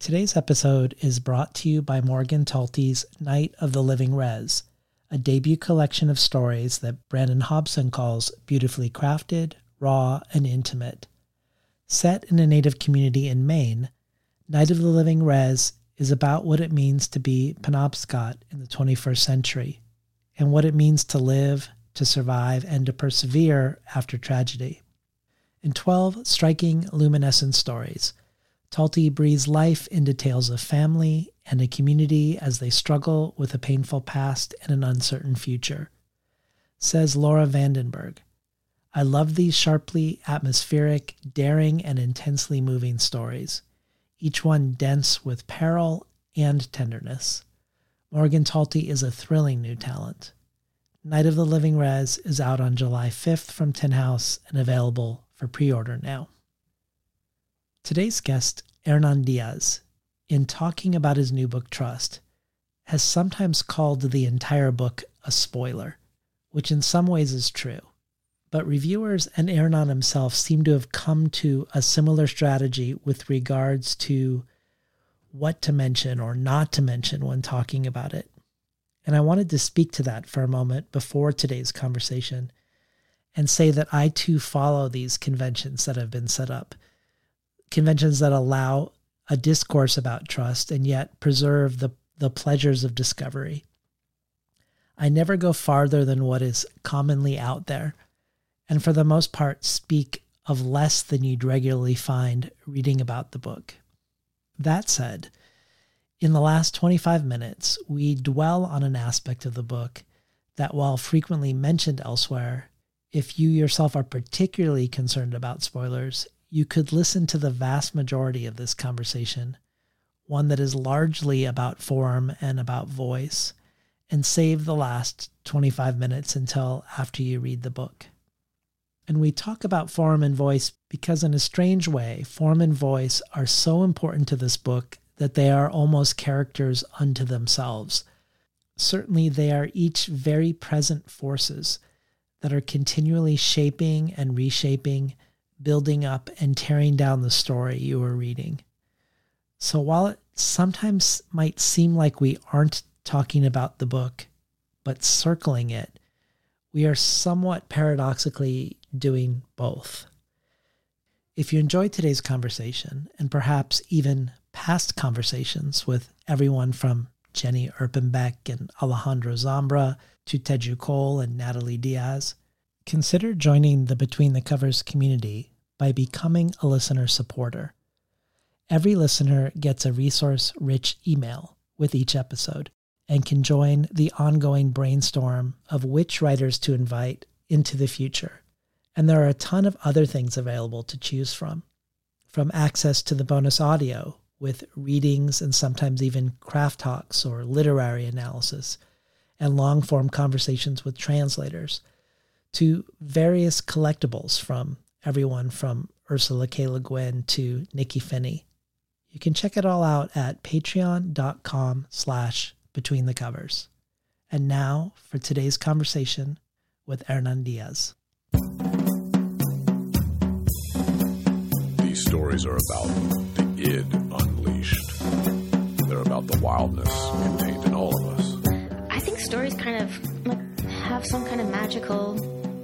Today's episode is brought to you by Morgan Talty's Night of the Living Rez, a debut collection of stories that Brandon Hobson calls beautifully crafted, raw, and intimate. Set in a native community in Maine, Night of the Living Rez is about what it means to be Penobscot in the 21st century and what it means to live, to survive, and to persevere after tragedy. In 12 striking luminescent stories, Talty breathes life into tales of family and a community as they struggle with a painful past and an uncertain future. Says Laura Vandenberg, I love these sharply atmospheric, daring, and intensely moving stories, each one dense with peril and tenderness. Morgan Talty is a thrilling new talent. Night of the Living Rez is out on July 5th from Tin House and available for pre order now. Today's guest, Hernan Diaz, in talking about his new book, Trust, has sometimes called the entire book a spoiler, which in some ways is true. But reviewers and Hernan himself seem to have come to a similar strategy with regards to what to mention or not to mention when talking about it. And I wanted to speak to that for a moment before today's conversation and say that I too follow these conventions that have been set up conventions that allow a discourse about trust and yet preserve the, the pleasures of discovery. I never go farther than what is commonly out there, and for the most part, speak of less than you'd regularly find reading about the book. That said, in the last 25 minutes, we dwell on an aspect of the book that, while frequently mentioned elsewhere, if you yourself are particularly concerned about spoilers, you could listen to the vast majority of this conversation, one that is largely about form and about voice, and save the last 25 minutes until after you read the book. And we talk about form and voice because, in a strange way, form and voice are so important to this book that they are almost characters unto themselves. Certainly, they are each very present forces that are continually shaping and reshaping building up and tearing down the story you are reading. So while it sometimes might seem like we aren't talking about the book, but circling it, we are somewhat paradoxically doing both. If you enjoyed today's conversation, and perhaps even past conversations with everyone from Jenny Erpenbeck and Alejandro Zambra to Teju Cole and Natalie Diaz, consider joining the Between the Covers community by becoming a listener supporter. Every listener gets a resource rich email with each episode and can join the ongoing brainstorm of which writers to invite into the future. And there are a ton of other things available to choose from, from access to the bonus audio with readings and sometimes even craft talks or literary analysis, and long form conversations with translators, to various collectibles from everyone from Ursula K. Le Guin to Nikky Finney. You can check it all out at patreon.com slash between the covers. And now for today's conversation with Hernan Diaz. These stories are about the id unleashed. They're about the wildness contained in all of us. I think stories kind of have some kind of magical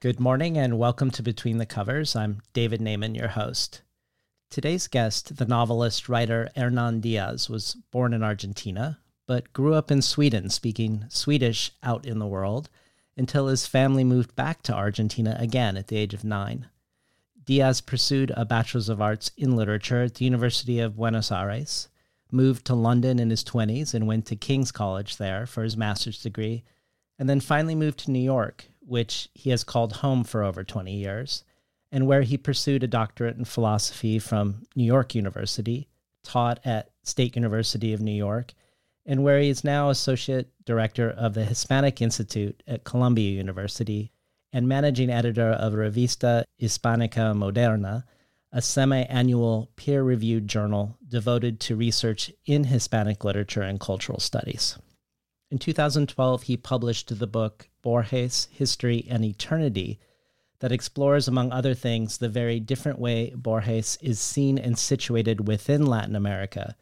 Good morning and welcome to Between the Covers. I'm David Naimon, your host. Today's guest, the novelist writer Hernan Diaz, was born in Argentina but grew up in Sweden speaking Swedish out in the world until his family moved back to Argentina again at the age of nine. Diaz pursued a Bachelor's of Arts in Literature at the University of Buenos Aires, moved to London in his 20s and went to King's College there for his master's degree, and then finally moved to New York, which he has called home for over 20 years, and where he pursued a doctorate in philosophy from New York University, taught at State University of New York, and where he is now associate director of the Hispanic Institute at Columbia University and managing editor of Revista Hispanica Moderna, a semi annual peer reviewed journal devoted to research in Hispanic literature and cultural studies. In 2012, he published the book Borges History and Eternity, that explores, among other things, the very different way Borges is seen and situated within Latin America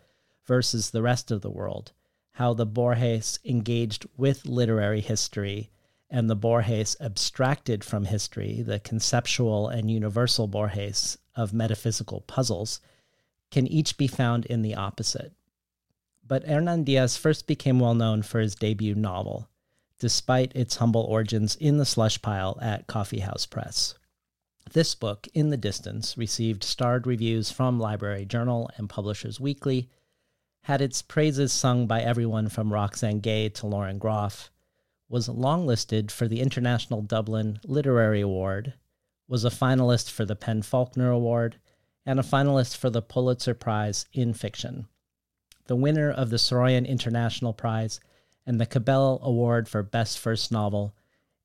versus the rest of the world, how the Borges engaged with literary history and the Borges abstracted from history, the conceptual and universal Borges of metaphysical puzzles, can each be found in the opposite. But Hernan Diaz first became well known for his debut novel, despite its humble origins in the slush pile at Coffeehouse Press. This book, In the Distance, received starred reviews from Library Journal and Publishers Weekly, had its praises sung by everyone from Roxane Gay to Lauren Groff, was longlisted for the International Dublin Literary Award, was a finalist for the PEN Faulkner Award, and a finalist for the Pulitzer Prize in Fiction. The winner of the Saroyan International Prize and the Cabell Award for Best First Novel,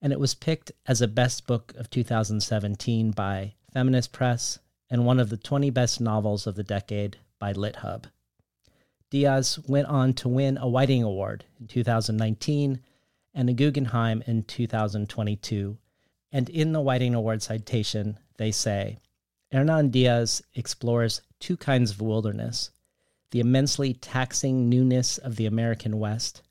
and it was picked as a Best Book of 2017 by Feminist Press and one of the 20 best novels of the decade by LitHub. Diaz went on to win a Whiting Award in 2019 and a Guggenheim in 2022. And in the Whiting Award citation, they say Hernan Diaz explores two kinds of wilderness the immensely taxing newness of the American West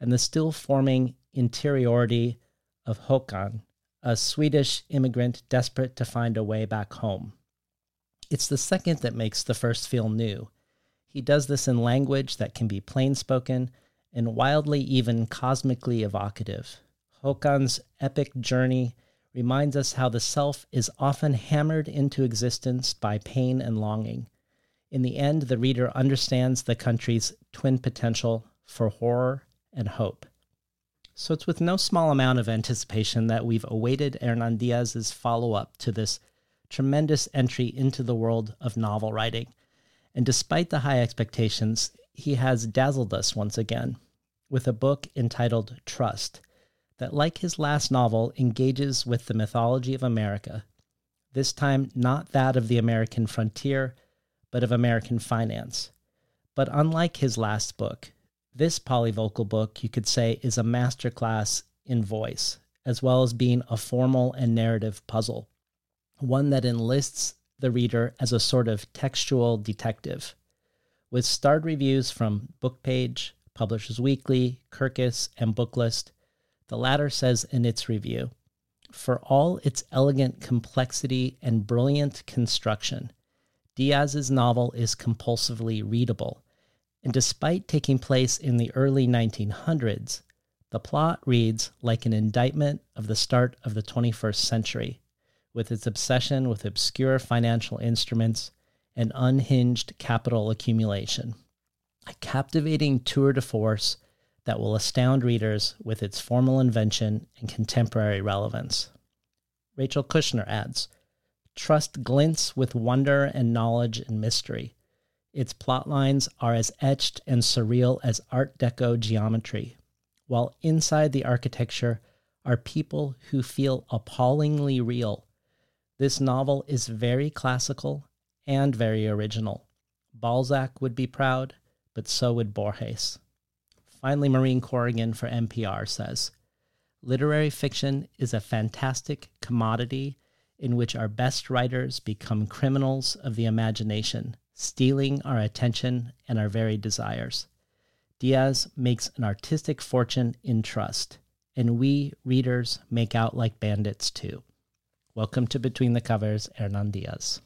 and the still forming interiority of Håkan, a Swedish immigrant desperate to find a way back home. It's the second that makes the first feel new. He does this in language that can be plain spoken and wildly, even cosmically evocative. Håkan's epic journey reminds us how the self is often hammered into existence by pain and longing. In the end, the reader understands the country's twin potential for horror and hope. So it's with no small amount of anticipation that we've awaited Hernan Diaz's follow up to this tremendous entry into the world of novel writing. And despite the high expectations, he has dazzled us once again with a book entitled Trust, that, like his last novel, engages with the mythology of America, this time not that of the American frontier, but of American finance. But unlike his last book, this polyvocal book, you could say, is a masterclass in voice, as well as being a formal and narrative puzzle, one that enlists the reader as a sort of textual detective. With starred reviews from Bookpage, Publishers Weekly, Kirkus, and Booklist. The latter says in its review For all its elegant complexity and brilliant construction, Diaz's novel is compulsively readable, and despite taking place in the early 1900s, the plot reads like an indictment of the start of the 21st century, with its obsession with obscure financial instruments and unhinged capital accumulation a captivating tour de force that will astound readers with its formal invention and contemporary relevance. Rachel Kushner adds Trust glints with wonder and knowledge and mystery. Its plot lines are as etched and surreal as Art Deco geometry, while inside the architecture are people who feel appallingly real. This novel is very classical and very original. Balzac would be proud, but so would Borges. Finally, Maureen Corrigan for NPR says Literary fiction is a fantastic commodity in which our best writers become criminals of the imagination, stealing our attention and our very desires. Diaz makes an artistic fortune in trust, and we, readers, make out like bandits too. Welcome to Between the Covers, Hernan Diaz.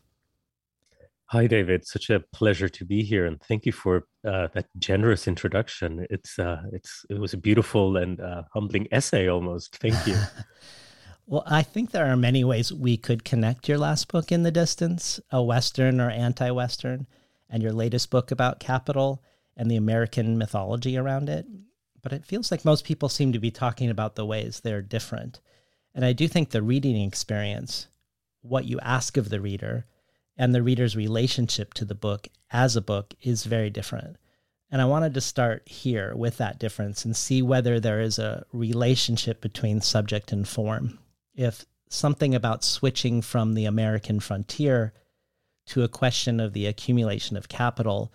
Hi, David. Such a pleasure to be here, and thank you for uh, that generous introduction. It's uh, it's it was a beautiful and uh, humbling essay, almost. Thank you. well, I think there are many ways we could connect your last book in the distance, a Western or anti-Western, and your latest book about capital and the American mythology around it. But it feels like most people seem to be talking about the ways they're different, and I do think the reading experience, what you ask of the reader and the reader's relationship to the book as a book is very different. And I wanted to start here with that difference and see whether there is a relationship between subject and form. If something about switching from the American frontier to a question of the accumulation of capital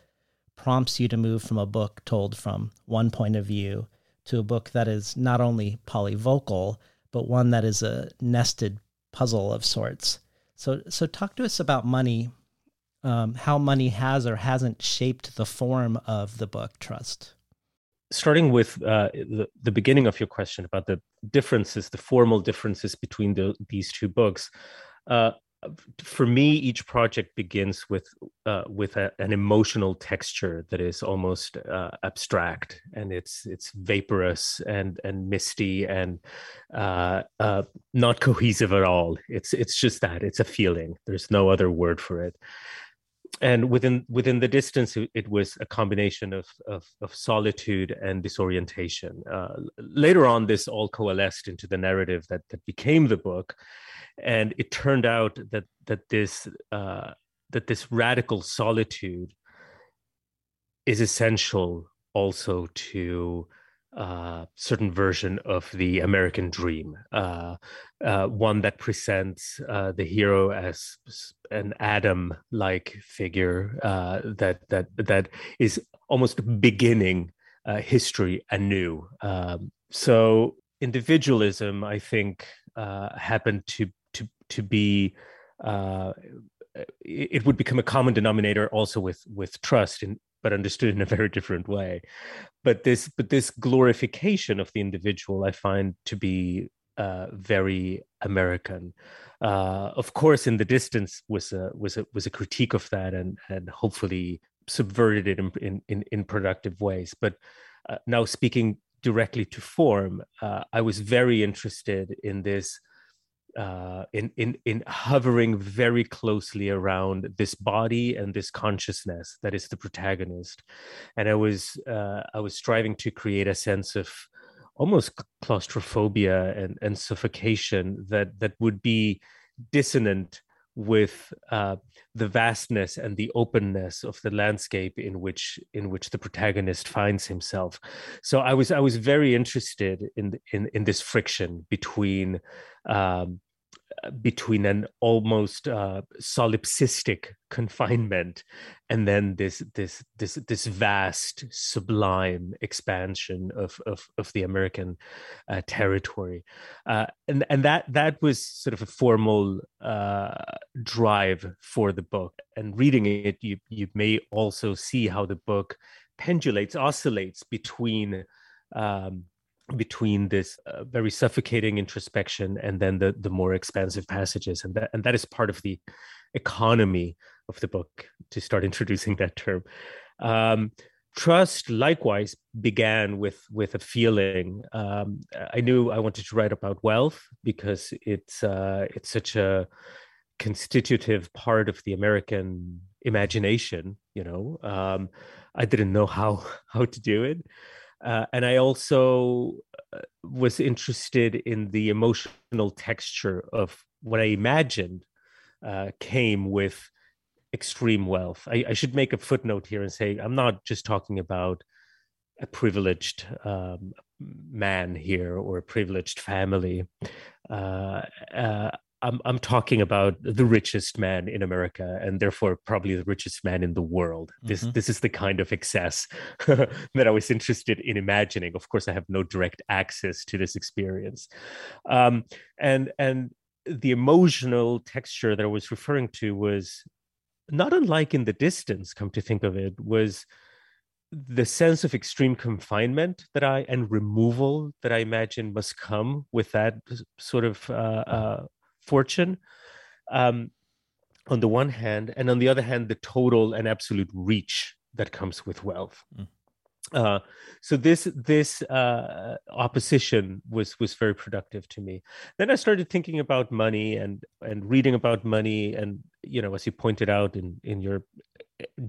prompts you to move from a book told from one point of view to a book that is not only polyvocal, but one that is a nested puzzle of sorts. So, so talk to us about money, um, how money has or hasn't shaped the form of the book Trust. Starting with uh, the, the beginning of your question about the differences, the formal differences between the, these two books, uh, for me, each project begins with uh, with a, an emotional texture that is almost uh, abstract, and it's it's vaporous and and misty and uh, uh, not cohesive at all. It's it's just that it's a feeling. There's no other word for it. And within within the distance, it was a combination of of, of solitude and disorientation. Uh, later on, this all coalesced into the narrative that that became the book and it turned out that that this uh, that this radical solitude is essential also to uh, certain version of the American dream, uh, uh, one that presents uh, the hero as an Adam-like figure uh, that that that is almost beginning history anew. Um, so individualism, I think, happened to to to be it would become a common denominator also with with trust in but understood in a very different way. But this but this glorification of the individual i find to be uh, very american. Uh, of course in the distance was a was a was a critique of that and and hopefully subverted it in in, in productive ways. But uh, now speaking directly to form uh, i was very interested in this uh, in in in hovering very closely around this body and this consciousness that is the protagonist, and I was uh, I was striving to create a sense of almost claustrophobia and and suffocation that that would be dissonant with uh, the vastness and the openness of the landscape in which in which the protagonist finds himself. So I was I was very interested in in in this friction between um, between an almost uh, solipsistic confinement and then this this this this vast sublime expansion of of, of the American uh, territory, uh, and and that that was sort of a formal uh, drive for the book. And reading it, you you may also see how the book pendulates, oscillates between. Um, between this uh, very suffocating introspection and then the the more expansive passages. And that and that is part of the economy of the book to start introducing that term. Um, trust likewise began with with a feeling. Um, i knew i wanted to write about wealth because it's uh, it's such a constitutive part of the american imagination you know? Um, i didn't know how how to do it uh, and I also uh, was interested in the emotional texture of what I imagined uh, came with extreme wealth. I, I, should make a footnote here and say I'm not just talking about a privileged um, man here or a privileged family. Uh, uh, I'm I'm talking about the richest man in America and therefore probably the richest man in the world. This mm-hmm. this is the kind of excess that I was interested in imagining. Of course, I have no direct access to this experience, um, and and the emotional texture that I was referring to was not unlike in the distance. Come to think of it, was the sense of extreme confinement that I and removal that I imagine must come with that sort of uh, uh, fortune. Um, on the one hand, and on the other hand, the total and absolute reach that comes with wealth. Mm. Uh, so this this uh, opposition was was very productive to me. Then I started thinking about money and and reading about money, and you know, as you pointed out in in your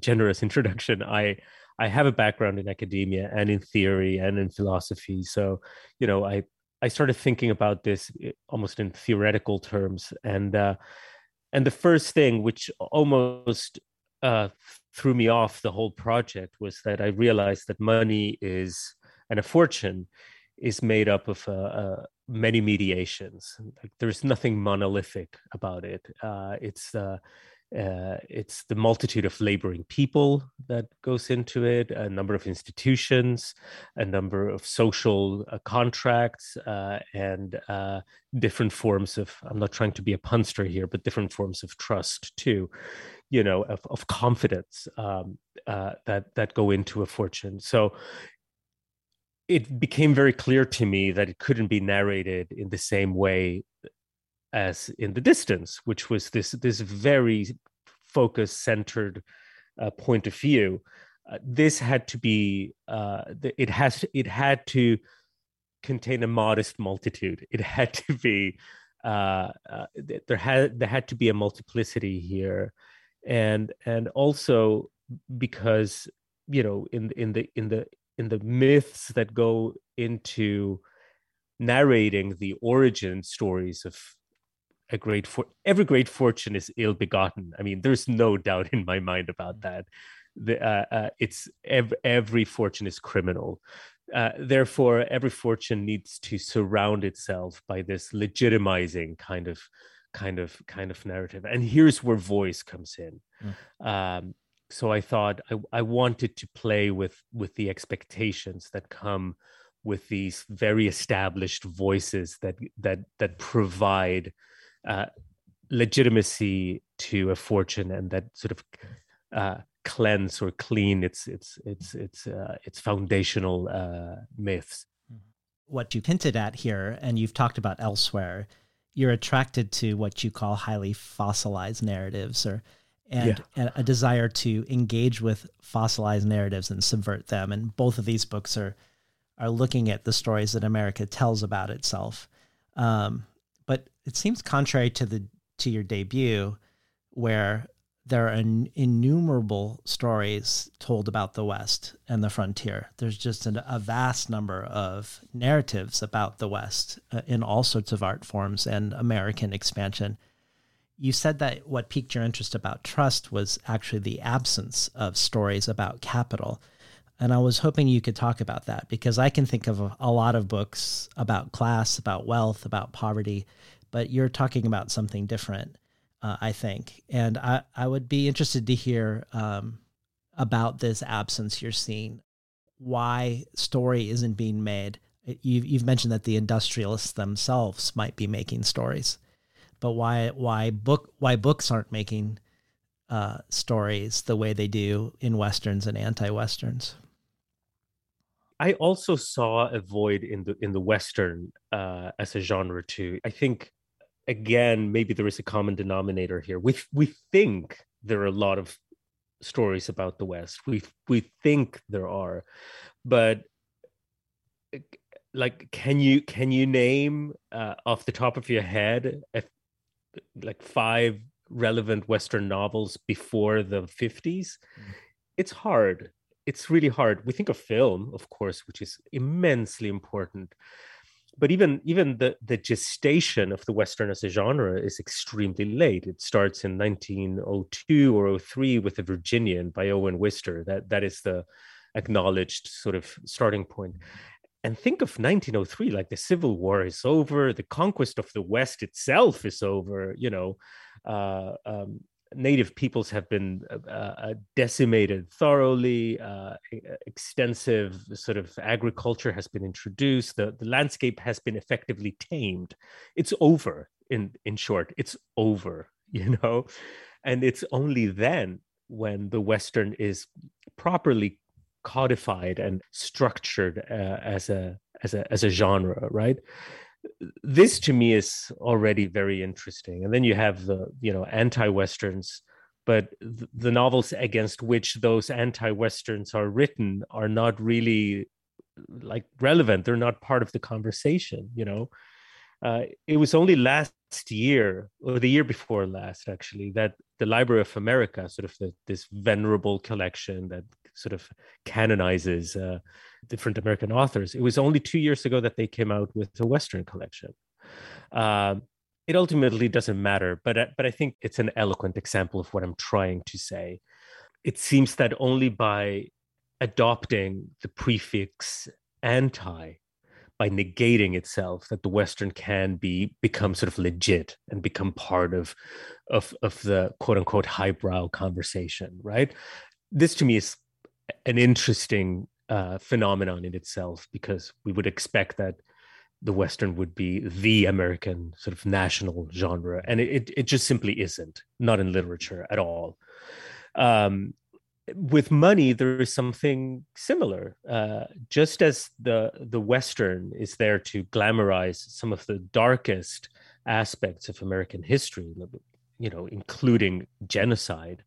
generous introduction, I I have a background in academia and in theory and in philosophy. So you know, I I started thinking about this eh, almost in theoretical terms, and uh, and the first thing which almost uh, threw me off the whole project was that I realized that money is and a fortune is made up of uh, uh, many mediations. Like there's nothing monolithic about it. Uh, it's uh, it's the multitude of laboring people that goes into it, a number of institutions, a number of social uh, contracts, uh, and uh, different forms of, I'm not trying to be a punster here, but different forms of trust too, you know, of, of confidence um, uh, that, that go into a fortune. So it became very clear to me that it couldn't be narrated in the same way as in the distance, which was this this very focus centered uh, point of view. Uh, this had to be uh, it has it had to contain a modest multitude. It had to be uh, uh, there had there had to be a multiplicity here, and and also because you know in in the in the in the myths that go into narrating the origin stories of a great for every great fortune is ill begotten. I mean, there's no doubt in my mind about that. The, uh, uh, it's every, every fortune is criminal. Uh, therefore, every fortune needs to surround itself by this legitimizing kind of kind of kind of narrative. And here's where voice comes in. Mm. Um, so I thought I, I wanted to play with with the expectations that come with these very established voices that that that provide uh, legitimacy to a fortune and that sort of uh, cleanse or clean its its its its uh, its foundational uh, myths. What you hinted at here, and you've talked about elsewhere, you're attracted to what you call highly fossilized narratives, or and, yeah. a desire to engage with fossilized narratives and subvert them. And both of these books are are looking at the stories that America tells about itself. Um, it seems contrary to the to your debut, where there are innumerable stories told about the West and the frontier. There's just an, a vast number of narratives about the West uh, in all sorts of art forms and American expansion. You said that what piqued your interest about trust was actually the absence of stories about capital. And I was hoping you could talk about that because I can think of a, a lot of books about class, about wealth, about poverty, but you're talking about something different, uh, I think. And I, I would be interested to hear um, about this absence you're seeing, why story isn't being made. You've, you've mentioned that the industrialists themselves might be making stories, but why why book why books aren't making uh, stories the way they do in westerns and anti-westerns? I also saw a void in the in the Western uh, as a genre too. I think again maybe there is a common denominator here. We we think there are a lot of stories about the West. We we think there are, but like can you can you name uh, off the top of your head if, like five relevant Western novels before the 50s? Mm. It's hard it's really hard. We think of film, of course, which is immensely important, but even even the the gestation of the western as a genre is extremely late. It starts in 1902 or 03 with the Virginian by Owen Wister. That that is the acknowledged sort of starting point. And think of 1903, like the Civil War is over, the conquest of the West itself is over. You know, uh, um, native peoples have been uh, uh, decimated thoroughly. Uh, extensive sort of agriculture has been introduced. The, the landscape has been effectively tamed. It's over. In in short, it's over. You know, and it's only then when the Western is properly codified and structured uh, as a as a as a genre, right? This to me is already very interesting. And then you have the, you know, anti-Westerns, but th- the novels against which those anti-Westerns are written are not really like relevant. They're not part of the conversation, you know. Uh, it was only last year or the year before last actually that the library of america sort of the, this venerable collection that sort of canonizes uh, different american authors. It was only two years ago that they came out with a western collection. Uh, it ultimately doesn't matter but uh, but i think it's an eloquent example of what i'm trying to say. It seems that only by adopting the prefix anti by negating itself that the western can be become sort of legit and become part of of of the quote unquote highbrow conversation right? This to me is an interesting uh, phenomenon in itself because we would expect that the western would be the american sort of national genre and it, it, just simply isn't not in literature at all. Um, with money there is something similar uh, just as the the western is there to glamorize some of the darkest aspects of american history you know including genocide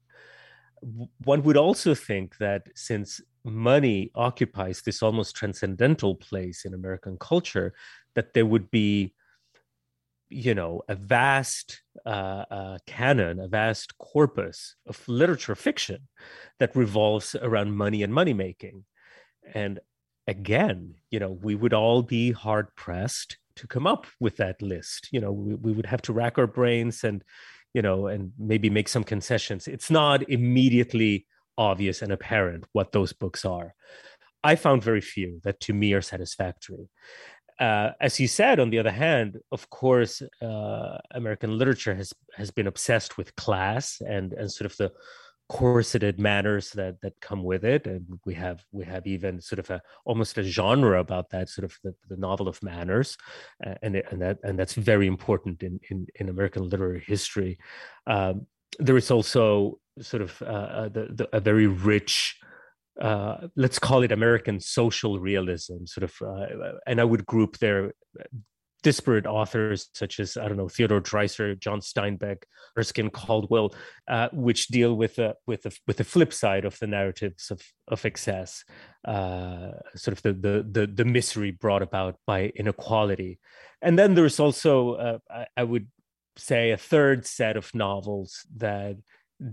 one would also think that since money occupies this almost transcendental place in american culture that there would be you know a vast uh, uh, canon a vast corpus of literature fiction that revolves around money and money making. And again you know we would all be hard pressed to come up with that list. You know we, we would have to rack our brains and you know and maybe make some concessions. It's not immediately obvious and apparent what those books are. I found very few that to me are satisfactory. Uh, as you said, on the other hand, of course, uh, American literature has has been obsessed with class and and sort of the corseted manners that that come with it, and we have we have even sort of a almost a genre about that, sort of the, the novel of manners, uh, and and that and that's very important in in, in American literary history. Um, there is also sort of uh, uh, the, the, a very rich uh, let's call it American social realism, sort of, uh, and I would group their disparate authors such as I don't know Theodore Dreiser, John Steinbeck, Erskine Caldwell, uh, which deal with the with the with the flip side of the narratives of of excess, uh, sort of the, the the the misery brought about by inequality, and then there's also uh, I, I would say a third set of novels that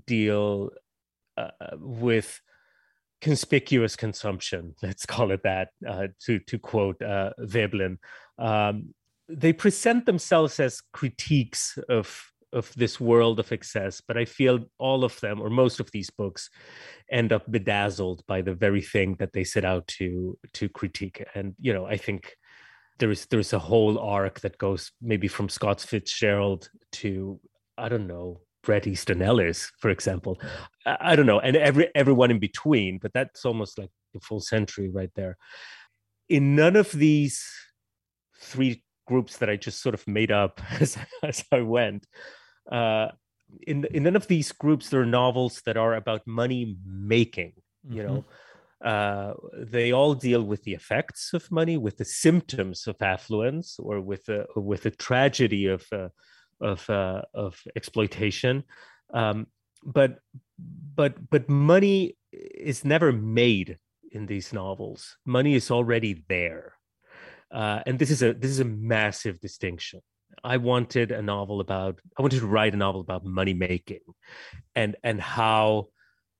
deal uh, with conspicuous consumption, let's call it that, uh, to to quote uh, Veblen. Um, they present themselves as critiques of of this world of excess, but I feel all of them or most of these books end up bedazzled by the very thing that they set out to to critique. And you know, I think there is there is a whole arc that goes maybe from Scott Fitzgerald to I don't know Bret Easton Ellis, for example. I, I, don't know, and every everyone in between, but that's almost like a full century right there. In none of these three groups that I just sort of made up as, as I went, uh, in in none of these groups there are novels that are about money making. You mm-hmm. know. Uh, they all deal with the effects of money, with the symptoms of affluence, or with the with the tragedy of uh, of uh, of exploitation. Um, but but but money is never made in these novels. Money is already there, uh, and this is a this is a massive distinction. I wanted a novel about I wanted to write a novel about money making, and and how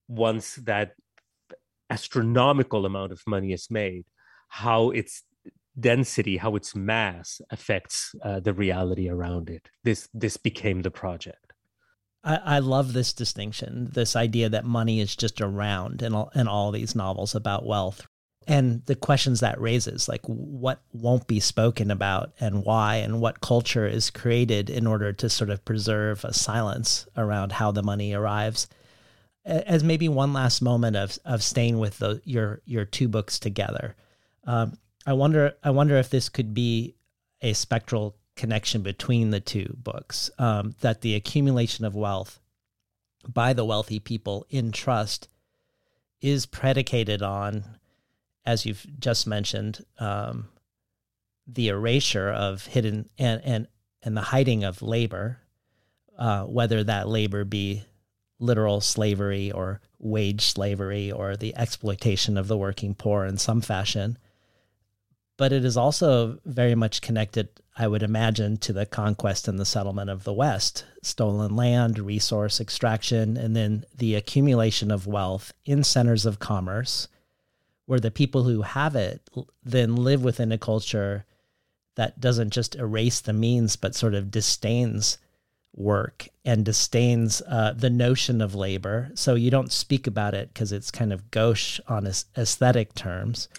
once that astronomical amount of money is made, how it's density, how its mass affects uh, the reality around it. This this became the project. I, I love this distinction, this idea that money is just around in all, in all these novels about wealth, and the questions that raises, like what won't be spoken about and why, and what culture is created in order to sort of preserve a silence around how the money arrives. As maybe one last moment of of staying with the, your your two books together. Um, I wonder I wonder if this could be a spectral connection between the two books. Um, that the accumulation of wealth by the wealthy people in trust is predicated on, as you've just mentioned, um, the erasure of hidden and and and the hiding of labor, uh, whether that labor be literal slavery or wage slavery or the exploitation of the working poor in some fashion. But it is also very much connected, I would imagine, to the conquest and the settlement of the West stolen land, resource extraction, and then the accumulation of wealth in centers of commerce, where the people who have it then live within a culture that doesn't just erase the means, but sort of disdains work and disdains uh, the notion of labor. So you don't speak about it because it's kind of gauche on aesthetic terms.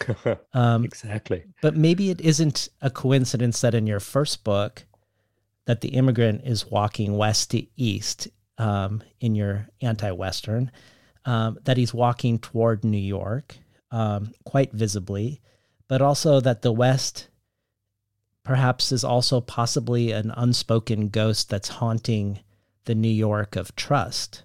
Um, exactly. But maybe it isn't a coincidence that in your first book, that the immigrant is walking west to east um, in your anti-Western, um, that he's walking toward New York um, quite visibly, but also that the West perhaps is also possibly an unspoken ghost that's haunting the New York of trust.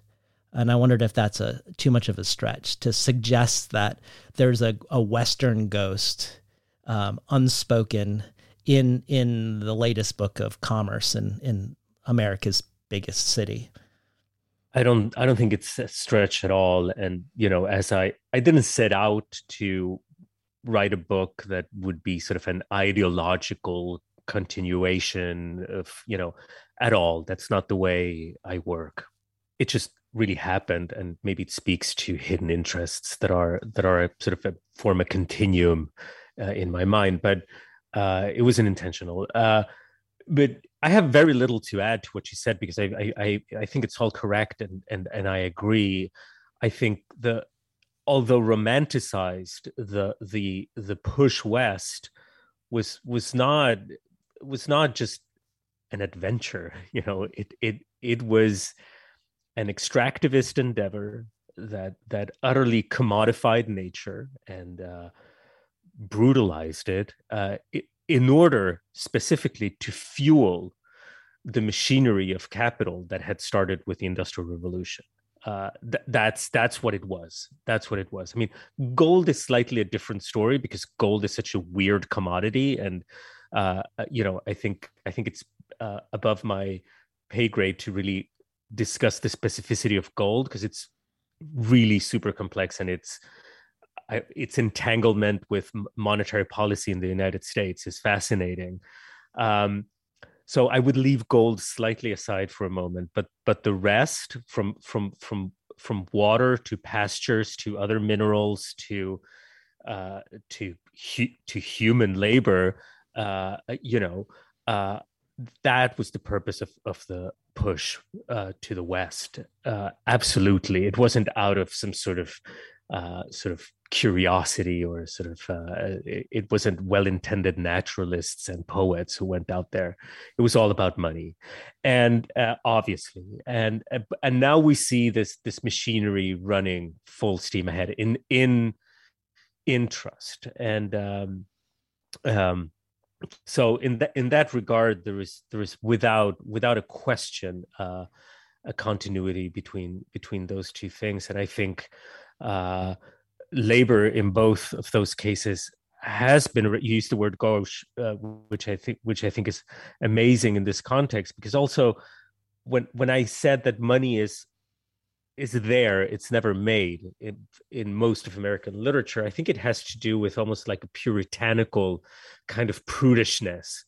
And I wondered if that's a too much of a stretch to suggest that there's a, a Western ghost um, unspoken in in the latest book of commerce in, in America's biggest city. I don't I don't think it's a stretch at all. And you know, as I I didn't set out to write a book that would be sort of an ideological continuation of you know at all. That's not the way i work. It just really happened and maybe it speaks to hidden interests that are that are sort of a form a continuum uh, in my mind. But uh, it wasn't intentional uh, but i have very little to add to what you said because I, I i think it's all correct and and and i agree i think the although romanticized, the the the push west was was not was not just an adventure. You know, it it it was an extractivist endeavor that that utterly commodified nature and uh, brutalized it, uh, in order specifically to fuel the machinery of capital that had started with the industrial revolution uh, th- that's that's what it was. That's what it was. I mean, gold is slightly a different story because gold is such a weird commodity, and uh, you know, I think I think it's uh, above my pay grade to really discuss the specificity of gold because it's really super complex and it's its entanglement with monetary policy in the United States is fascinating. Um, so i would leave gold slightly aside for a moment but but the rest from from from from water to pastures to other minerals to uh, to hu- to human labor uh, you know uh, that was the purpose of, of the push uh, to the west uh, absolutely it wasn't out of some sort of uh, sort of curiosity or sort of uh, it, it, wasn't well-intended naturalists and poets who went out there. It was all about money and uh, obviously and uh, and now we see this this machinery running full steam ahead in in in trust. And um, um, so in that in that regard there is there is without without a question uh, a continuity between between those two things. And i think uh, labor in both of those cases has been used the word gauche, uh, which I think which I think is amazing in this context because also when when I said that money is is there, it's never made in, in most of American literature. I think it has to do with almost like a puritanical kind of prudishness,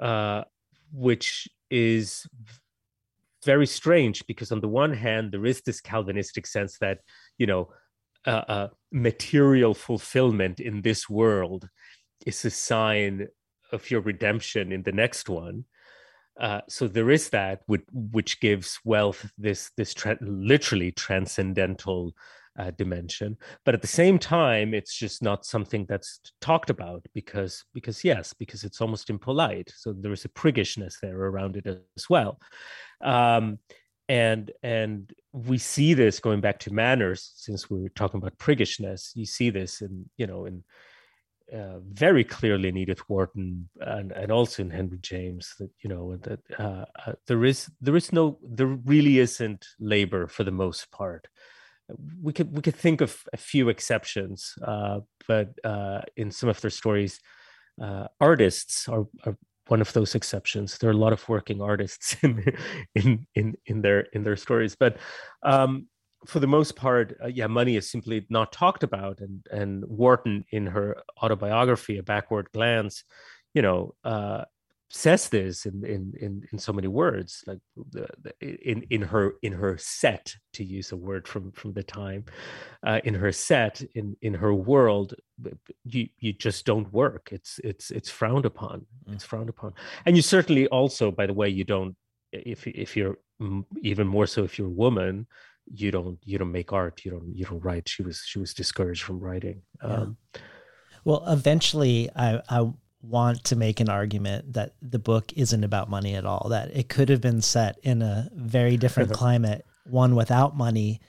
uh, which is very strange because on the one hand there is this Calvinistic sense that you know uh, uh, material fulfillment in this world is a sign of your redemption in the next one. Uh, so there is that which, which gives wealth this this tra- literally transcendental uh, dimension. But at the same time it's just not something that's talked about because because yes because it's almost impolite. So there is a priggishness there around it as well. Um, and and we see this going back to manners since we were talking about priggishness you see this in you know in uh, very clearly in Edith Wharton and, and also in Henry James that you know that uh, uh, there is there is no there really isn't labor for the most part. We could we could think of a few exceptions, uh, but uh, in some of their stories, uh, artists are, are one of those exceptions. There are a lot of working artists in in in, in their in their stories, but um, for the most part, uh, yeah, money is simply not talked about. And and Wharton, in her autobiography, A Backward Glance, you know, uh, says this in, in in in so many words like the, the, in in her in her set to use a word from from the time uh, in her set in in her world you you just don't work. It's it's it's frowned upon. Mm. it's frowned upon. And you certainly also by the way you don't if if you're even more so if you're a woman you don't you don't make art you don't you don't write. She was she was discouraged from writing. Yeah. um, well eventually i i want to make an argument that the book isn't about money at all, that it could have been set in a very different climate, one without money,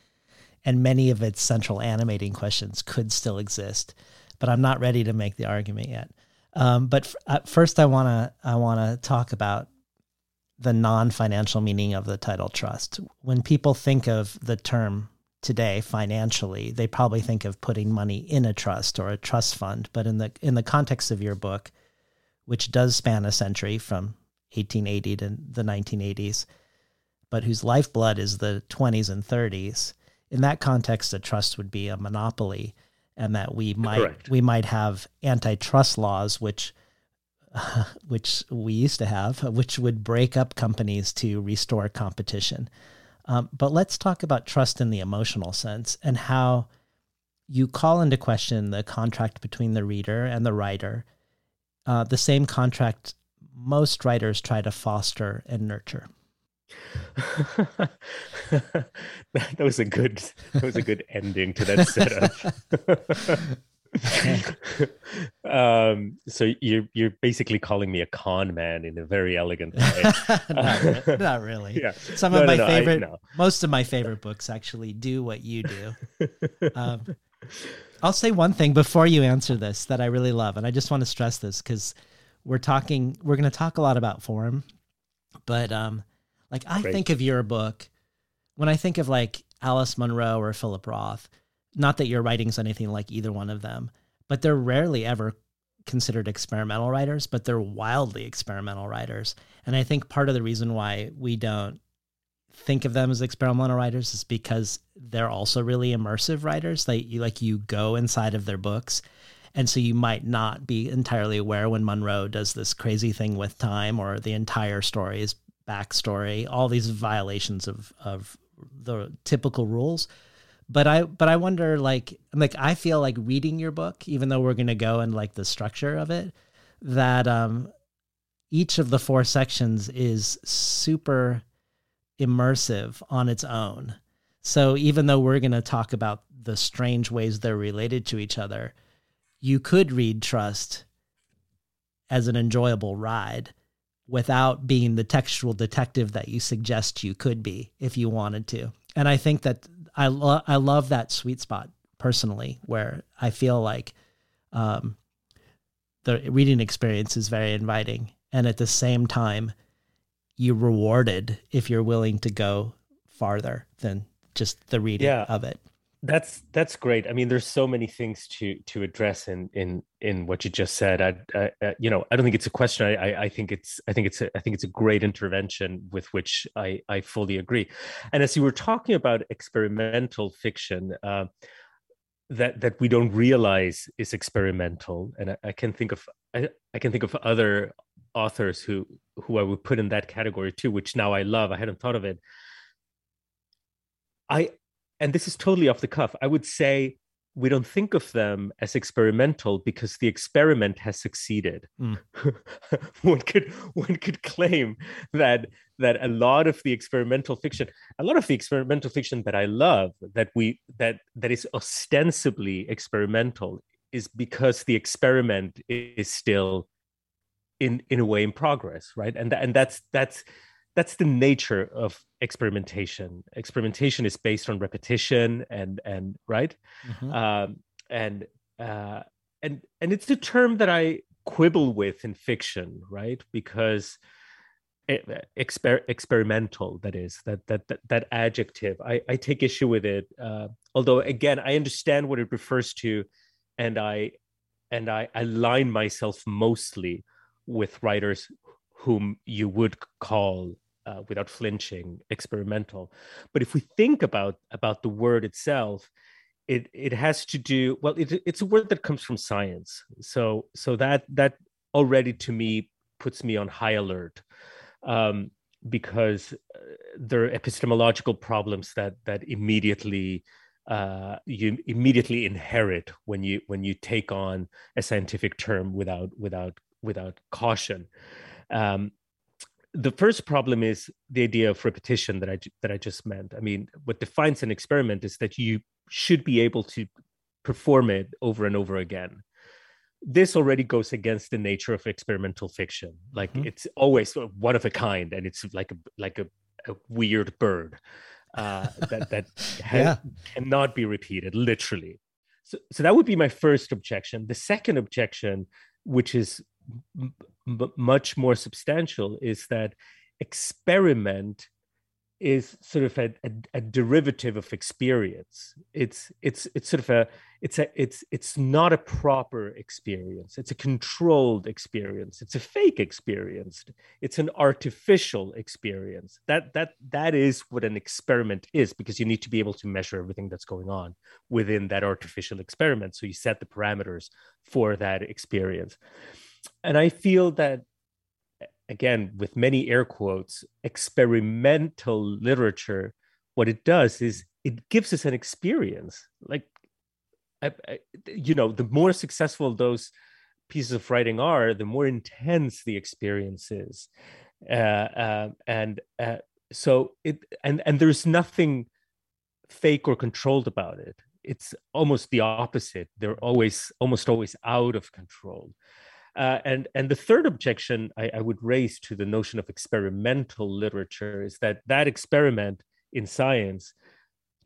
and many of its central animating questions could still exist. But I'm not ready to make the argument yet. Um, but f- first, I want to I want to talk about the non-financial meaning of the title trust. When people think of the term today financially, they probably think of putting money in a trust or a trust fund. But in the in the context of your book, which does span a century from 1880 to the 1980s, but whose lifeblood is the 20s and 30s. In that context, a trust would be a monopoly, and that we might Correct. we might have antitrust laws, which uh, which we used to have, which would break up companies to restore competition. Um, but let's talk about trust in the emotional sense and how you call into question the contract between the reader and the writer uh, the same contract most writers try to foster and nurture. that, was a good that was a good ending to that setup. um, so you're you're basically calling me a con man in a very elegant way. not, not, really. Yeah. Some no, of my no, favorite, I, most of my favorite books actually do what you do. Um, I'll say one thing before you answer this that I really love, and I just want to stress this because we're talking, we're going to talk a lot about form, but um, like I Great. think of your book when I think of like Alice Munro or Philip Roth. Not that your writing's anything like either one of them, but they're rarely ever considered experimental writers, but they're wildly experimental writers. And I think part of the reason why we don't think of them as experimental writers is because they're also really immersive writers. They you like you go inside of their books. And so you might not be entirely aware when Munro does this crazy thing with time or the entire story's backstory, all these violations of of the typical rules. But I but I wonder like like I feel like reading your book, even though we're gonna go and like the structure of it, that um each of the four sections is super immersive on its own. So even though we're going to talk about the strange ways they're related to each other, you could read Trust as an enjoyable ride without being the textual detective that you suggest you could be if you wanted to. And I think that I lo- I love that sweet spot personally where I feel like um, the reading experience is very inviting and at the same time you rewarded if you're willing to go farther than just the reading yeah. of it. That's that's great. I mean there's so many things to to address in in in what you just said. I, I you know i don't think it's a question. I, I i think it's i think it's a, i think it's a great intervention with which i i fully agree. And as you were talking about experimental fiction uh, that that we don't realize is experimental and i, I can think of I, I can think of other authors who who I would put in that category too, which now I love. I hadn't thought of it. I and this is totally off the cuff. I would say we don't think of them as experimental because the experiment has succeeded. Mm. one could one could claim that that a lot of the experimental fiction, a lot of the experimental fiction that I love, that we that that is ostensibly experimental, is because the experiment is still in in a way in progress right? And and that's that's that's the nature of experimentation. Experimentation is based on repetition and and right? Mm-hmm. um, and uh, and and it's the term that i quibble with in fiction right? Because exper- experimental that is that, that that that adjective. I i take issue with it uh, although again i understand what it refers to and i and I align myself mostly with writers whom you would call uh, without flinching experimental. But if we think about about the word itself it it has to do well it, it's a word that comes from science. So so that that already to me puts me on high alert um, because uh, there are epistemological problems that that immediately uh, you immediately inherit when you when you take on a scientific term without without without caution. Um, the first problem is the idea of repetition that I that I just meant. I mean, what defines an experiment is that you should be able to perform it over and over again. This already goes against the nature of experimental fiction. Like mm-hmm. it's always one of a kind, and it's like a like a, a weird bird uh, that that yeah. cannot be repeated, literally. So, so that would be my first objection. The second objection, which is m- much more substantial, is that experiment is sort of a, a, a, derivative of experience. It's it's it's sort of a it's a it's it's not a proper experience. It's a controlled experience. It's a fake experience. It's an artificial experience. That that that is what an experiment is because you need to be able to measure everything that's going on within that artificial experiment. So you set the parameters for that experience. And I feel that again with many air quotes experimental literature what it does is it gives us an experience. Like I, I, you know the more successful those pieces of writing are the more intense the experience is. Uh, uh, and uh, so it and and there's nothing fake or controlled about it. It's almost the opposite. They're always almost always out of control uh, and and the third objection I, I, would raise to the notion of experimental literature is that that experiment in science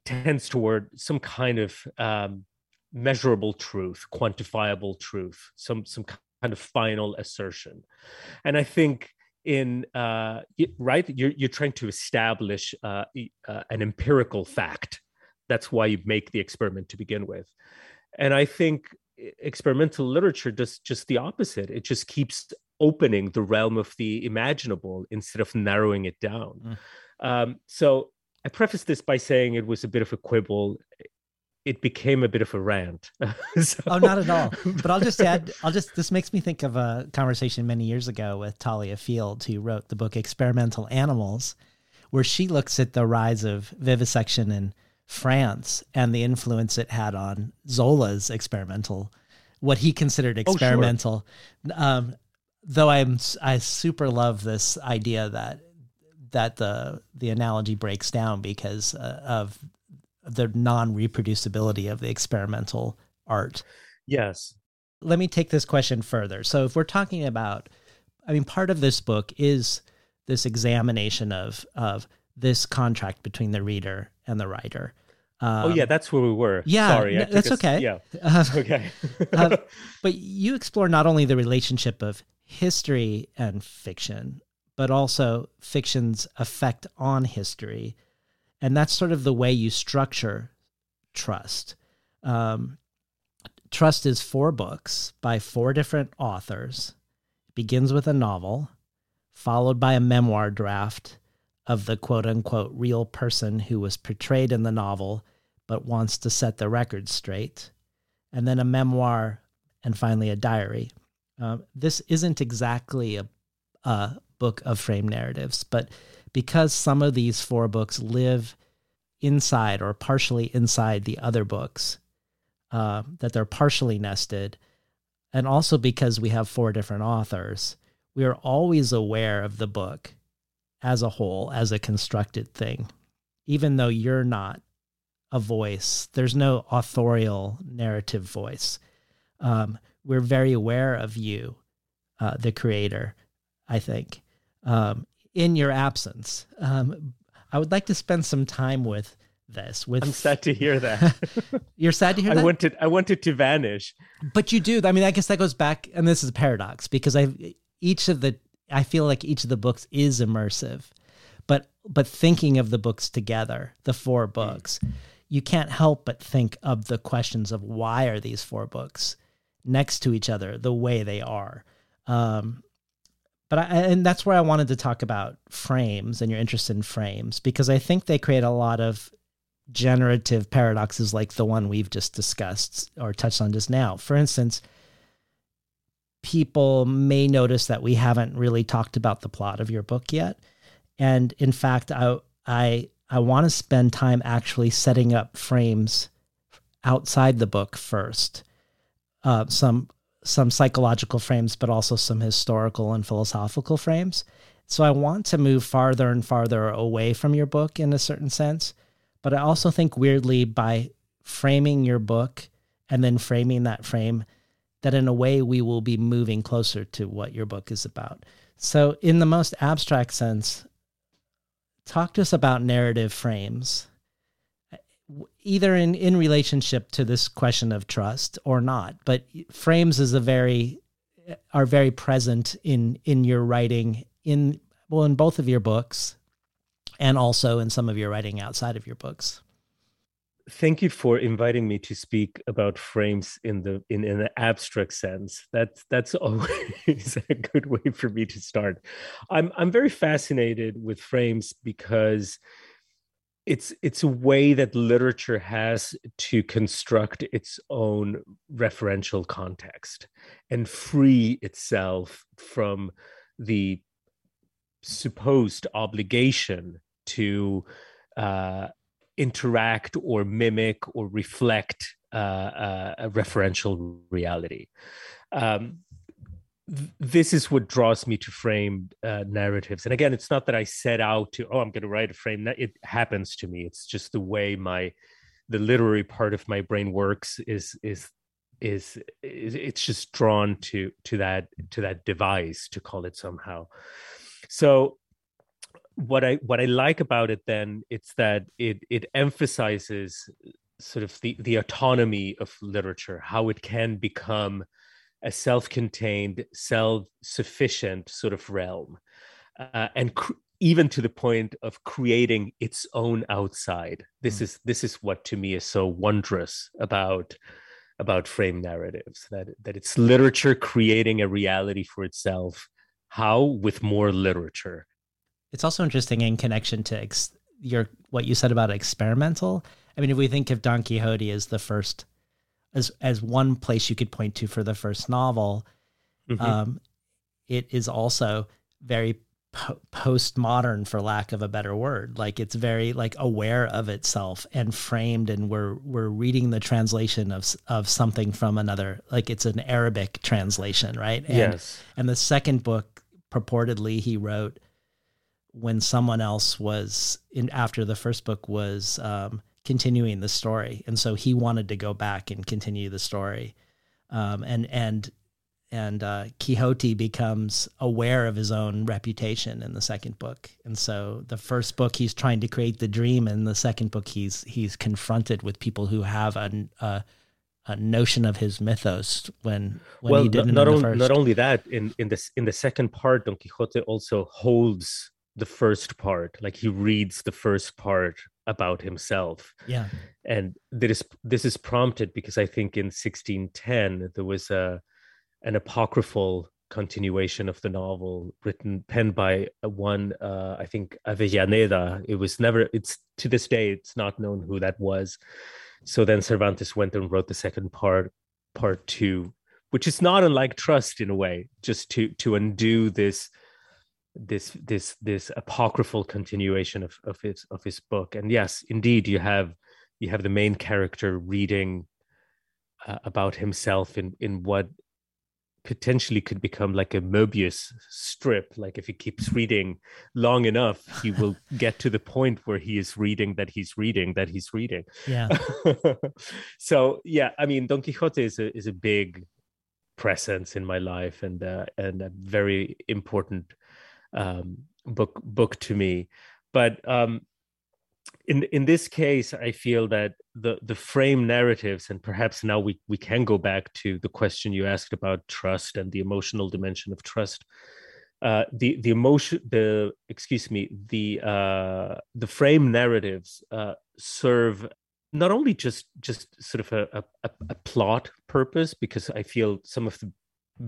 tends toward some kind of um, measurable truth, quantifiable truth, some some kind of final assertion, and I think in uh, right you're you're trying to establish uh, uh, an empirical fact. That's why you make the experiment to begin with, and I think experimental literature does just the opposite. It just keeps opening the realm of the imaginable instead of narrowing it down. Mm. Um, so I preface this by saying it was a bit of a quibble. It became a bit of a rant. so... Oh, not at all. But I'll just add, I'll just, this makes me think of a conversation many years ago with Thalia Field, who wrote the book Experimental Animals, where she looks at the rise of vivisection and France and the influence it had on Zola's experimental, what he considered experimental. Oh, sure. um, though I'm I super love this idea that that the the analogy breaks down because uh, of the non reproducibility of the experimental art. Yes. Let me take this question further. So if we're talking about, I mean, part of this book is this examination of of this contract between the reader and the writer. Um, oh yeah, that's where we were. Yeah, sorry, that's us, okay. Yeah, uh, okay. uh, but you explore not only the relationship of history and fiction, but also fiction's effect on history, and that's sort of the way you structure trust. Um, trust is four books by four different authors. It begins with a novel, followed by a memoir draft of the quote unquote real person who was portrayed in the novel but wants to set the record straight, and then a memoir, and finally a diary. Um, this isn't exactly a, a book of frame narratives, but because some of these four books live inside or partially inside the other books, uh, that they're partially nested, and also because we have four different authors, we are always aware of the book as a whole, as a constructed thing, even though you're not a voice. There's no authorial narrative voice. Um, we're very aware of you, uh, the creator, I think, um, in your absence. Um, I would like to spend some time with this. With I'm sad to hear that. you're sad to hear I that. I wanted I wanted to vanish, but you do. I mean, I guess that goes back, and this is a paradox because I each of the I feel like each of the books is immersive, but but thinking of the books together, the four books. You can't help but think of the questions of why are these four books next to each other the way they are. Um, but I, and that's where I wanted to talk about frames and your interest in frames because I think they create a lot of generative paradoxes like the one we've just discussed or touched on just now. For instance, people may notice that we haven't really talked about the plot of your book yet. And in fact, I I I want to spend time actually setting up frames outside the book first. Uh, some some psychological frames, but also some historical and philosophical frames. So I want to move farther and farther away from your book in a certain sense. But I also think weirdly by framing your book and then framing that frame, that in a way we will be moving closer to what your book is about. So, in the most abstract sense, talk to us about narrative frames, either in, in relationship to this question of trust or not. But frames is a very are very present in in your writing in well in both of your books and also in some of your writing outside of your books thank you for inviting me to speak about frames in the in, in an abstract sense. That's that's always a good way for me to start. I'm i'm very fascinated with frames because it's it's a way that literature has to construct its own referential context and free itself from the supposed obligation to uh, interact or mimic or reflect uh, uh, a referential reality. Um, this is what draws me to frame uh, narratives. And again, it's not that I set out to, oh, I'm going to write a frame. It happens to me. It's just the way my the literary part of my brain works is is is, is it's just drawn to to that to that device to call it somehow. So what I what I like about it then it's that it it emphasizes sort of the the autonomy of literature, how it can become a self-contained, self-sufficient sort of realm, uh, and cr- even to the point of creating its own outside. This mm. is this is what to me is so wondrous about about frame narratives that that it's literature creating a reality for itself. How with more literature it's also interesting in connection to ex- your what you said about experimental. I mean, if we think of Don Quixote as the first, as as one place you could point to for the first novel, mm-hmm. um, it is also very po- postmodern, for lack of a better word. Like it's very like aware of itself and framed, and we're we're reading the translation of of something from another. Like it's an Arabic translation, right? And, yes. And the second book, purportedly, he wrote when someone else was in after the first book was um, continuing the story, and so he wanted to go back and continue the story, um, and and and uh, Quixote becomes aware of his own reputation in the second book, and so the first book he's trying to create the dream, and the second book he's he's confronted with people who have a, a, a notion of his mythos when when well, he didn't. Not, not, on, not only that, in in this in the second part, Don Quixote also holds the first part like he reads the first part about himself. Yeah. And this this is prompted because i think in 1610 there was a an apocryphal continuation of the novel written penned by one uh, i think avellaneda. It was never it's to this day it's not known who that was. So then cervantes went and wrote the second part part two which is not unlike trust in a way just to to undo this this this this apocryphal continuation of of his of his book. And yes indeed you have you have the main character reading uh, about himself in in what potentially could become like a Mobius strip. Like if he keeps reading long enough he will get to the point where he is reading that he's reading that he's reading. Yeah. So yeah i mean don quixote is a is a big presence in my life and uh, and a very important um, book book to me. But um, in in this case, I feel that the the frame narratives, and perhaps now we we can go back to the question you asked about trust and the emotional dimension of trust. Uh, the the emotion the excuse me the uh, the frame narratives uh, serve not only just just sort of a, a, a plot purpose because i feel some of the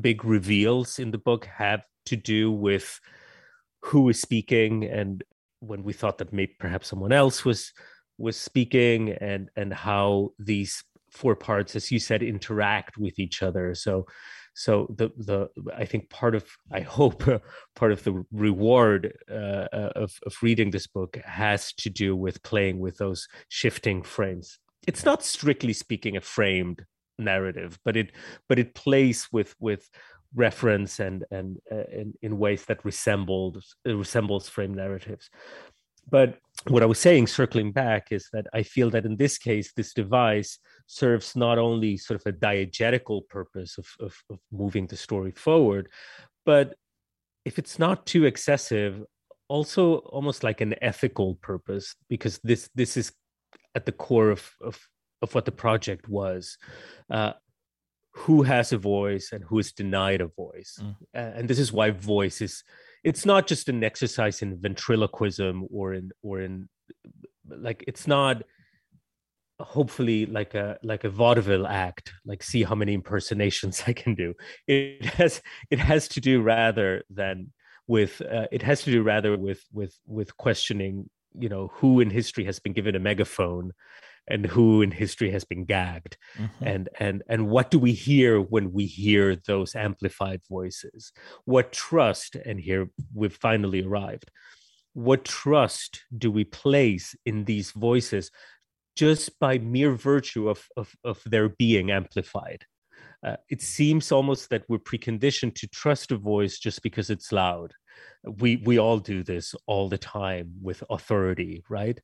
big reveals in the book have to do with who is speaking and when we thought that maybe perhaps someone else was was speaking and and how these four parts as you said interact with each other. So so the the i think part of i hope part of the reward uh, of of reading this book has to do with playing with those shifting frames. It's not strictly speaking a framed narrative but it but it plays with with reference and and uh, in, in ways that resembles resembles frame narratives but what I was saying, circling back, is that I feel that in this case, this device serves not only sort of a diegetical purpose of, of, of moving the story forward, but if it's not too excessive, also almost like an ethical purpose, because this this is at the core of of, of what the project was. Uh, who has a voice and who is denied a voice, mm. and this is why voice is it's not just an exercise in ventriloquism or in or in like it's not hopefully like a like a vaudeville act like see how many impersonations i can do it has it has to do rather than with uh, it has to do rather with with with questioning you know who in history has been given a megaphone and who in history has been gagged. Mm-hmm. and and and what do we hear when we hear those amplified voices? What trust and here we've finally arrived what trust do we place in these voices just by mere virtue of of, of their being amplified? Uh, it seems almost that we're preconditioned to trust a voice just because it's loud. We we all do this all the time with authority right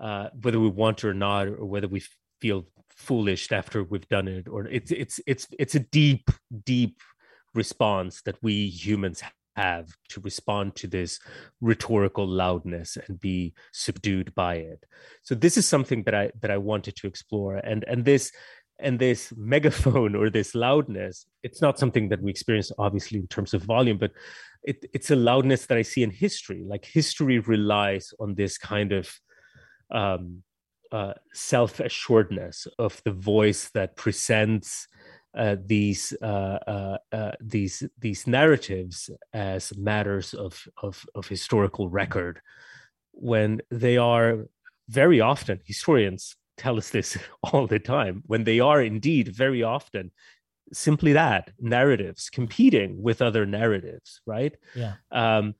uh, whether we want to or not, or whether we feel foolish after we've done it, or it's it's it's it's a deep, deep response that we humans have to respond to this rhetorical loudness and be subdued by it. So this is something that I that I wanted to explore, and and this and this megaphone or this loudness it's not something that we experience obviously in terms of volume but it, it's a loudness that i see in history like history relies on this kind of um, uh, self assuredness of the voice that presents uh, these uh, uh, uh, these these narratives as matters of, of, of historical record, when they are very often historians tell us this all the time when they are indeed very often simply that narratives competing with other narratives right? Yeah. Um,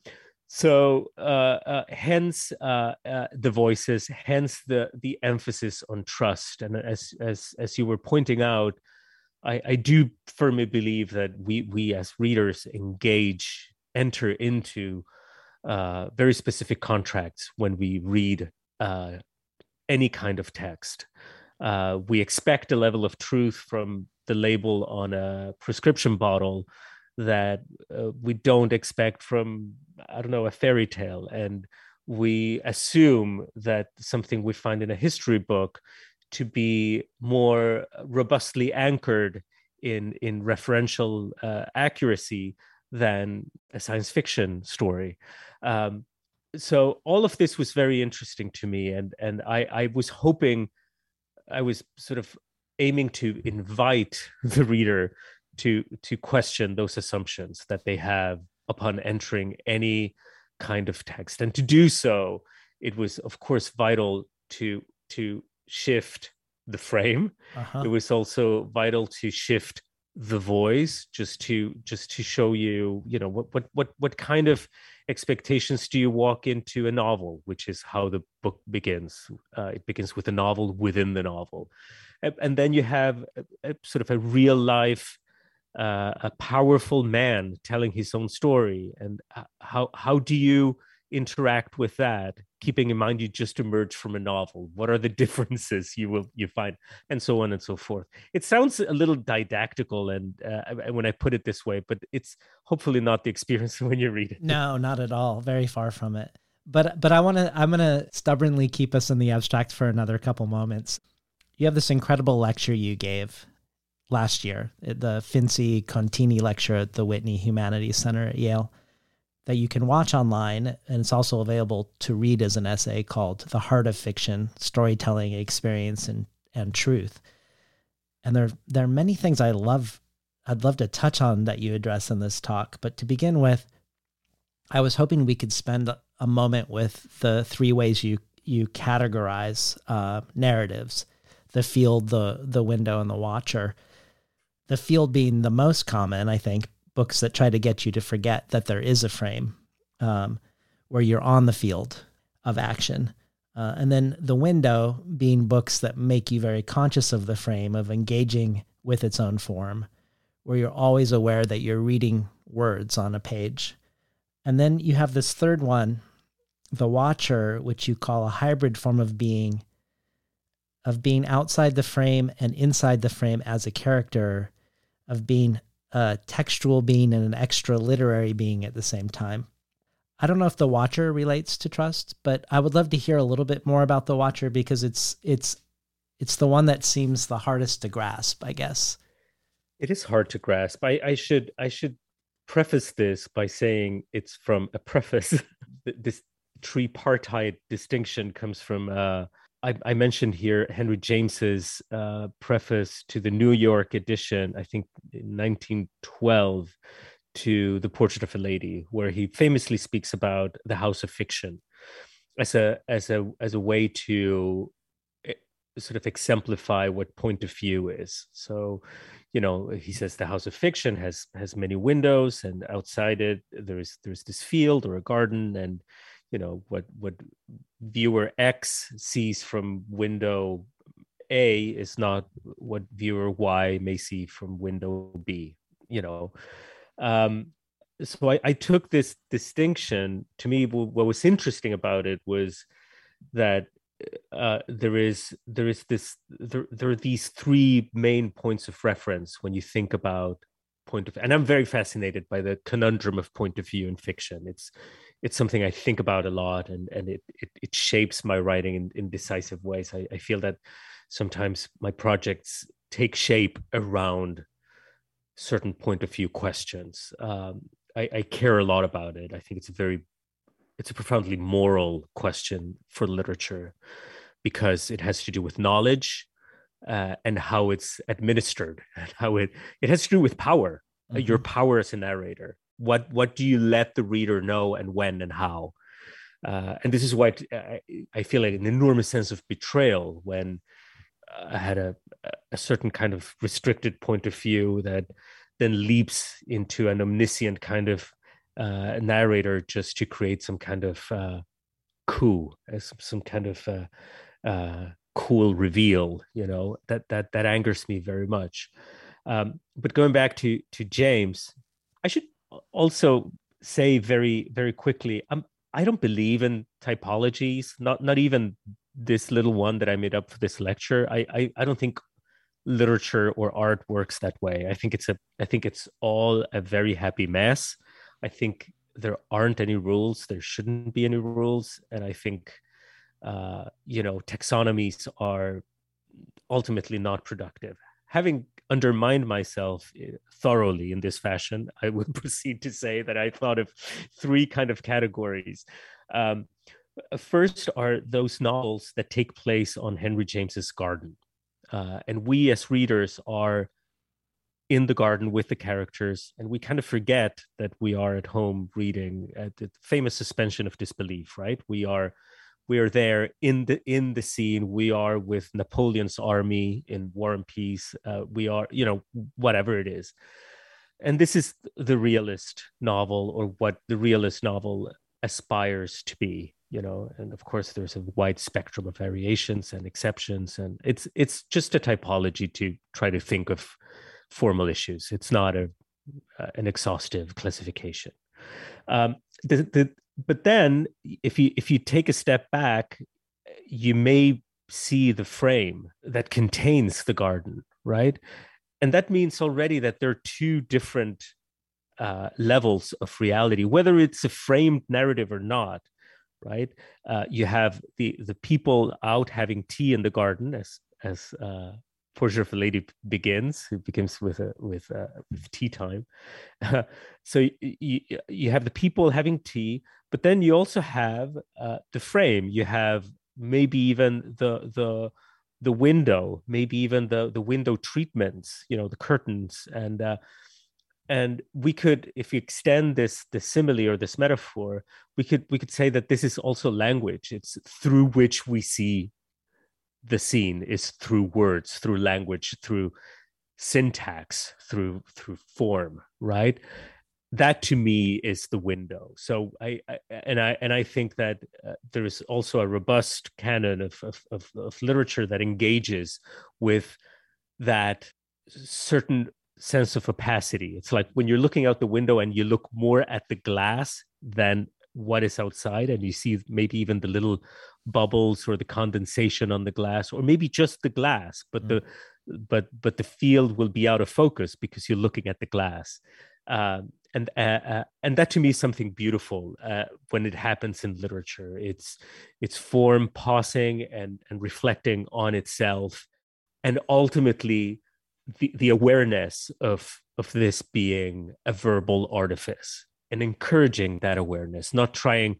so uh, uh, hence uh, uh, the voices hence the the emphasis on trust. And as as as you were pointing out i i do firmly believe that we we as readers engage enter into uh, very specific contracts when we read uh, any kind of text. We expect a level of truth from the label on a prescription bottle that uh, we don't expect from i don't know a fairy tale. And we assume that something we find in a history book to be more robustly anchored in in referential uh, accuracy than a science fiction story. Um, so all of this was very interesting to me and and i i was hoping i was sort of aiming to invite the reader to to question those assumptions that they have upon entering any kind of text. And to do so it was of course vital to to shift the frame. Uh-huh. it was also vital to shift the voice just to just to show you you know what what what what kind of expectations do you walk into a novel which is how the book begins. Uh, it begins with a novel within the novel. And, and then you have a, a, sort of a real life uh, a powerful man telling his own story? And how how do you interact with that keeping in mind you just emerged from a novel? What are the differences you will you find? And so on and so forth. It sounds a little didactical and uh, when i put it this way but it's hopefully not the experience when you read it. No not at all. Very far from it. But but i want to i'm going to stubbornly keep us in the abstract for another couple moments. You have this incredible lecture you gave last year, the Finzi Contini lecture at the Whitney Humanities Center at Yale. that you can watch online, and it's also available to read as an essay called The Heart of Fiction Storytelling, Experience, and, and Truth. And there, there are many things I love, I'd love to touch on that you address in this talk. But to begin with, I was hoping we could spend a moment with the three ways you you categorize uh, narratives: the field, the the window, and the watcher. The field being the most common, I think, books that try to get you to forget that there is a frame um, where you're on the field of action. Uh, and then the window being books that make you very conscious of the frame, of engaging with its own form, where you're always aware that you're reading words on a page. And then you have this third one, the watcher, which you call a hybrid form of being, of being outside the frame and inside the frame as a character, of being a textual being and an extra literary being at the same time. I don't know if the Watcher relates to trust, but I would love to hear a little bit more about the Watcher because it's it's it's the one that seems the hardest to grasp, I guess. It is hard to grasp. I, I should I should preface this by saying it's from a preface. this tripartite distinction comes from uh, I, I, mentioned here Henry James's uh, preface to the New York edition, I think in 1912, to The Portrait of a Lady, where he famously speaks about the House of Fiction as a as a as a way to eh, sort of exemplify what point of view is. So, you know, he says the House of Fiction has has many windows, and outside it there is there's this field or a garden, and you know what what viewer x sees from window a is not what viewer y may see from window b you know. Um, so I, I, took this distinction. To me what was interesting about it was that uh, there is there is this there, there are these three main points of reference when you think about point of and i'm very fascinated by the conundrum of point of view in fiction. It's it's something I think about a lot, and and it it, it shapes my writing in, in decisive ways. I, I feel that sometimes my projects take shape around certain point of view questions. Um, I, I care a lot about it. I think it's a very it's a profoundly moral question for literature because it has to do with knowledge uh, and how it's administered and how it it has to do with power mm-hmm. uh, your power as a narrator what what do you let the reader know and when and how uh, and this is why I, feel like an enormous sense of betrayal when I had a, a certain kind of restricted point of view that then leaps into an omniscient kind of uh, narrator just to create some kind of uh, coup, as some kind of uh, uh, cool reveal. You know that that that angers me very much. Um, but going back to to James, I should also say very very quickly um, i don't believe in typologies not not even this little one that i made up for this lecture. I i, I don't think literature or art works that way. I think it's a i think it's all a very happy mess. I think there aren't any rules. There shouldn't be any rules. And i think uh, you know taxonomies are ultimately not productive. Having undermined myself eh, thoroughly in this fashion, I would proceed to say that I thought of three kind of categories. Um, first are those novels that take place on Henry James's garden. Uh, and we as readers are in the garden with the characters, and we kind of forget that we are at home reading uh, the famous suspension of disbelief, right? We are we are there in the in the scene. We are with napoleon's army in war and peace uh, we are you know whatever it is. And this is the realist novel or what the realist novel aspires to be you know? And of course there's a wide spectrum of variations and exceptions and it's it's just a typology to try to think of formal issues. It's not a uh, an exhaustive classification. Um, the, the but then if you if you take a step back you may see the frame that contains the garden right and that means already that there are two different uh, levels of reality whether it's a framed narrative or not right uh, you have the the people out having tea in the garden as as uh, Portrait of a Lady begins. It begins with a with uh, with tea time. so you you have the people having tea, but then you also have uh, the frame. You have maybe even the the the window, maybe even the the window treatments. You know, the curtains and. Uh, and we could if we extend this this simile or this metaphor we could we could say that this is also language it's through which we see the scene is through words through language through syntax through through form right that to me is the window. So i, I and i and i think that uh, there is also a robust canon of, of of of literature that engages with that certain sense of opacity. It's like when you're looking out the window and you look more at the glass than what is outside and you see maybe even the little bubbles or the condensation on the glass or maybe just the glass but mm. the but but the field will be out of focus because you're looking at the glass. Um, and uh, uh, and that to me is something beautiful uh, when it happens in literature it's it's form pausing and and reflecting on itself and ultimately the, the awareness of of this being a verbal artifice and encouraging that awareness not trying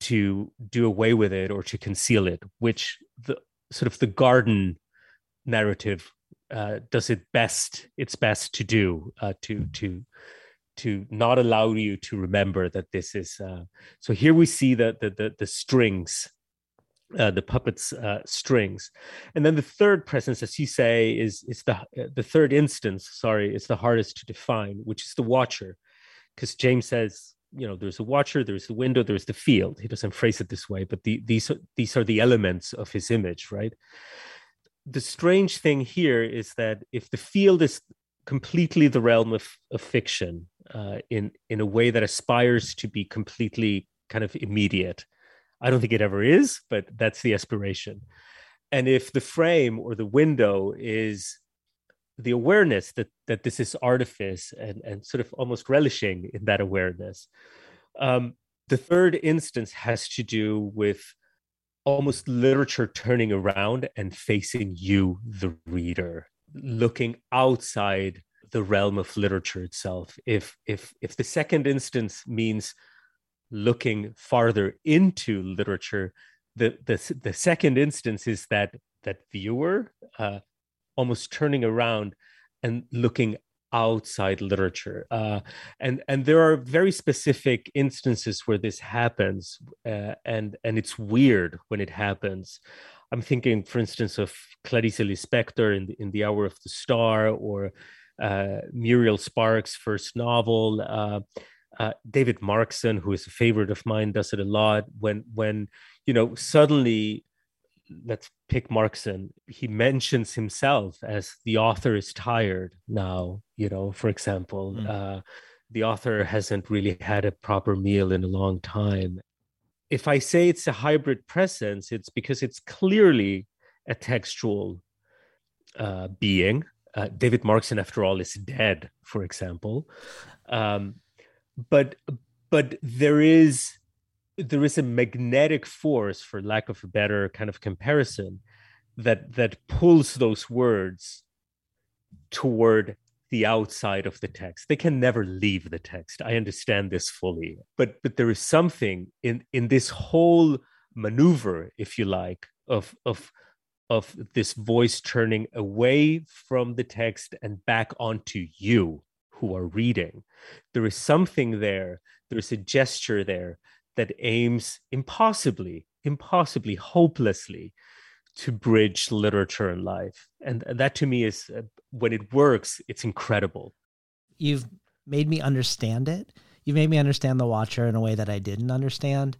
to do away with it or to conceal it, which the sort of the garden narrative uh, does it best. It's best to do uh, to to to not allow you to remember that this is. Uh, so here we see the the the, the strings. Uh, the puppets uh, strings and then the third presence as you say is is the the third instance sorry is the hardest to define which is the watcher because james says you know there's a watcher there's the window there's the field he doesn't phrase it this way but the, these these are the elements of his image right the strange thing here is that if the field is completely the realm of, of fiction uh, in in a way that aspires to be completely kind of immediate. I don't think it ever is but that's the aspiration. And if the frame or the window is the awareness that that this is artifice and and sort of almost relishing in that awareness um, the third instance has to do with almost literature turning around and facing you the reader looking outside the realm of literature itself. If if if the second instance means looking farther into literature the the, the second instance is that that viewer uh, almost turning around and looking outside literature. Uh, and and there are very specific instances where this happens uh, and and it's weird when it happens i'm thinking for instance of clarice lispector in the, in the hour of the star or uh, muriel sparks first novel uh, uh, david markson who is a favorite of mine does it a lot when when you know suddenly let's pick Markson. He mentions himself as the author is tired now. You know, for example, mm. uh, the author hasn't really had a proper meal in a long time. If I say it's a hybrid presence, it's because it's clearly a textual uh, being. Uh, David Markson, after all, is dead, for example. Um, but but there is there is a magnetic force for lack of a better kind of comparison that that pulls those words toward the outside of the text. They can never leave the text. I understand this fully. But but there is something in in this whole maneuver if you like of of of this voice turning away from the text and back onto you who are reading. There is something there there's a gesture there that aims impossibly, impossibly, hopelessly to bridge literature and life. And that to me is, uh, when it works, it's incredible. You've made me understand it. You made me understand The Watcher in a way that I didn't understand.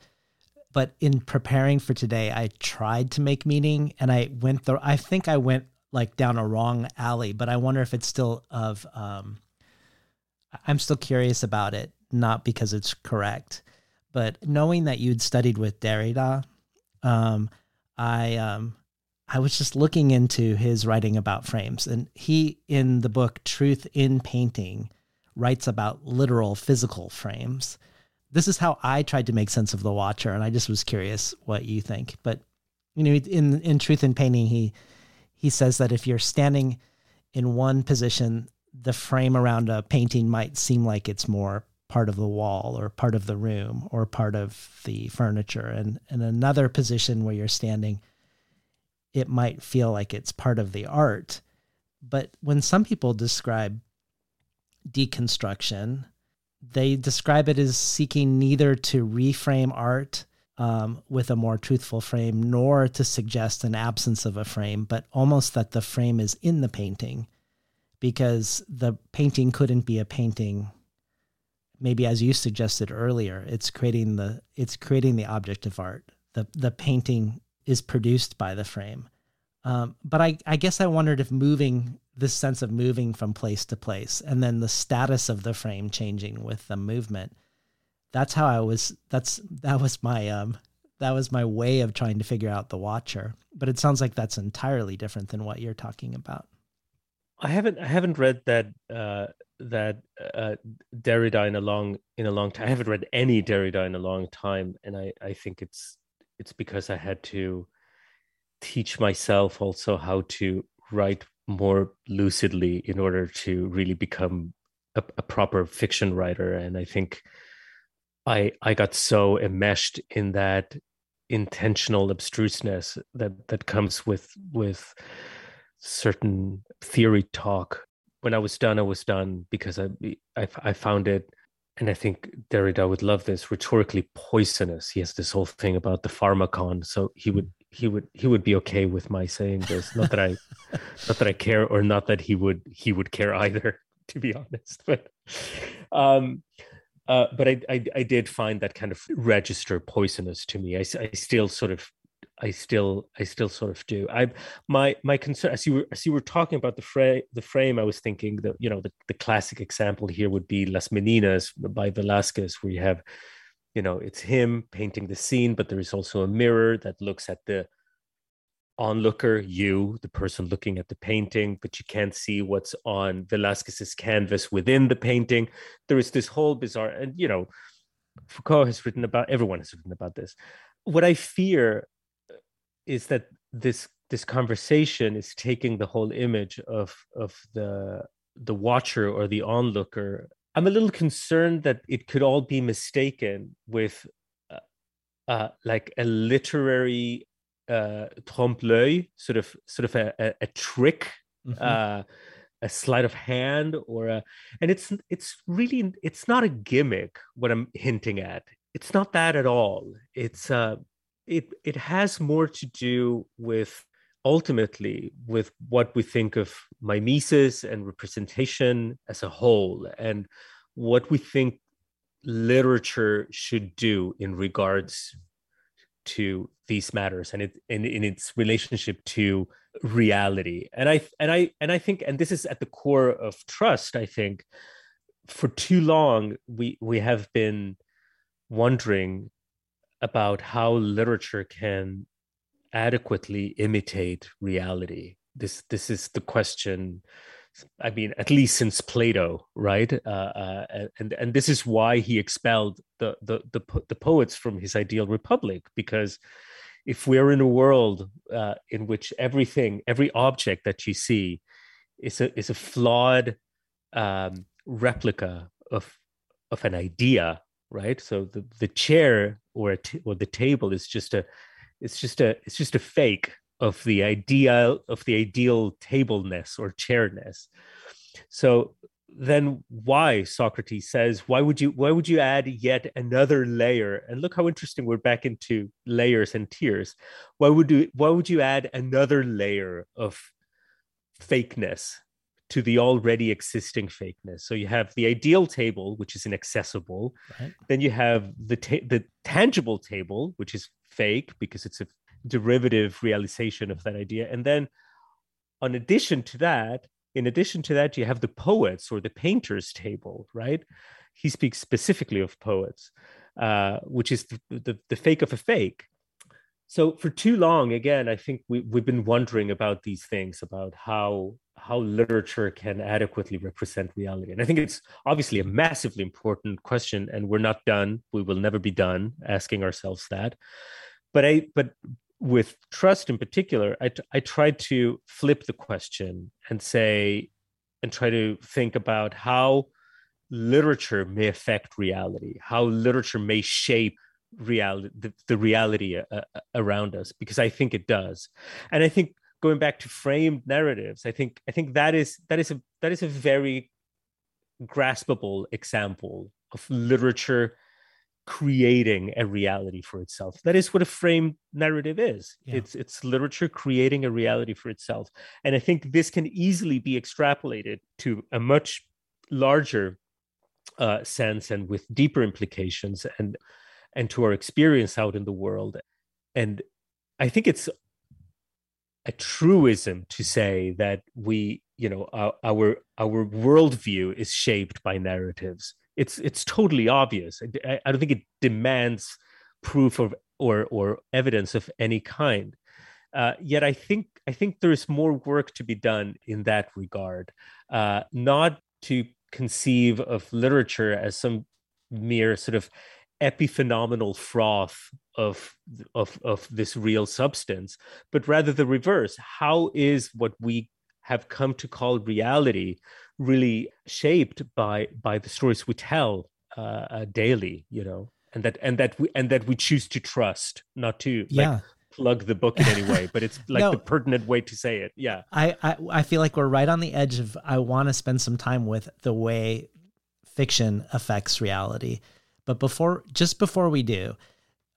But in preparing for today, I tried to make meaning and I went the, I think I went like down a wrong alley, but I wonder if it's still of, um, I'm still curious about it, not because it's correct but knowing that you'd studied with Derrida, um, I um, I was just looking into his writing about frames, and he in the book Truth in Painting writes about literal physical frames. This is how I tried to make sense of the Watcher, and I just was curious what you think. But you know, in in Truth in Painting, he he says that if you're standing in one position, the frame around a painting might seem like it's more part of the wall or part of the room or part of the furniture. And in another position where you're standing, it might feel like it's part of the art. But when some people describe deconstruction, they describe it as seeking neither to reframe art um, with a more truthful frame nor to suggest an absence of a frame, but almost that the frame is in the painting because the painting couldn't be a painting maybe as you suggested earlier it's creating the it's creating the object of art the the painting is produced by the frame. Um, but I, I guess i wondered if moving this sense of moving from place to place and then the status of the frame changing with the movement that's how i was that's that was my um that was my way of trying to figure out the watcher. But it sounds like that's entirely different than what you're talking about. I haven't I haven't read that uh, that uh, Derrida in a long in a long time. I haven't read any Derrida in a long time, and I I think it's it's because I had to teach myself also how to write more lucidly in order to really become a, a proper fiction writer. And I think I I got so enmeshed in that intentional abstruseness that that comes with with certain theory talk. When I was done, I was done because I, I, I found it, and I think Derrida would love this, rhetorically poisonous. He has this whole thing about the pharmakon, so he would he would he would be okay with my saying this. Not that I, not that I care, or not that he would he would care either. To be honest, but um, uh, but I, I, I did find that kind of register poisonous to me. I, I still sort of I still I still sort of do. I my my concern as you were as you were talking about the frame the frame, I was thinking that you know the, the classic example here would be Las Meninas by Velasquez, where you have, you know, it's him painting the scene, but there is also a mirror that looks at the onlooker, you, the person looking at the painting, but you can't see what's on Velasquez's canvas within the painting. There is this whole bizarre, and you know, Foucault has written about everyone has written about this. What I fear is that this this conversation is taking the whole image of of the the watcher or the onlooker. I'm a little concerned that it could all be mistaken with uh, uh, like a literary uh, trompe l'oeil sort of sort of a, a, a trick mm-hmm. uh, a sleight of hand or a and it's it's really it's not a gimmick what i'm hinting at. It's not that at all. It's uh it it has more to do with ultimately with what we think of mimesis and representation as a whole and what we think literature should do in regards to these matters and it in, in its relationship to reality. And i and i and i think and this is at the core of trust i think for too long we we have been wondering about how literature can adequately imitate reality. This this is the question. I mean, at least since Plato, right? Uh, uh, and and this is why he expelled the, the the the poets from his ideal republic because if we're in a world uh, in which everything, every object that you see, is a is a flawed um, replica of of an idea, right? So the the chair or or the table is just a it's just a it's just a fake of the ideal of the ideal tableness or chairness. So then why Socrates says why would you why would you add yet another layer? And look how interesting we're back into layers and tiers. Why would you why would you add another layer of fakeness to the already existing fakeness. So you have the ideal table, which is inaccessible. Right. Then you have the ta- the tangible table, which is fake because it's a derivative realization of that idea. And then, on addition to that, in addition to that, you have the poets or the painters table, right? He speaks specifically of poets, uh, which is the, the, the fake of a fake so for too long again i think we, we've been wondering about these things about how how literature can adequately represent reality. And i think it's obviously a massively important question and we're not done. We will never be done asking ourselves that. But i but with trust in particular, I, I tried to flip the question and say, and try to think about how literature may affect reality, how literature may shape reality, the, the reality uh, uh, around us, because I think it does. And I think going back to framed narratives, I think I think that is that is a that is a very graspable example of literature creating a reality for itself. That is what a framed narrative is. Yeah. It's it's literature creating a reality for itself. And I think this can easily be extrapolated to a much larger uh, sense and with deeper implications and and to our experience out in the world. And I think it's a truism to say that we, you know, our our, our worldview is shaped by narratives it's it's totally obvious. I, I don't think it demands proof of or or evidence of any kind. Uh, yet I think I think there is more work to be done in that regard. Uh, not to conceive of literature as some mere sort of epiphenomenal froth of of of this real substance, but rather the reverse. How is what we have come to call reality really shaped by by the stories we tell uh, uh, daily you know and that and that we and that we choose to trust not to yeah. like, plug the book in any way but it's like no, the pertinent way to say it. Yeah. I, I i feel like we're right on the edge of i want to spend some time with the way fiction affects reality but before just before we do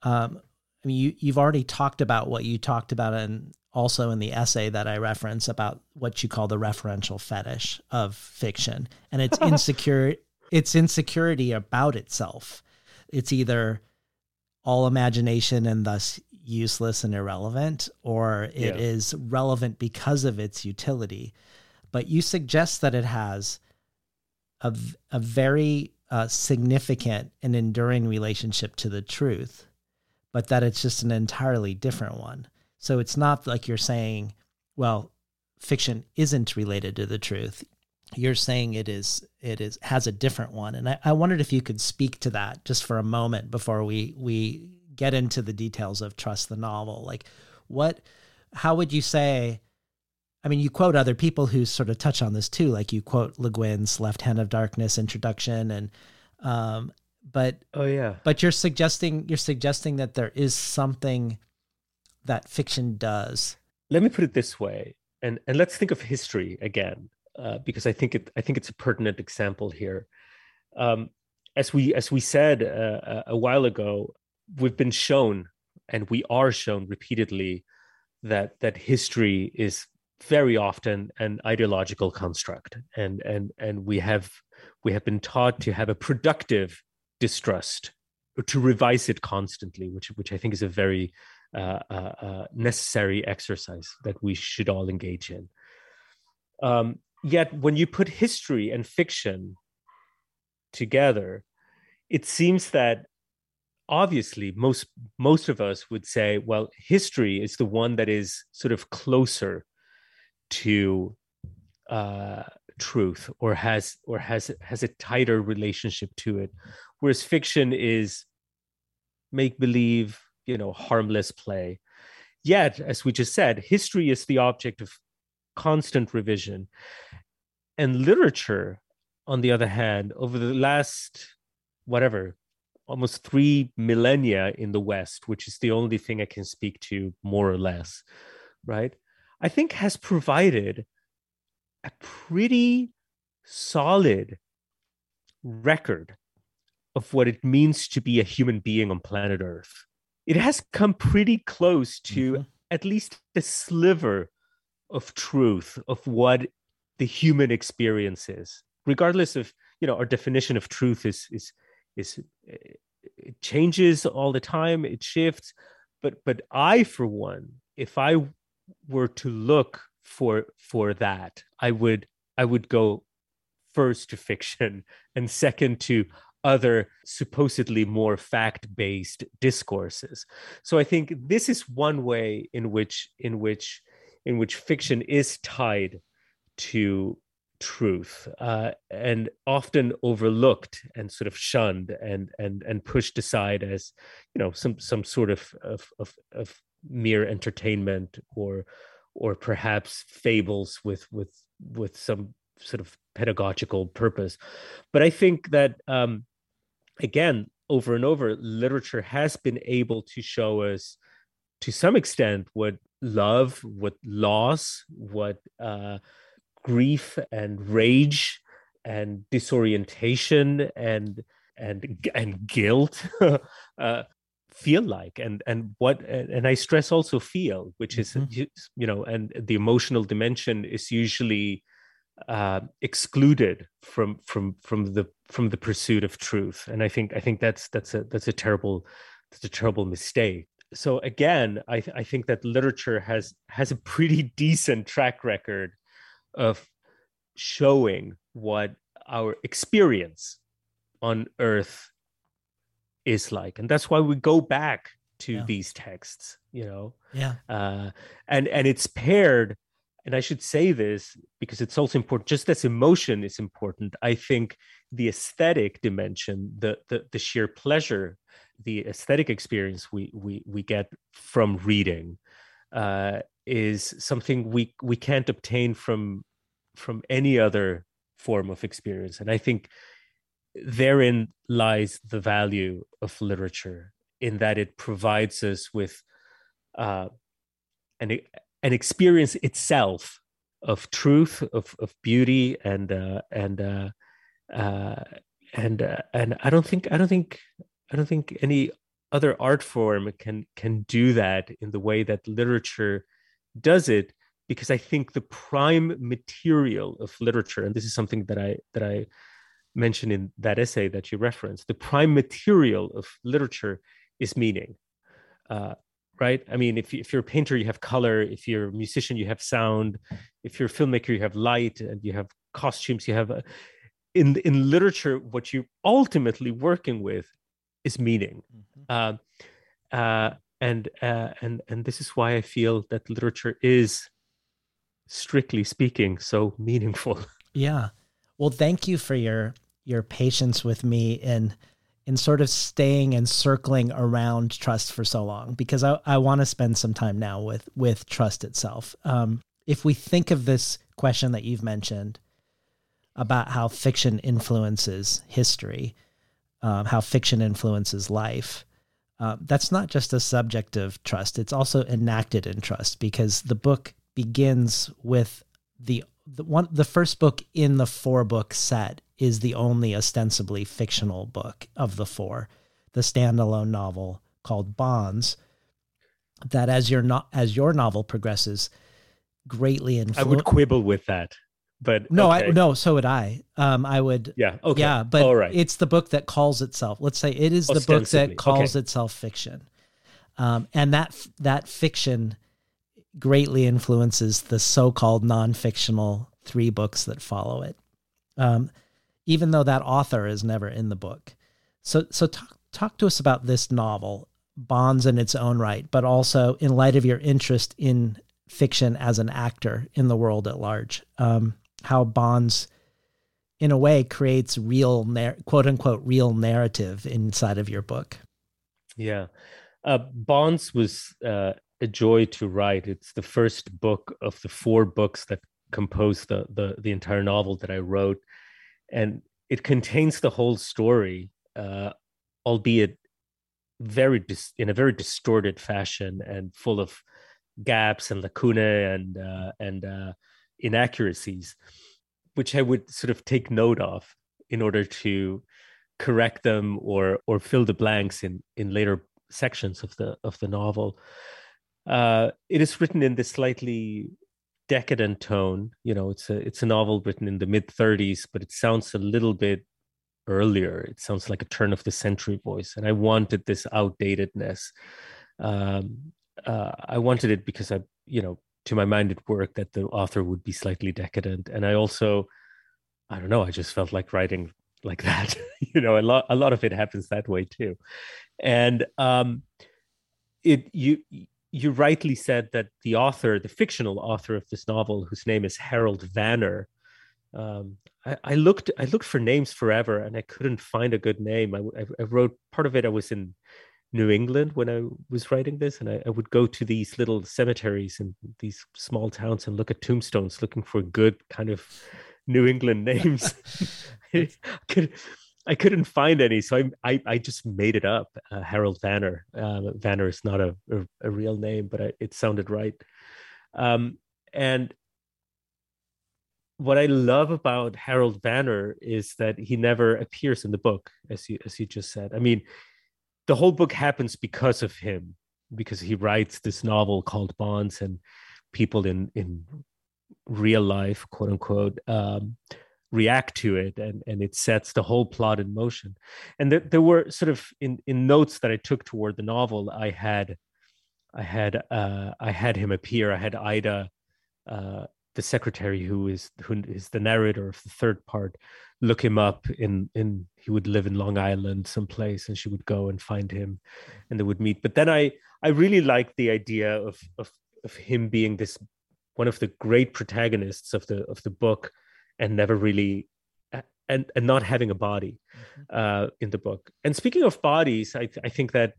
um I mean, you, you've already talked about what you talked about and also in the essay that I reference about what you call the referential fetish of fiction. And it's insecure it's insecurity about itself. It's either all imagination and thus useless and irrelevant, or it yeah. is relevant because of its utility. But you suggest that it has a, a very uh, significant and enduring relationship to the truth, but that it's just an entirely different one. So it's not like you're saying, well, fiction isn't related to the truth. You're saying it is it is has a different one. And I, I wondered if you could speak to that just for a moment before we we get into the details of Trust the Novel. Like what how would you say I mean, you quote other people who sort of touch on this too, like you quote Le Guin's Left Hand of Darkness introduction and um but oh yeah. But you're suggesting you're suggesting that there is something that fiction does. Let me put it this way, and and let's think of history again, uh, because I think it I think it's a pertinent example here. Um, as we as we said uh, a while ago, we've been shown, and we are shown repeatedly, that that history is very often an ideological construct, and and and we have we have been taught to have a productive distrust to revise it constantly, which which I think is a very uh, uh, uh, necessary exercise that we should all engage in. Um, yet, when you put history and fiction together, it seems that obviously most most of us would say, well, history is the one that is sort of closer to uh, truth or has or has has a tighter relationship to it, whereas fiction is make believe you know harmless play. Yet as we just said history is the object of constant revision. And literature on the other hand over the last whatever almost three millennia in the west which is the only thing i can speak to more or less right i think has provided a pretty solid record of what it means to be a human being on planet earth it has come pretty close to mm-hmm. at least a sliver of truth of what the human experience is regardless of you know our definition of truth is is is it changes all the time it shifts but but i for one if i were to look for for that i would i would go first to fiction and second to other supposedly more fact-based discourses. So i think this is one way in which in which in which fiction is tied to truth uh, and often overlooked and sort of shunned and and and pushed aside as you know some some sort of of of, of mere entertainment or or perhaps fables with with with some sort of pedagogical purpose. But i think that um again over and over literature has been able to show us to some extent what love what loss what uh grief and rage and disorientation and and and guilt uh, feel like and and what and i stress also feel which is mm-hmm. you know and the emotional dimension is usually uh, excluded from from from the from the pursuit of truth and i think i think that's that's a that's a terrible that's a terrible mistake so again i th- i think that literature has has a pretty decent track record of showing what our experience on earth is like and that's why we go back to yeah. these texts you know? Yeah. Uh, and and it's paired and i should say this because it's also important just as emotion is important i think the aesthetic dimension the the, the sheer pleasure the aesthetic experience we we we get from reading uh, is something we we can't obtain from from any other form of experience. And i think therein lies the value of literature in that it provides us with uh, an, an experience itself of truth of, of beauty and uh, and uh, uh, and uh, and I don't think I don't think I don't think any other art form can can do that in the way that literature does it because I think the prime material of literature and this is something that I that I mentioned in that essay that you referenced, the prime material of literature is meaning. Uh, right? I mean, if, if you're a painter, you have color. If you're a musician, you have sound. If you're a filmmaker, you have light and you have costumes. You have a, in in literature, what you're ultimately working with is meaning. Mm-hmm. Uh, uh, and uh, and and this is why I feel that literature is, strictly speaking, so meaningful. Yeah. Well, thank you for your your patience with me in in sort of staying and circling around trust for so long because I, I want to spend some time now with with trust itself. Um, if we think of this question that you've mentioned about how fiction influences history, um, how fiction influences life, uh, that's not just a subject of trust; it's also enacted in trust because the book begins with the the one the first book in the four book set is the only ostensibly fictional book of the four, the standalone novel called Bonds. That as your no- as your novel progresses, greatly influence. I would quibble with that, but no, okay. I no, so would I. Um, I would. Yeah. Okay. Yeah, but All right. it's the book that calls itself. Let's say it is the book that calls okay. itself fiction, um, and that that fiction greatly influences the so-called non-fictional three books that follow it, um, even though that author is never in the book. So, so talk talk to us about this novel, Bonds in its own right, but also in light of your interest in fiction as an actor in the world at large, um, how Bonds, in a way, creates real, quote unquote, real narrative inside of your book. Yeah. Uh, Bonds was uh, a joy to write. It's the first book of the four books that compose the, the, the entire novel that I wrote, and it contains the whole story, uh, albeit very dis- in a very distorted fashion and full of gaps and lacunae and uh, and uh, inaccuracies, which I would sort of take note of in order to correct them or or fill the blanks in in later sections of the of the novel. Uh, it is written in this slightly decadent tone. You know, it's a it's a novel written in the mid 30s, but it sounds a little bit earlier. It sounds like a turn of the century voice, and I wanted this outdatedness. Um, uh, I wanted it because I, you know, to my mind, it worked that the author would be slightly decadent, and I also, I don't know, I just felt like writing like that. you know, a lot a lot of it happens that way too, and um, it you you rightly said that the author, the fictional author of this novel, whose name is Harold Vanner, um, I, I, looked I looked for names forever and I couldn't find a good name. I, I, wrote part of it. I was in New England when I was writing this, and I, I, would go to these little cemeteries in these small towns and look at tombstones, looking for good kind of New England names. I could I couldn't find any, so I I, I just made it up. Uh, Harold Vanner. Uh, Vanner is not a, a, a real name, but I, it sounded right. Um, and what I love about Harold Vanner is that he never appears in the book, as you as you just said. I mean, the whole book happens because of him, because he writes this novel called Bonds, and people in in real life, quote unquote, um, react to it, and and it sets the whole plot in motion. And there, there were sort of in in notes that I took toward the novel, I had, I had, uh, I had him appear. I had Ida. Uh, the secretary who is who is the narrator of the third part look him up in in he would live in long island someplace and she would go and find him and they would meet but then i i really liked the idea of of of him being this one of the great protagonists of the of the book and never really and and not having a body mm-hmm. uh in the book and speaking of bodies i i think that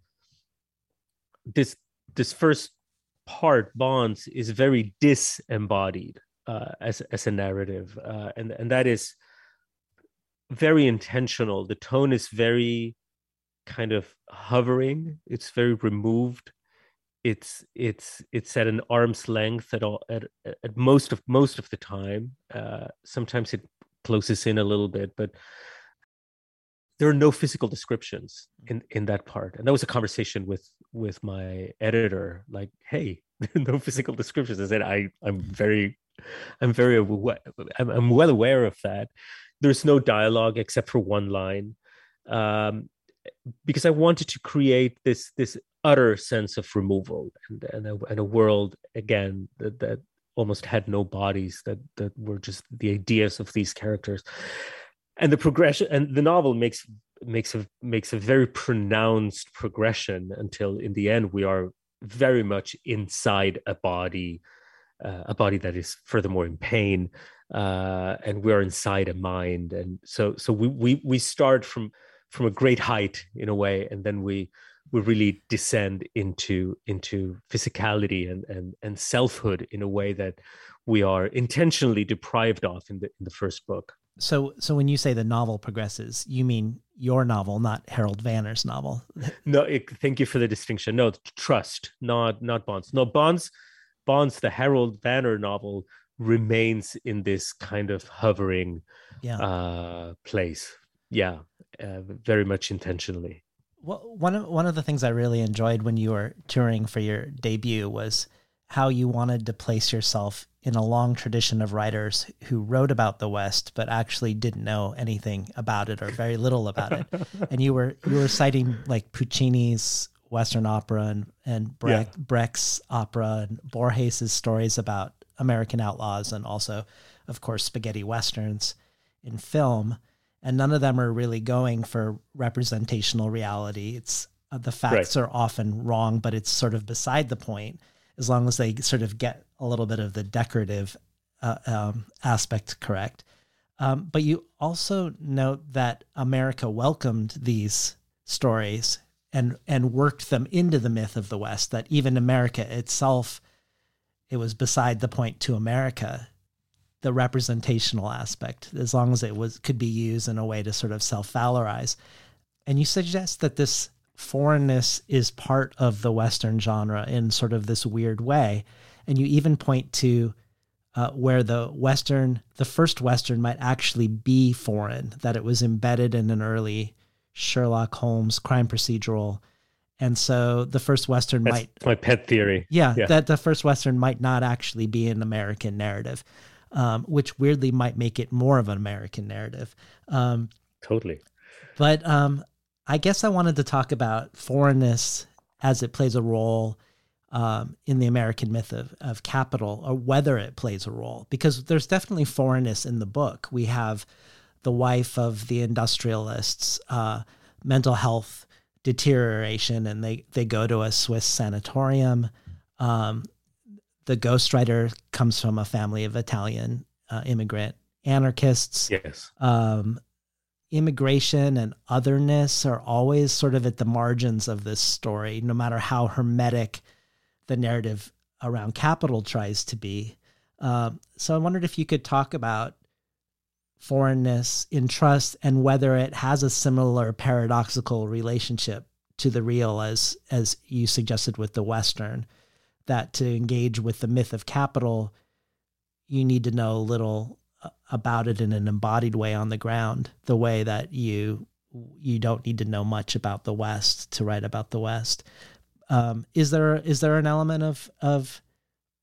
this this first part bonds is very disembodied uh, as as a narrative, uh, and and that is very intentional. The tone is very kind of hovering. It's very removed. It's it's it's at an arm's length at all at, at most of most of the time. Uh, sometimes it closes in a little bit, but there are no physical descriptions in in that part. And that was a conversation with with my editor like hey no physical descriptions. I said i i'm very i'm very I'm, I'm well aware of that. There's no dialogue except for one line. Um, because i wanted to create this this utter sense of removal and and a, and a world again that, that almost had no bodies that that were just the ideas of these characters. And the progression and the novel makes makes a makes a very pronounced progression until in the end we are very much inside a body uh, a body that is furthermore in pain uh, and we're inside a mind. And so so we, we we start from from a great height in a way and then we we really descend into into physicality and and and selfhood in a way that we are intentionally deprived of in the in the first book so, so when you say the novel progresses, you mean your novel, not Harold Vanner's novel. no, it, thank you for the distinction. No, trust, not not Bonds. No, Bonds, Bonds, the Harold Vanner novel remains in this kind of hovering yeah. uh, place. Yeah, uh, very much intentionally. Well, one of one of the things I really enjoyed when you were touring for your debut was how you wanted to place yourself in a long tradition of writers who wrote about the West but actually didn't know anything about it or very little about it. and you were you were citing like Puccini's Western opera and and Brecht, yeah. Brecht's opera and Borges's stories about American outlaws and also, of course, spaghetti westerns in film. And none of them are really going for representational reality. It's uh, the facts right. are often wrong, but it's sort of beside the point as long as they sort of get a little bit of the decorative uh, um, aspect correct. Um, but you also note that America welcomed these stories and and worked them into the myth of the West. That even America itself, it was beside the point to America, the representational aspect, as long as it was could be used in a way to sort of self valorize. And you suggest that this foreignness is part of the Western genre in sort of this weird way. And you even point to uh, where the Western, the first Western might actually be foreign, that it was embedded in an early Sherlock Holmes crime procedural. And so the first Western That's might. my pet theory. Yeah, yeah, that the first Western might not actually be an American narrative, um, which weirdly might make it more of an American narrative. Um, totally. But um, I guess I wanted to talk about foreignness as it plays a role um, in the American myth of, of capital, or whether it plays a role, because there's definitely foreignness in the book. We have the wife of the industrialists, uh, mental health deterioration, and they, they go to a Swiss sanatorium. Um, the ghostwriter comes from a family of Italian uh, immigrant anarchists. Yes. Um, immigration and otherness are always sort of at the margins of this story, no matter how hermetic the narrative around capital tries to be. Um, so I wondered if you could talk about foreignness in trust and whether it has a similar paradoxical relationship to the real as as you suggested with the western that to engage with the myth of capital you need to know a little uh, about it in an embodied way on the ground the way that you you don't need to know much about the west to write about the west um, is there is there an element of of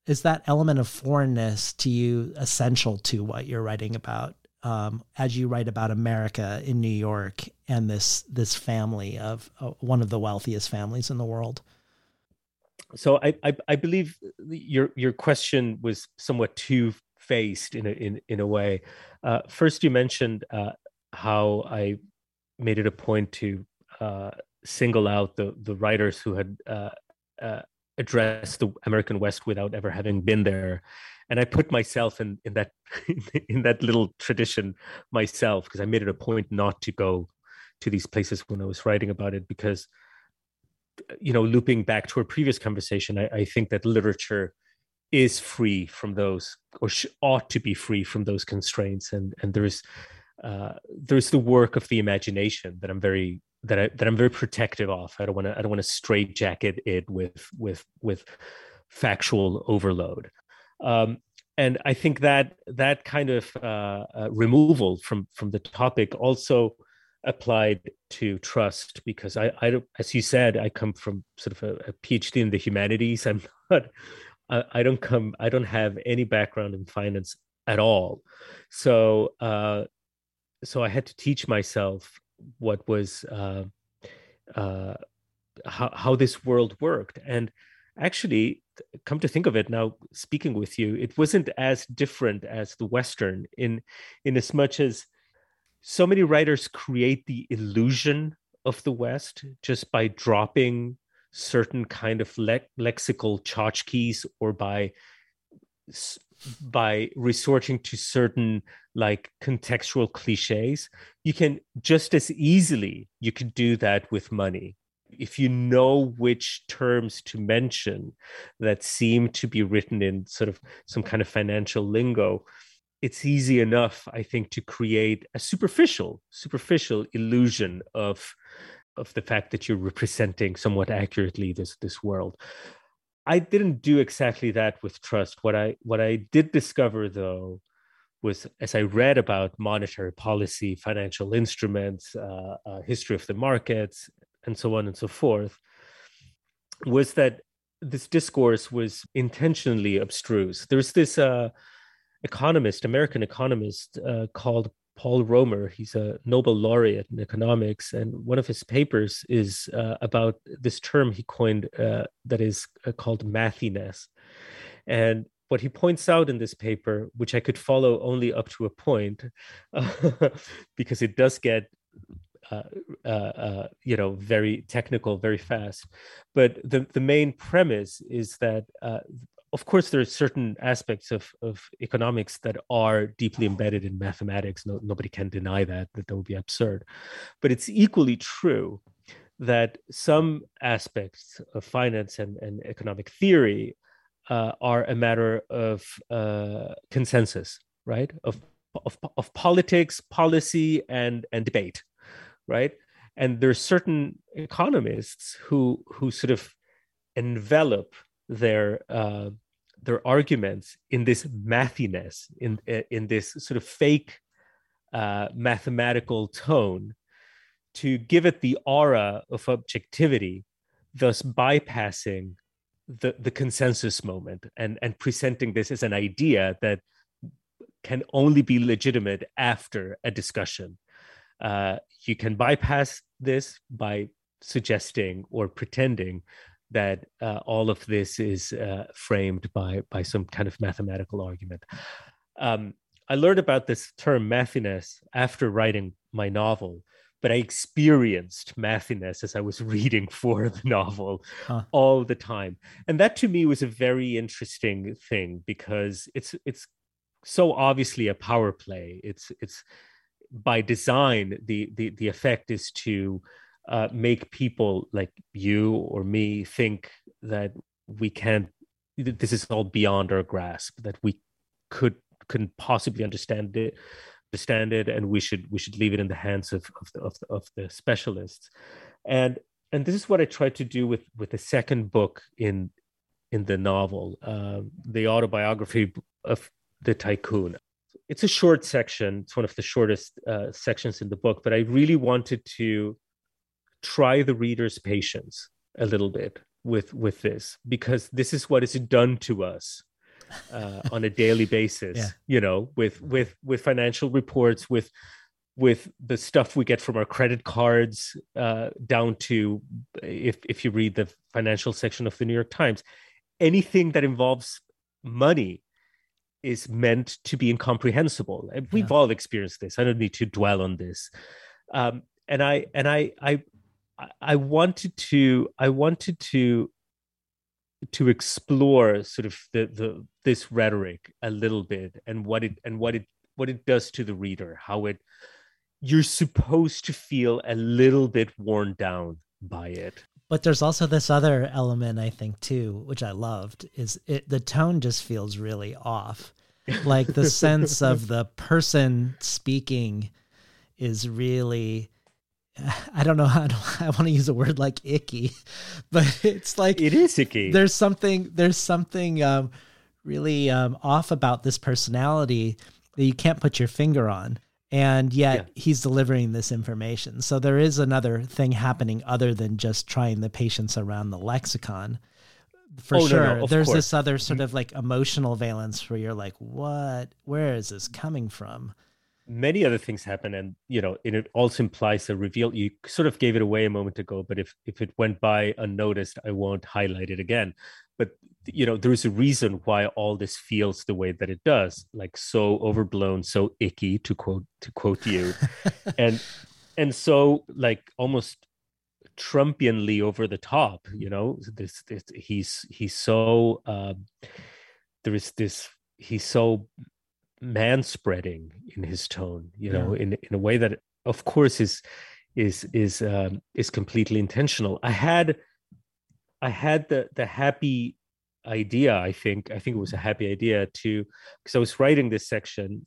is that element of foreignness to you essential to what you're writing about um, as you write about America in New York and this this family of uh, one of the wealthiest families in the world. So I, I, I believe your your question was somewhat two faced in a in in a way. Uh, first, you mentioned uh, how I made it a point to uh, single out the the writers who had uh, uh, addressed the American West without ever having been there and I put myself in in that in that little tradition myself because I made it a point not to go to these places when I was writing about it because you know looping back to our previous conversation I, I think that literature is free from those or sh- ought to be free from those constraints and and there's uh, there's the work of the imagination that I'm very that I that I'm very protective of. I don't want to I don't want to straitjacket it with with with factual overload. Um, and I think that that kind of uh, uh, removal from from the topic also applied to trust because I, I don't, as you said I come from sort of a, a PhD in the humanities. I'm not I, I, don't come I don't have any background in finance at all. So uh, so I had to teach myself what was uh, uh, how how this world worked. And actually come to think of it now speaking with you it wasn't as different as the western in in as much as so many writers create the illusion of the west just by dropping certain kind of le- lexical tchotchkes or by by resorting to certain like contextual cliches. You can just as easily you can do that with money. If you know which terms to mention that seem to be written in sort of some kind of financial lingo it's easy enough i think to create a superficial superficial illusion of of the fact that you're representing somewhat accurately this this world i didn't do exactly that with trust what i what i did discover though was as I read about monetary policy, financial instruments, uh, uh, history of the markets, and so on and so forth, was that this discourse was intentionally abstruse. There's this uh, economist, American economist uh, called Paul Romer. He's a Nobel laureate in economics, and one of his papers is uh, about this term he coined uh, that is uh, called mathiness. And what he points out in this paper, which I could follow only up to a point, because it does get uh, uh, uh, you know very technical very fast but the, the main premise is that uh, of course there are certain aspects of, of economics that are deeply embedded in mathematics. No, nobody can deny that that that would be absurd. But it's equally true that some aspects of finance and, and economic theory uh, are a matter of uh, consensus right? Of, of, of politics policy and and debate right? And there are certain economists who who sort of envelop their uh, their arguments in this mathiness, in in this sort of fake uh, mathematical tone, to give it the aura of objectivity, thus bypassing the the consensus moment and and presenting this as an idea that can only be legitimate after a discussion. Uh, you can bypass this by suggesting or pretending that uh, all of this is uh, framed by by some kind of mathematical argument. Um, I learned about this term mathiness after writing my novel, but I experienced mathiness as I was reading for the novel huh. all the time, and that to me was a very interesting thing because it's it's so obviously a power play. It's it's by design, the the the effect is to uh, make people like you or me think that we can't. This is all beyond our grasp. That we could couldn't possibly understand it understand it and we should we should leave it in the hands of of the, of the, of the specialists and and this is what i tried to do with with the second book in in the novel uh, the autobiography of the tycoon it's a short section it's one of the shortest uh, sections in the book but i really wanted to try the reader's patience a little bit with with this because this is what is done to us uh, on a daily basis yeah. you know with with with financial reports with with the stuff we get from our credit cards uh, down to if if you read the financial section of the New York Times anything that involves money is meant to be incomprehensible and we've yeah. all experienced this i don't need to dwell on this um, and i and i i i wanted to i wanted to to explore sort of the, the this rhetoric a little bit and what it and what it what it does to the reader how it you're supposed to feel a little bit worn down by it. But there's also this other element i think too which i loved is it the tone just feels really off. Like the sense of the person speaking is really I don't know how to, I want to use a word like icky, but it's like it is icky. There's something there's something um, really um, off about this personality that you can't put your finger on, and yet yeah. he's delivering this information. So there is another thing happening other than just trying the patience around the lexicon. For oh, sure, no, no, there's course. this other sort of like emotional valence where you're like, what? Where is this coming from? Many other things happen and you know it also implies a reveal. You sort of gave it away a moment ago but if if it went by unnoticed i won't highlight it again. But you know there is a reason why all this feels the way that it does like so overblown so icky to quote to quote you. And and so like almost trumpianly over the top you know this, this he's he's so um there is this he's so man spreading in his tone you know yeah. in in a way that of course is is is um, is completely intentional i had i had the the happy idea i think i think it was a happy idea to because i was writing this section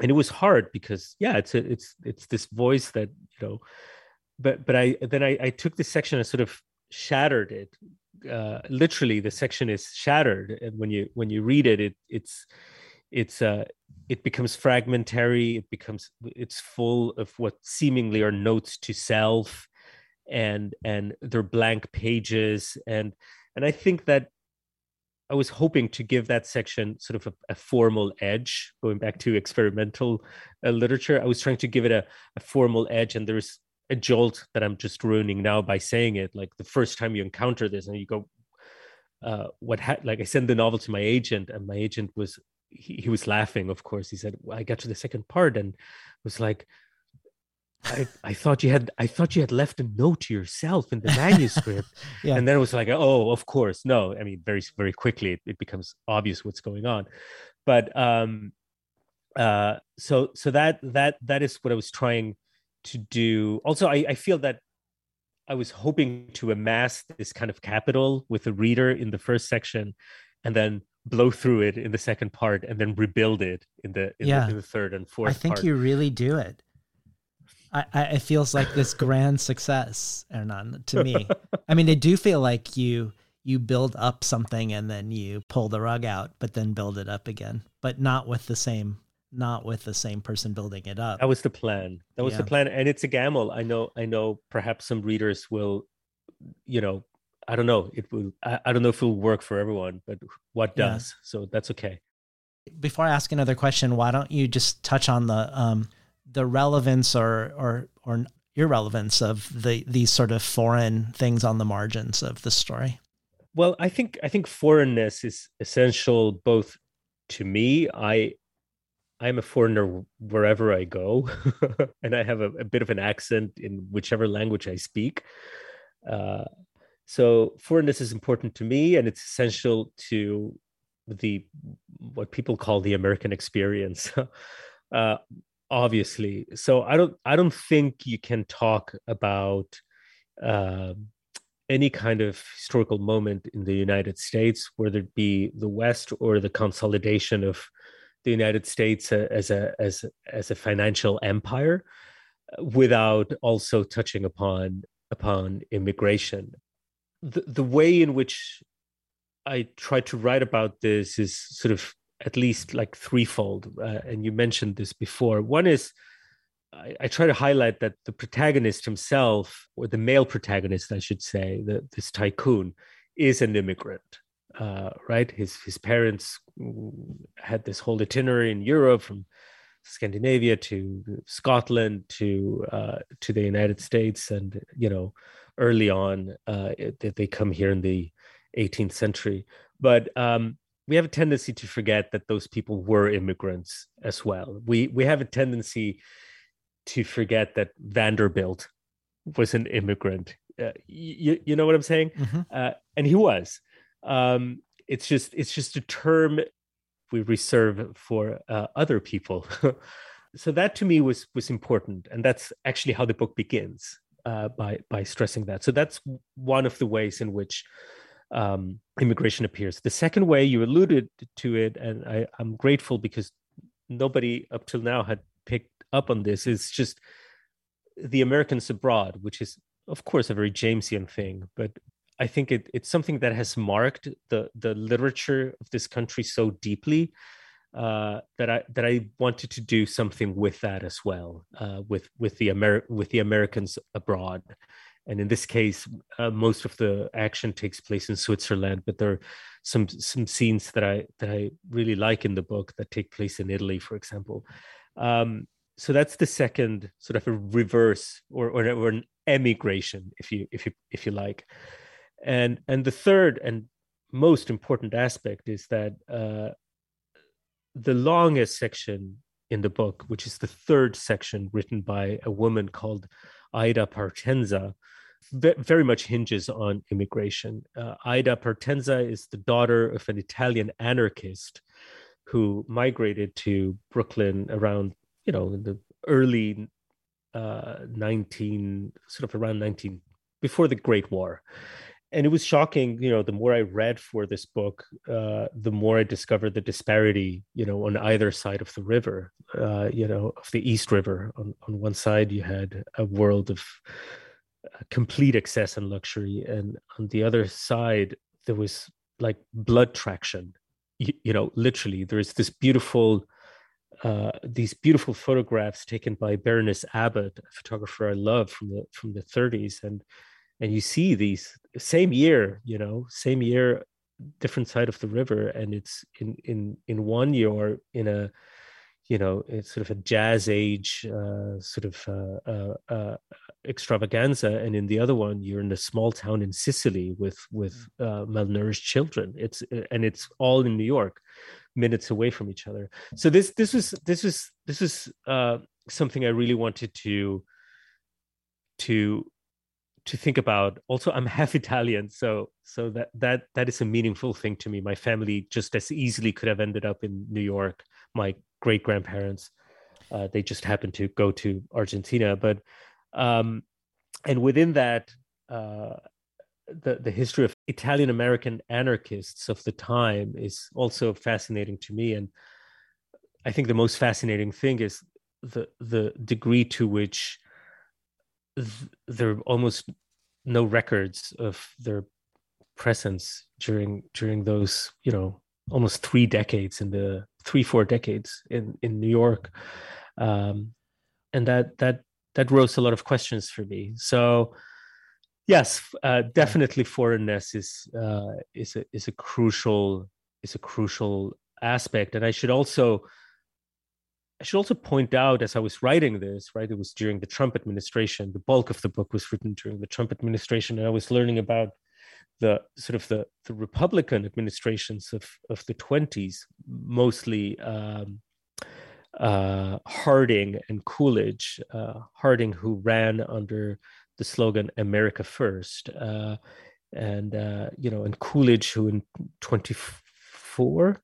and it was hard because yeah it's a, it's it's this voice that you know but but i then i, I took this section and sort of shattered it uh literally the section is shattered and when you when you read it it it's it's uh it becomes fragmentary it becomes it's full of what seemingly are notes to self and and they're blank pages. And and i think that i was hoping to give that section sort of a, a formal edge going back to experimental uh, literature. I was trying to give it a, a formal edge and there's a jolt that i'm just ruining now by saying it. Like the first time you encounter this and you go uh, what ha- like I sent the novel to my agent, and my agent was he, he was laughing of course he said well, i got to the second part and was like I, I thought you had I thought you had left a note to yourself in the manuscript. yeah. And then it was like, oh, of course. No, I mean, very, very quickly it, it becomes obvious what's going on. But um uh so so that that that is what I was trying to do. Also, I, I feel that I was hoping to amass this kind of capital with the reader in the first section and then blow through it in the second part and then rebuild it in the in, yeah. the, in the, third and fourth. I think part. you really do it. I, I it feels like this grand success, Hernan, to me. I mean, I do feel like you you build up something and then you pull the rug out, but then build it up again, but not with the same not with the same person building it up. That was the plan. That was yeah. the plan, and it's a gamble. I know. I know. Perhaps some readers will, you know, I don't know. It will. I, I don't know if it will work for everyone, but what does? Yeah. So that's okay. Before I ask another question, why don't you just touch on the um, the relevance or or or irrelevance of the these sort of foreign things on the margins of the story? Well, I think I think foreignness is essential both to me. I I'm a foreigner wherever I go, and I have a, a, bit of an accent in whichever language I speak. Uh, so foreignness is important to me, and it's essential to the what people call the American experience. uh, obviously. So I don't I don't think you can talk about uh, any kind of historical moment in the United States, whether it be the West or the consolidation of the United States as a as as a financial empire, without also touching upon upon immigration. The the way in which I try to write about this is sort of at least like threefold, uh, and you mentioned this before. One is I, I, try to highlight that the protagonist himself, or the male protagonist, I should say, the, this tycoon, is an immigrant. Uh, right, his his parents had this whole itinerary in Europe from Scandinavia to Scotland to uh, to the United States, and you know, early on, uh, it, they come here in the 18th century. But um, we have a tendency to forget that those people were immigrants as well. We we have a tendency to forget that Vanderbilt was an immigrant. Uh, you, you know what I'm saying? Mm-hmm. Uh, and he was. Um, it's just it's just a term we reserve for uh, other people. so that to me was was important, and that's actually how the book begins uh, by by stressing that. So that's one of the ways in which um, immigration appears. The second way you alluded to it, and I, I'm grateful because nobody up till now had picked up on this, is just the Americans abroad, which is of course a very Jamesian thing, but I think it, it's something that has marked the the literature of this country so deeply uh, that I that I wanted to do something with that as well, uh, with with the Amer- with the Americans abroad, and in this case, uh, most of the action takes place in Switzerland, but there are some some scenes that I that I really like in the book that take place in Italy, for example. Um, so that's the second sort of a reverse or, or, or an emigration, if you if you if you like, and and the third and most important aspect is that uh, the longest section in the book, which is the third section written by a woman called Ida Partenza, very much hinges on immigration. Uh, Ida Partenza is the daughter of an Italian anarchist who migrated to Brooklyn around, you know, in the early uh, 19, sort of around 19, before the Great War. And it was shocking, you know, the more I read for this book, uh, the more I discovered the disparity, you know, on either side of the river, uh, you know, of the East River. On, on one side, you had a world of complete excess and luxury and on the other side there was like blood traction you, you know literally there's this beautiful uh, these beautiful photographs taken by Berenice Abbott, a photographer I love from the from the 30s, and and you see these same year, you know, same year, different side of the river, and it's in in in one you're in a you know it's sort of a jazz age uh, sort of uh, uh, uh extravaganza and in the other one you're in a small town in sicily with with uh, malnourished children. It's uh, and it's all in new york minutes away from each other. So this this was this was this was uh, something i really wanted to to to think about. Also i'm half italian so so that that that is a meaningful thing to me. My family just as easily could have ended up in new york. My great grandparents uh, they just happened to go to argentina but um, and within that, uh, the, the history of Italian American anarchists of the time is also fascinating to me. And I think the most fascinating thing is the the degree to which th- there are almost no records of their presence during during those you know almost three decades in the three four decades in in New York, um, and that that that rose a lot of questions for me. So yes, uh, definitely foreignness is uh, is a is a crucial is a crucial aspect, and I should also I should also point out as I was writing this, right, it was during the Trump administration. The bulk of the book was written during the Trump administration, and I was learning about the sort of the, the Republican administrations of, of the 20s, mostly um, uh, Harding and Coolidge. Uh, Harding, who ran under the slogan "America First, uh, and uh, you know, and Coolidge, who in 24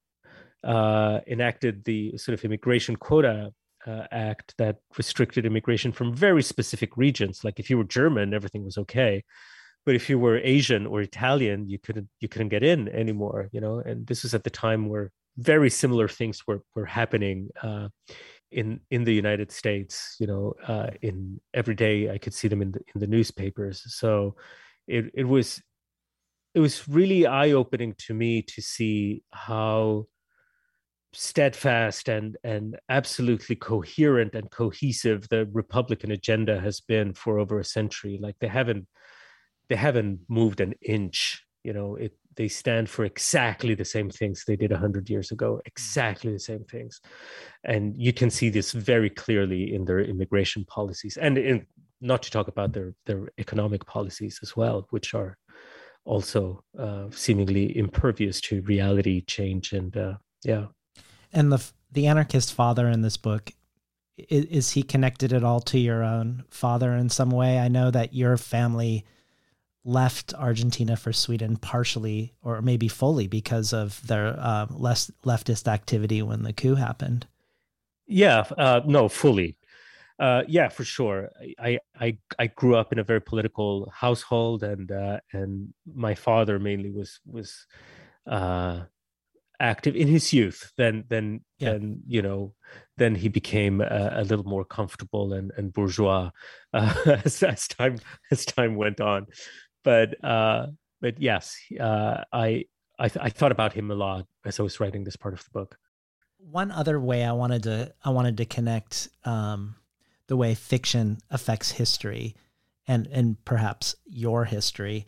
uh, enacted the sort of immigration quota uh, act that restricted immigration from very specific regions. Like if you were German, everything was okay, but if you were Asian or Italian, you couldn't you couldn't get in anymore. You know, and this was at the time where very similar things were were happening. Uh, in in the United States, you know, uh, in every day I could see them in the in the newspapers. So it it was it was really eye opening to me to see how steadfast and and absolutely coherent and cohesive the republican agenda has been for over a century. Like they haven't they haven't moved an inch you know it they stand for exactly the same things they did 100 years ago exactly the same things. And you can see this very clearly in their immigration policies and in not to talk about their their economic policies as well which are also uh, seemingly impervious to reality change and uh, yeah and the the anarchist father in this book is, is, he connected at all to your own father in some way? I know that your family left Argentina for Sweden partially or maybe fully because of their uh, less leftist activity when the coup happened. Yeah, uh, no, fully. Uh, yeah, for sure. I, I I grew up in a very political household, and uh, and my father mainly was was uh, active in his youth then then yeah. then you know then he became a, a, little more comfortable and, and bourgeois uh, as, as, time as time went on but uh but yes uh i I, th- I thought about him a lot as i was writing this part of the book one other way i wanted to i wanted to connect um the way fiction affects history and and perhaps your history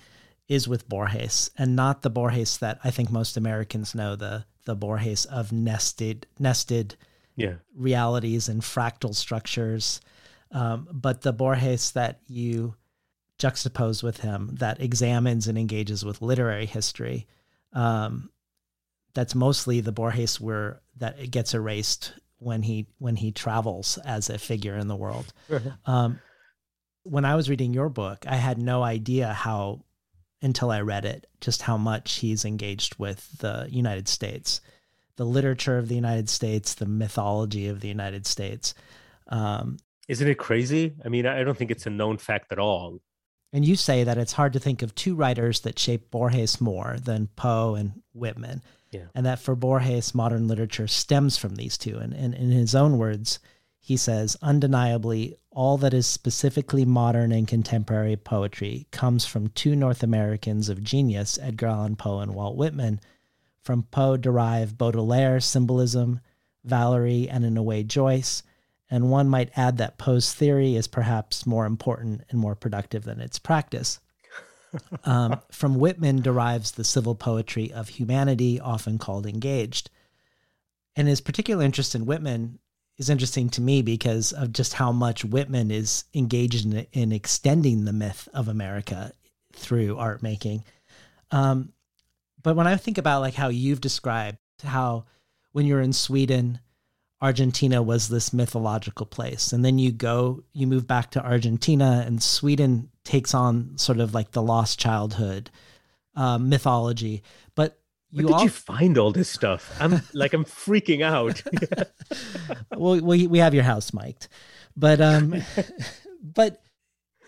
is with Borges and not the Borges that I think most Americans know the the Borges of nested nested yeah. realities and fractal structures, um, but the Borges that you juxtapose with him that examines and engages with literary history. Um, that's mostly the Borges where that it gets erased when he when he travels as a figure in the world. Um, when I was reading your book, I had no idea how until I read it, just how much he's engaged with the United States, the literature of the United States, the mythology of the United States. Um, Isn't it crazy? I mean, I don't think it's a known fact at all. And you say that it's hard to think of two writers that shape Borges more than Poe and Whitman. Yeah. And that for Borges, modern literature stems from these two. And, and in his own words, he says, undeniably, all that is specifically modern and contemporary poetry comes from two North Americans of genius, Edgar Allan Poe and Walt Whitman. From Poe derive Baudelaire, symbolism, Valéry, and in a way Joyce. And one might add that Poe's theory is perhaps more important and more productive than its practice. um, from Whitman derives the civil poetry of humanity, often called engaged. And his particular interest in Whitman is interesting to me because of just how much Whitman is engaged in, in extending the myth of America through art making. Um, but when I think about like how you've described how when you're in Sweden, Argentina was this mythological place, and then you go, you move back to Argentina, and Sweden takes on sort of like the lost childhood uh, mythology. Where you did all... you find all this stuff? I'm like I'm freaking out. well, we we have your house mic'd, but um, but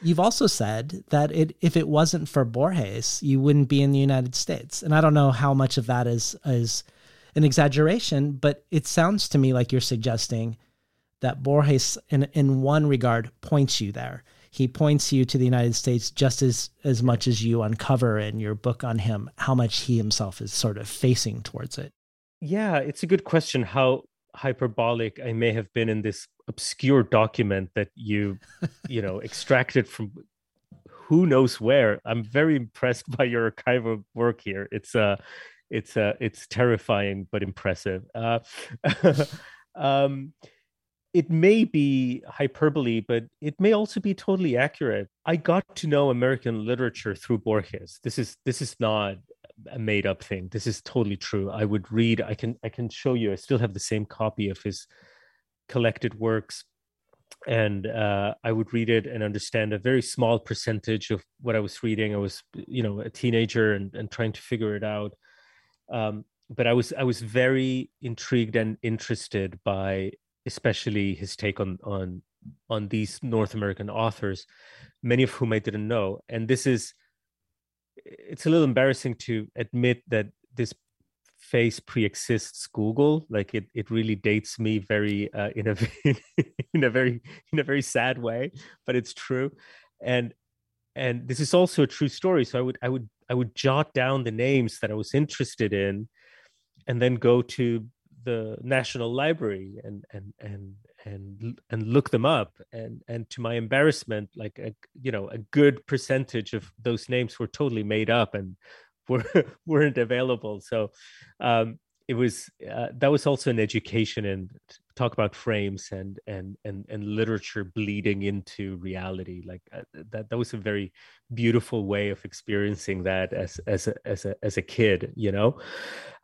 you've also said that it if it wasn't for Borges, you wouldn't be in the United States, and I don't know how much of that is is an exaggeration, but it sounds to me like you're suggesting that Borges, in in one regard, points you there he points you to the United States just as as much as you uncover in your book on him how much he himself is sort of facing towards it. Yeah, it's a good question how hyperbolic I may have been in this obscure document that you you know extracted from who knows where. I'm very impressed by your archival work here. It's uh it's uh it's terrifying but impressive. Uh um it may be hyperbole, but it may also be totally accurate. I got to know American literature through Borges. This is this is not a made up thing. This is totally true. I would read. I can I can show you. I still have the same copy of his collected works, and uh, I would read it and understand a very small percentage of what I was reading. I was you know a teenager and and trying to figure it out. Um, but I was I was very intrigued and interested by especially his take on on on these North American authors, many of whom I didn't know. And this is it's a little embarrassing to admit that this face pre-exists Google. Like it, it really dates me very uh, in a in a very in a very sad way, but it's true. And and this is also a true story. So I would I would I would jot down the names that I was interested in, and then go to the National Library and and and and and look them up. And and to my embarrassment, like a you know a good percentage of those names were totally made up and were weren't available. So um, it was uh, that was also an education and talk about frames and and and and literature bleeding into reality like uh, that that was a very beautiful way of experiencing that as as a as a as a kid you know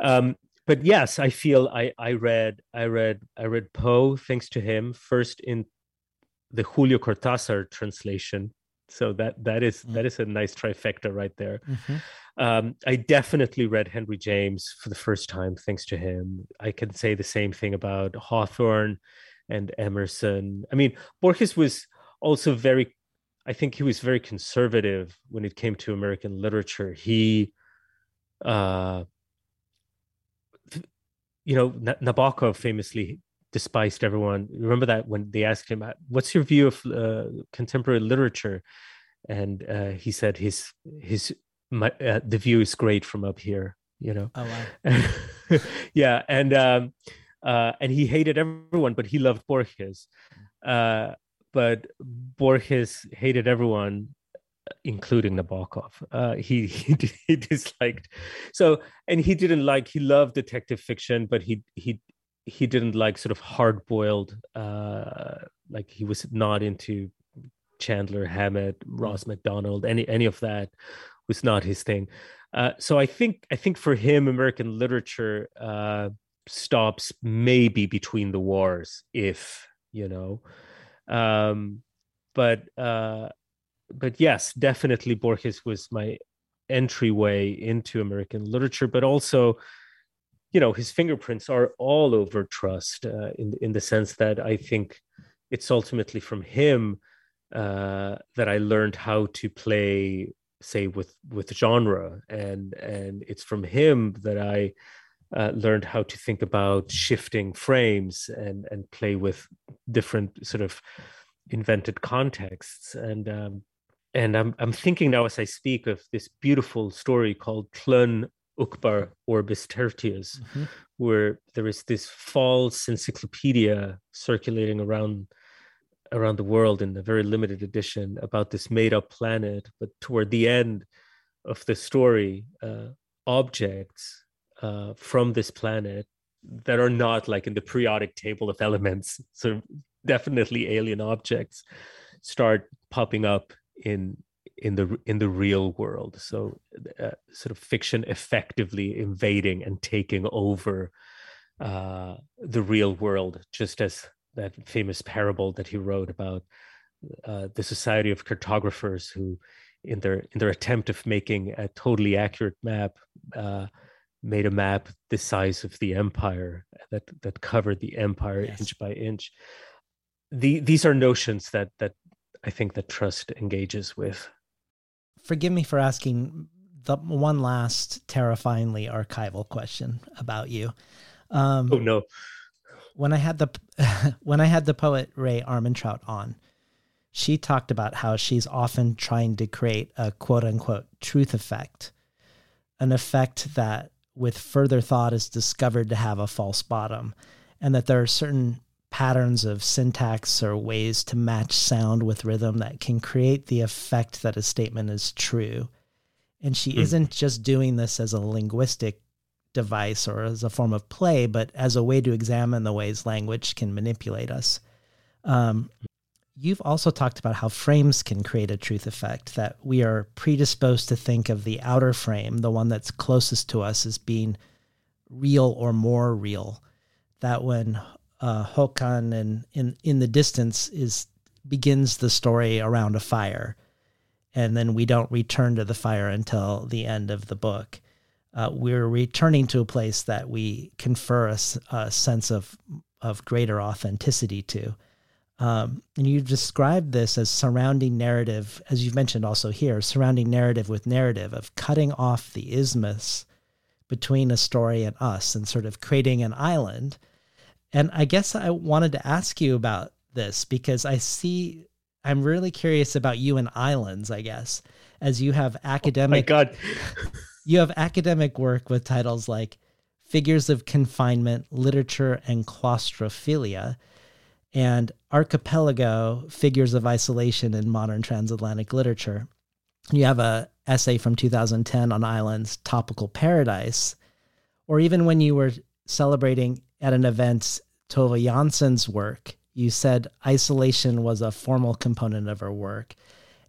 um but yes i feel i i read i read i read poe thanks to him first in the julio cortázar translation. So that that is mm. that is a nice trifecta right there. Mm-hmm. um, i definitely read henry james for the first time thanks to him. I can say the same thing about hawthorne and emerson. I mean borges was also very i think he was very conservative when it came to american literature. He uh you know nabokov famously despised everyone. Remember that when they asked him, "What's your view of uh, contemporary literature?" and uh, he said his his my, uh, the view is great from up here. You know. Oh wow. yeah, and um, uh, and he hated everyone, but he loved Borges. Uh, but Borges hated everyone including Nabokov. Uh, he, he he disliked so, and he didn't like. He loved detective fiction, but he he he didn't like sort of hard boiled uh like he was not into Chandler Hammett, Ross Macdonald, any any of that was not his thing. Uh, so I think I think for him, American literature uh, stops maybe between the wars, if you know. Um, but uh, but yes, definitely Borges was my entryway into American literature, but also you know his fingerprints are all over trust uh, in in the sense that I think it's ultimately from him uh, that I learned how to play, say with with genre, and and it's from him that I uh, learned how to think about shifting frames and and play with different sort of invented contexts and. Um, and I'm I'm thinking now as I speak of this beautiful story called Tlön Uqbar Orbis Tertius, mm-hmm. where there is this false encyclopedia circulating around around the world in a very limited edition about this made up planet. But toward the end of the story, uh, objects uh, from this planet that are not like in the periodic table of elements, so definitely alien objects, start popping up in in the in the real world so uh, sort of fiction effectively invading and taking over uh, the real world just as that famous parable that he wrote about uh, the society of cartographers who in their in their attempt of making a totally accurate map uh, made a map the size of the empire that that covered the empire yes. inch by inch the, these are notions that that I think that trust engages with forgive me for asking the one last terrifyingly archival question about you. Um, oh no! When I had the when I had the poet Rae Armantrout on, she talked about how she's often trying to create a quote unquote truth effect, an effect that with further thought is discovered to have a false bottom, and that there are certain patterns of syntax or ways to match sound with rhythm that can create the effect that a statement is true. And she mm. isn't just doing this as a linguistic device or as a form of play, but as a way to examine the ways language can manipulate us. Um, you've also talked about how frames can create a truth effect, that we are predisposed to think of the outer frame, the one that's closest to us, as being real or more real. That when uh, Håkan and in in the distance is begins the story around a fire, and then we don't return to the fire until the end of the book. Uh, we're returning to a place that we confer a, a sense of of greater authenticity to. Um, and you described this as surrounding narrative, as you've mentioned also here, surrounding narrative with narrative of cutting off the isthmus between a story and us and sort of creating an island. And I guess I wanted to ask you about this because I see, I'm really curious about you and islands, I guess, as you have academic. Oh my God. you have academic work with titles like Figures of Confinement, Literature, and Claustrophilia and Archipelago Figures of Isolation in Modern Transatlantic Literature. You have a essay from 2010 on islands, Topical Paradise, or even when you were celebrating at an event Tove Jansson's work, you said isolation was a formal component of her work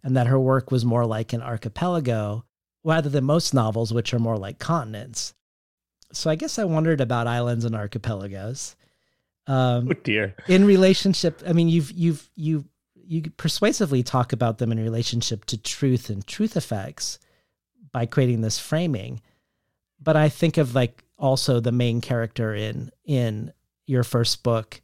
and that her work was more like an archipelago rather than most novels, which are more like continents. So I guess I wondered about islands and archipelagos. Um, oh dear. In relationship, I mean, you've you've you you persuasively talk about them in relationship to truth and truth effects by creating this framing. But I think of like also the main character in in your first book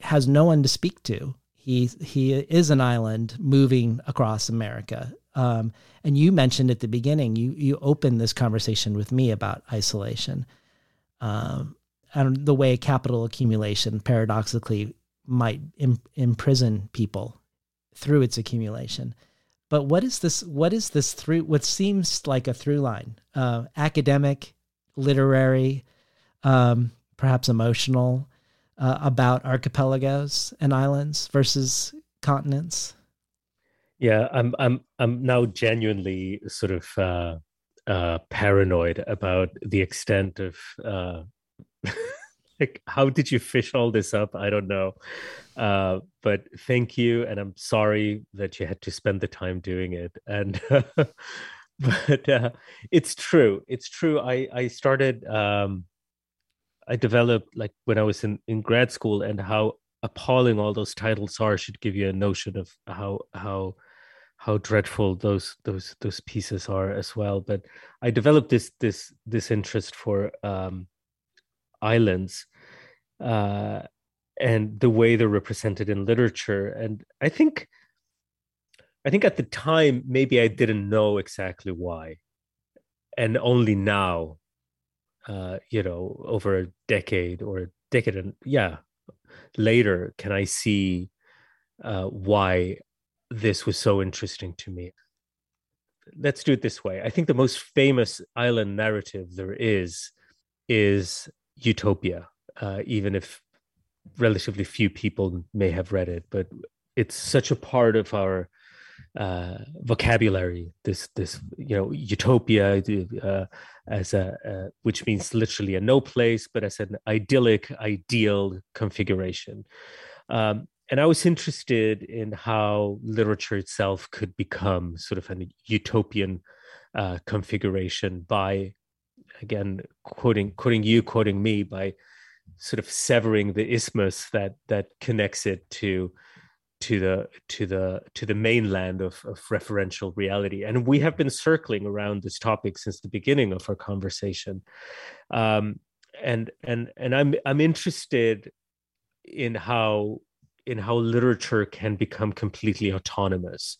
has no one to speak to. He he is an island moving across America. Um, and you mentioned at the beginning, you you opened this conversation with me about isolation. Um, and the way capital accumulation paradoxically might Im- imprison people through its accumulation. But what is this? What is this through? What seems like a through line? Uh, academic, literary, um, perhaps emotional, uh, about archipelagos and islands versus continents. Yeah, I'm I'm I'm now genuinely sort of uh, uh, paranoid about the extent of uh, like how did you fish all this up? I don't know. Uh, but thank you and i'm sorry that you had to spend the time doing it. And but uh, it's true. It's true. I i started um i developed like when i was in in grad school and how appalling all those titles are should give you a notion of how how how dreadful those those those pieces are as well but i developed this this this interest for um islands uh, and the way they're represented in literature. And I think, I think at the time maybe I didn't know exactly why, and only now, uh, you know, over a decade or a decade and yeah, later can I see uh, why this was so interesting to me. Let's do it this way. I think the most famous island narrative there is is Utopia, uh, even if relatively few people may have read it. But it's such a part of our uh, vocabulary. This, this, you know, utopia uh, as a, which means literally a no place, but as an idyllic, ideal configuration. Um, and I was interested in how literature itself could become sort of an utopian uh, configuration by again quoting quoting you quoting me by sort of severing the isthmus that that connects it to to the to the to the mainland of, of referential reality. And we have been circling around this topic since the beginning of our conversation. Um, and and and i'm i'm interested in how in how literature can become completely autonomous.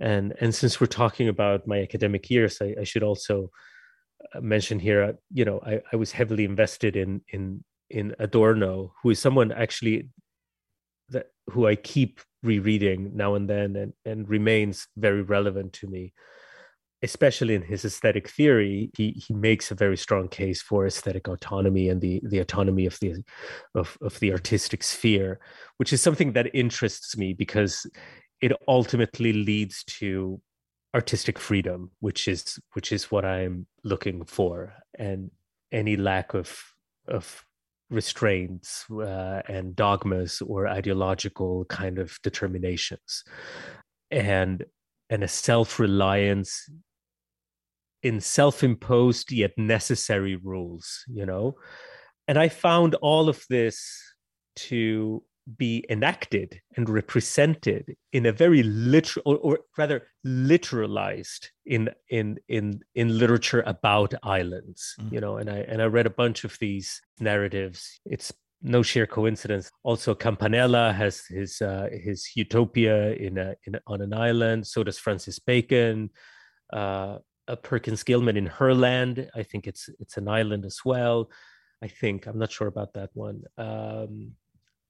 And and since we're talking about my academic years i, I should also mention here, uh, you know, I, I was heavily invested in in in Adorno, who is someone actually who I keep rereading now and then, and and remains very relevant to me, especially in his aesthetic theory. He he makes a very strong case for aesthetic autonomy and the the autonomy of the of of the artistic sphere, which is something that interests me because it ultimately leads to artistic freedom which is which is what i'm looking for and any lack of of restraints uh, and dogmas or ideological kind of determinations. And and a self-reliance in self-imposed yet necessary rules you know? And i found all of this to be enacted and represented in a very literal or, or, rather literalized in in in in literature about islands mm-hmm. you know and i and i read a bunch of these narratives it's no sheer coincidence. Also, Campanella has his uh, his utopia in a, in on an island. So does Francis Bacon. Uh, Perkins Gilman in Herland I think it's it's an island as well. I think I'm not sure about that one. Um,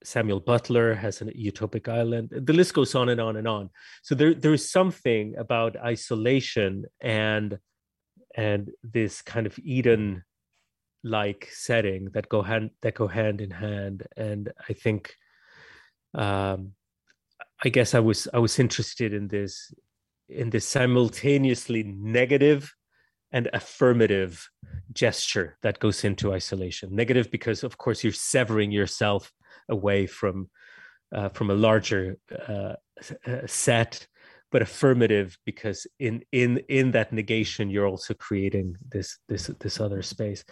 Samuel Butler has a utopic island. The list goes on and on and on. So there there is something about isolation and and this kind of Eden like setting that go hand that go hand in hand. And I think um, I guess I was I was interested in this in this simultaneously negative and affirmative gesture that goes into isolation. Negative because, of course, you're severing yourself away from uh, from a larger uh, uh, set, but affirmative because in in in that negation, you're also creating this this this other space.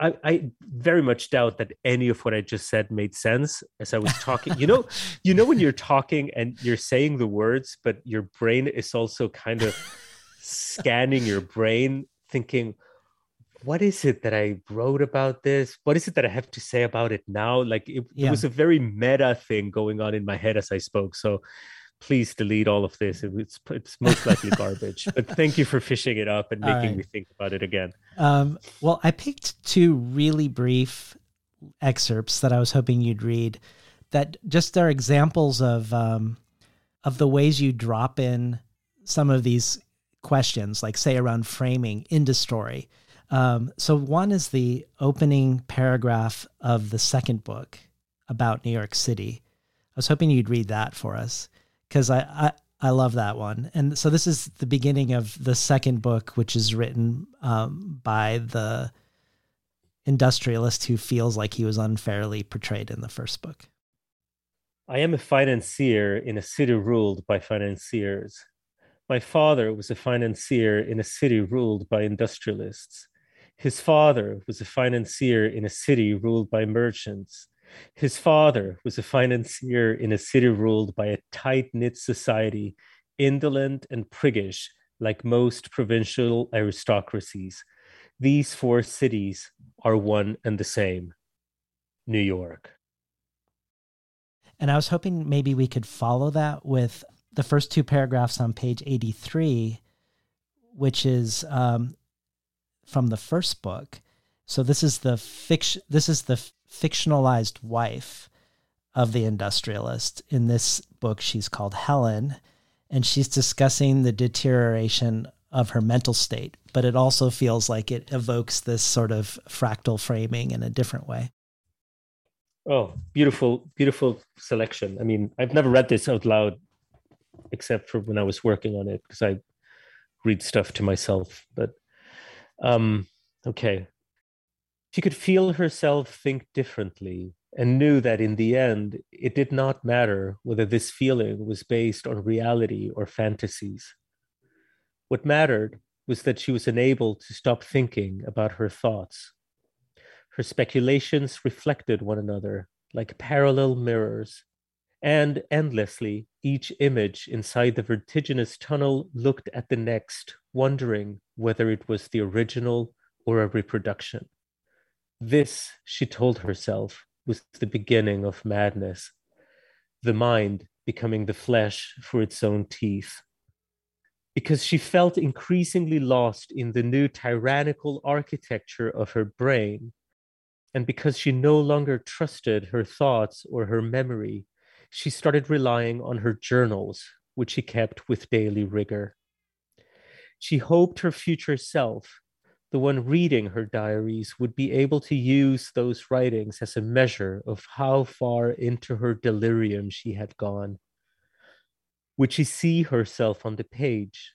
I, I, very much doubt that any of what I just said made sense as I was talking. you know, you know when you're talking and you're saying the words, but your brain is also kind of scanning your brain, thinking, "What is it that I wrote about this? What is it that I have to say about it now?" Like it, yeah. it was a very meta thing going on in my head as I spoke. So please delete all of this. It's it's most likely garbage. but thank you for fishing it up and making right. me think about it again. Um, well, I picked two really brief excerpts that I was hoping you'd read. That just are examples of um, of the ways you drop in some of these questions, like say around framing into story. Um, so one is the opening paragraph of the second book about New York City. I was hoping you'd read that for us because I, I I love that one. And so this is the beginning of the second book, which is written um, by the industrialist who feels like he was unfairly portrayed in the first book. I am a financier in a city ruled by financiers. My father was a financier in a city ruled by industrialists. His father was a financier in a city ruled by merchants. His father was a financier in a city ruled by a tight knit society, indolent and priggish, like most provincial aristocracies. These four cities are one and the same New York. And I was hoping maybe we could follow that with the first two paragraphs on page 83, which is um, from the first book. So this is the fiction. This is the fictionalized wife of the industrialist. In this book, she's called Helen, and she's discussing the deterioration of her mental state, but it also feels like it evokes this sort of fractal framing in a different way. Oh, beautiful, beautiful selection. I mean, I've never read this out loud except for when I was working on it because I read stuff to myself. But um, okay, she could feel herself think differently and knew that in the end, it did not matter whether this feeling was based on reality or fantasies. What mattered was that she was enabled to stop thinking about her thoughts. Her speculations reflected one another like parallel mirrors, and endlessly, each image inside the vertiginous tunnel looked at the next, wondering whether it was the original or a reproduction. This, she told herself, was the beginning of madness, the mind becoming the flesh for its own teeth. Because she felt increasingly lost in the new tyrannical architecture of her brain, and because she no longer trusted her thoughts or her memory, she started relying on her journals, which she kept with daily rigor. She hoped her future self, the one reading her diaries would be able to use those writings as a measure of how far into her delirium she had gone. Would she see herself on the page?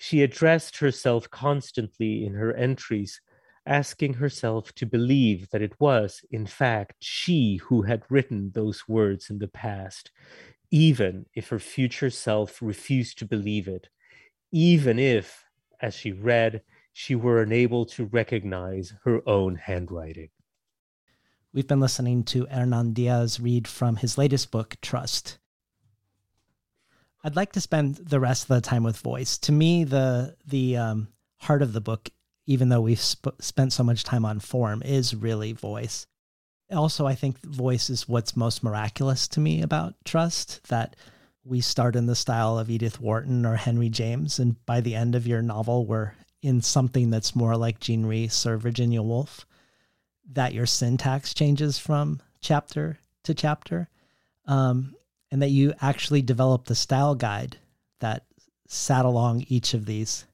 She addressed herself constantly in her entries, asking herself to believe that it was, in fact, she who had written those words in the past, even if her future self refused to believe it, even if, as she read, she were unable to recognize her own handwriting. We've been listening to Hernan Diaz read from his latest book, Trust. I'd like to spend the rest of the time with voice. To me, the the um, heart of the book, even though we've sp- spent so much time on form, is really voice. also, I think voice is what's most miraculous to me about trust. That we start in the style of Edith Wharton or Henry James, and by the end of your novel, we're in something that's more like Jean Rhys or Virginia Woolf. That your syntax changes from chapter to chapter, um, and that you actually develop the style guide that sat along each of these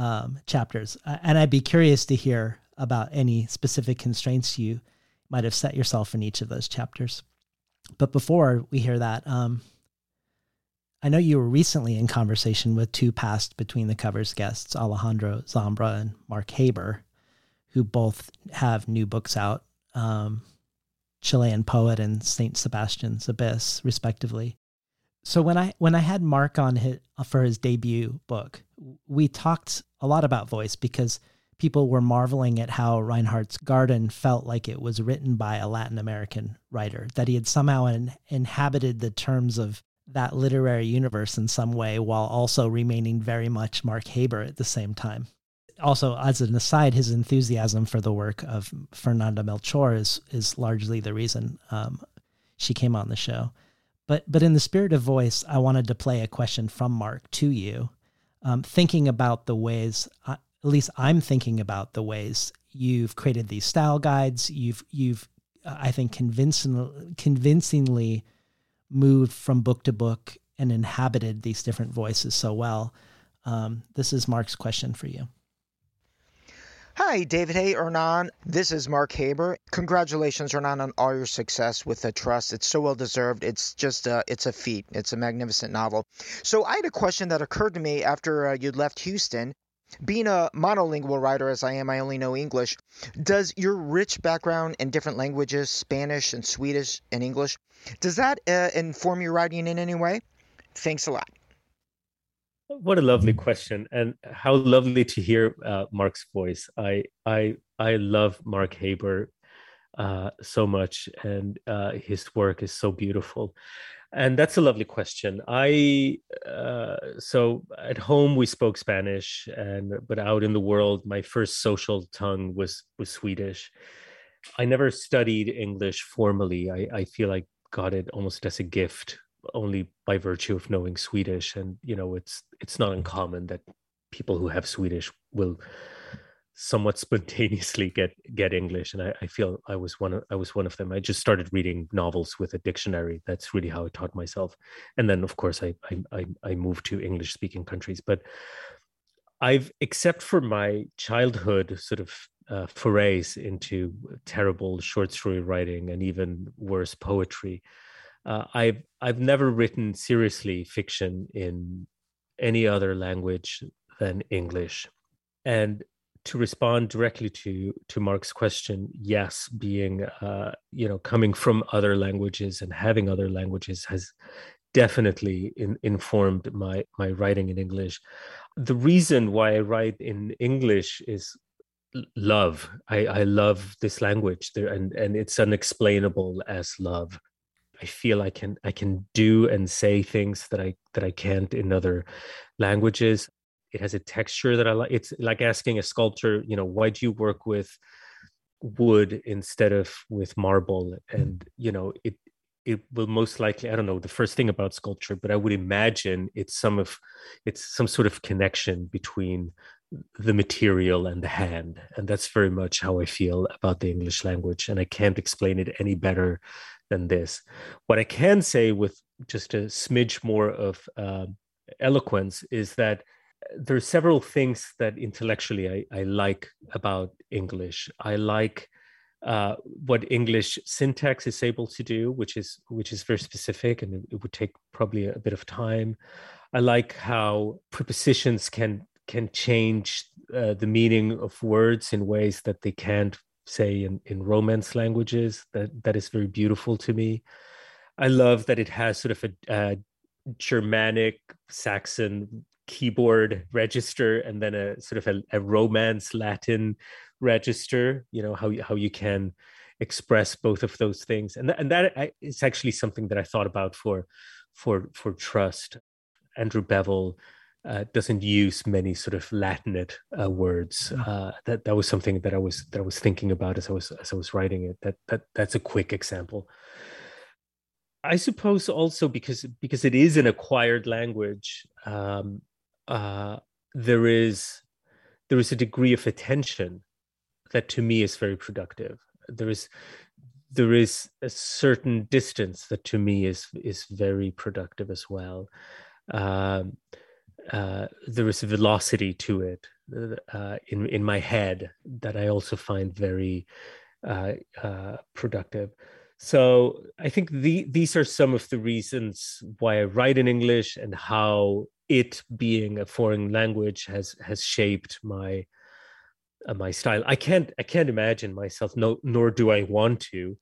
um, chapters. And I'd be curious to hear about any specific constraints you might have set yourself in each of those chapters. But before we hear that, um, I know you were recently in conversation with two past Between the Covers guests, Alejandro Zambra and Mark Haber, who both have new books out um, Chilean Poet and St. Sebastian's Abyss, respectively. So when I when I had Mark on his, for his debut book, we talked a lot about voice because people were marveling at how Reinhardt's Garden felt like it was written by a Latin American writer, that he had somehow in, inhabited the terms of that literary universe in some way while also remaining very much Mark Haber at the same time. Also, as an aside, his enthusiasm for the work of Fernanda Melchor is, is largely the reason um, she came on the show. But, but in the spirit of voice, I wanted to play a question from Mark to you, um, thinking about the ways uh, at least I'm thinking about the ways you've created these style guides. You've you've uh, I think convincing, convincingly moved from book to book and inhabited these different voices so well. Um, this is Mark's question for you. Hi, David. Hey, Hernan. This is Mark Haber. Congratulations, Hernan, on all your success with the trust. It's so well deserved. It's just a, it's a feat. It's a magnificent novel. So I had a question that occurred to me after uh, you'd left Houston being a monolingual writer as I am, I only know English. Does your rich background in different languages, Spanish and Swedish and English, does that uh, inform your writing in any way? Thanks a lot. What a lovely question, and how lovely to hear uh, Mark's voice. I I I love Mark Haber uh, so much, and uh, his work is so beautiful. And that's a lovely question. I uh, so at home we spoke spanish and but out in the world my first social tongue was was swedish. I never studied english formally. I i feel i got it almost as a gift only by virtue of knowing swedish and you know it's it's not uncommon that people who have swedish will somewhat spontaneously get get English, and I, I, feel I was one of I was one of them. I just started reading novels with a dictionary. That's really how I taught myself, and then of course I I I moved to English speaking countries. But I've except for my childhood sort of uh, forays into terrible short story writing and even worse poetry. Uh, I've I've never written seriously fiction in any other language than English, and to respond directly to to Mark's question, yes, being uh, you know coming from other languages and having other languages has definitely in, informed my my writing in English. The reason why I write in English is love. I, I love this language there, and and it's unexplainable as love. I feel I can I can do and say things that I that I can't in other languages it has a texture that I like. It's like asking a sculptor, you know, why do you work with wood instead of with marble? Mm. And you know, it it will most likely i don't know the first thing about sculpture but i would imagine it's some of it's some sort of connection between the material and the hand and that's very much how i feel about the english language and i can't explain it any better than this what i can say with just a smidge more of uh, eloquence is that there are several things that intellectually I, I like about English. I like uh, what English syntax is able to do, which is which is very specific, and it, would take probably a bit of time. I like how prepositions can can change uh, the meaning of words in ways that they can't say in, in romance languages. That that is very beautiful to me. I love that it has sort of a, a Germanic Saxon keyboard register and then a sort of a, a romance Latin register. You know how how you can express both of those things, and th- and that is actually something that I thought about for for for trust. Andrew Bevel uh, doesn't use many sort of Latinate uh, words. Uh, that that was something that I was that I was thinking about as I was as I was writing it. That that that's a quick example. I suppose also because because it is an acquired language, um, uh, there is there is a degree of attention that to me is very productive. There is there is a certain distance that to me is is very productive as well. Um, uh, there is a velocity to it uh, in in my head that I also find very uh, uh, productive. So I think the, these are some of the reasons why I write in English and how it being a foreign language has has shaped my uh, my style. I can't I can't imagine myself no nor do I want to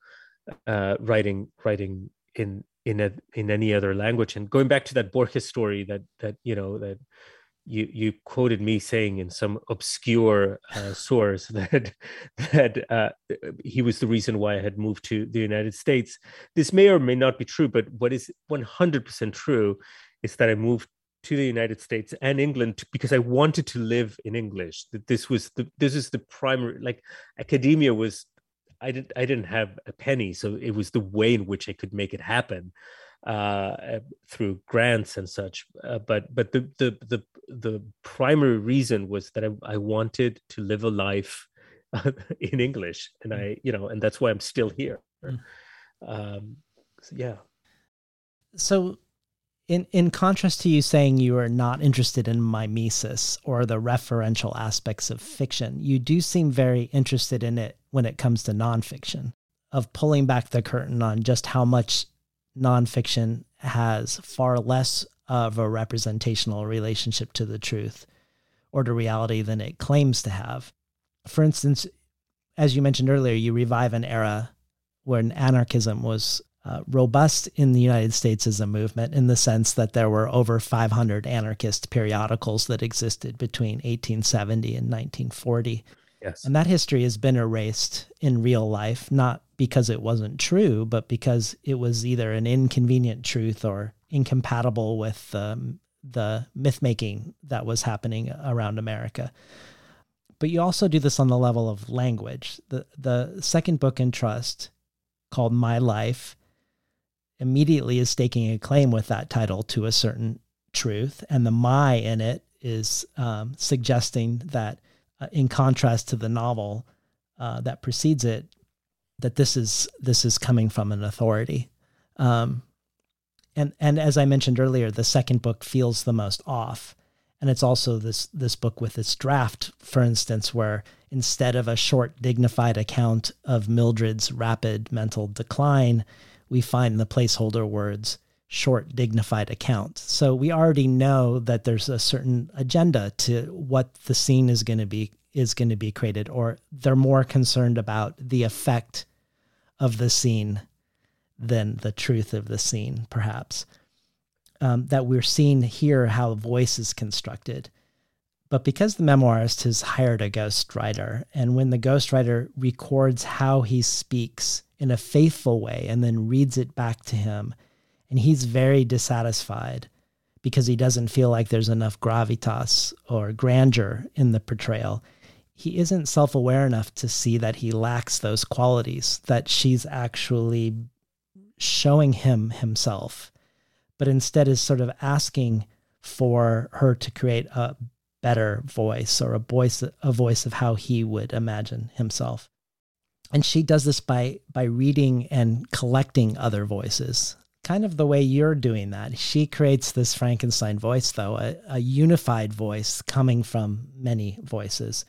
uh, writing writing in in a in any other language. And going back to that Borges story that that you know that you you quoted me saying in some obscure uh, source that that uh, he was the reason why I had moved to the United States. This may or may not be true, but what is 100% true is that I moved to the United States and England because I wanted to live in English. That this was the this is the primary like academia was I didn't I didn't have a penny, so it was the way in which I could make it happen uh, through grants and such. Uh, but but the, the the the primary reason was that I, I wanted to live a life in English, and I you know, and that's why I'm still here. Mm. Um, so yeah. So, in in contrast to you saying you are not interested in mimesis or the referential aspects of fiction, you do seem very interested in it when it comes to nonfiction. Of pulling back the curtain on just how much nonfiction has far less of a representational relationship to the truth or to reality than it claims to have. For instance, as you mentioned earlier, you revive an era when anarchism was uh, robust in the United States as a movement in the sense that there were over 500 anarchist periodicals that existed between 1870 and 1940. Yes. And that history has been erased in real life, not because it wasn't true, but because it was either an inconvenient truth or incompatible with um, the myth making that was happening around America. But you also do this on the level of language. The, the second book in Trust, called My Life, immediately is staking a claim with that title to a certain truth. And the my in it is um, suggesting that uh, in contrast to the novel uh, that precedes it, that this is this is coming from an authority. Um, and and as I mentioned earlier, the second book feels the most off, and it's also this this book with its draft, for instance, where instead of a short, dignified account of Mildred's rapid mental decline, we find the placeholder words short, dignified account. So we already know that there's a certain agenda to what the scene is going to be is going to be created, or they're more concerned about the effect of the scene than the truth of the scene, perhaps. Um, that we're seeing here how voice is constructed. But because the memoirist has hired a ghostwriter, and when the ghostwriter records how he speaks in a faithful way and then reads it back to him, and he's very dissatisfied because he doesn't feel like there's enough gravitas or grandeur in the portrayal. He isn't self aware enough to see that he lacks those qualities, that she's actually showing him himself, but instead is sort of asking for her to create a better voice or a voice a voice of how he would imagine himself. And she does this by by reading and collecting other voices kind of the way you're doing that. She creates this Frankenstein voice, though, a, a, unified voice coming from many voices.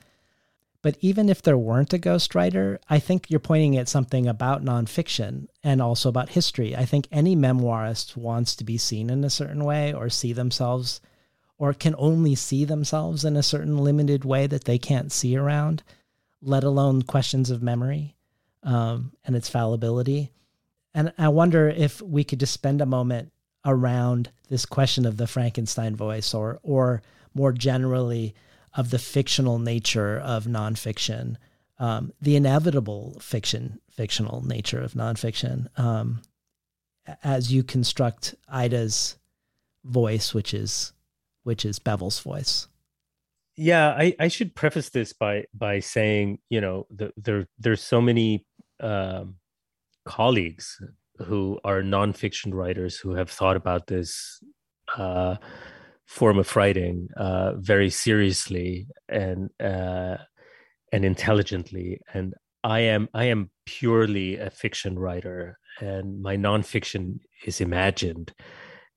But even if there weren't a ghostwriter, I think you're pointing at something about nonfiction and also about history. I think any memoirist wants to be seen in a certain way or see themselves or can only see themselves in a certain limited way that they can't see around, let alone questions of memory um, and its fallibility. And I wonder if we could just spend a moment around this question of the Frankenstein voice or or more generally of the fictional nature of nonfiction, um, the inevitable fiction fictional nature of nonfiction. Um, as you construct Ida's voice, which is which is Bevel's voice. Yeah, I, I should preface this by by saying, you know, the, there there's so many um, colleagues who are nonfiction writers who have thought about this uh, form of writing uh, very seriously and uh, and intelligently. And I am I am purely a fiction writer, and my nonfiction is imagined,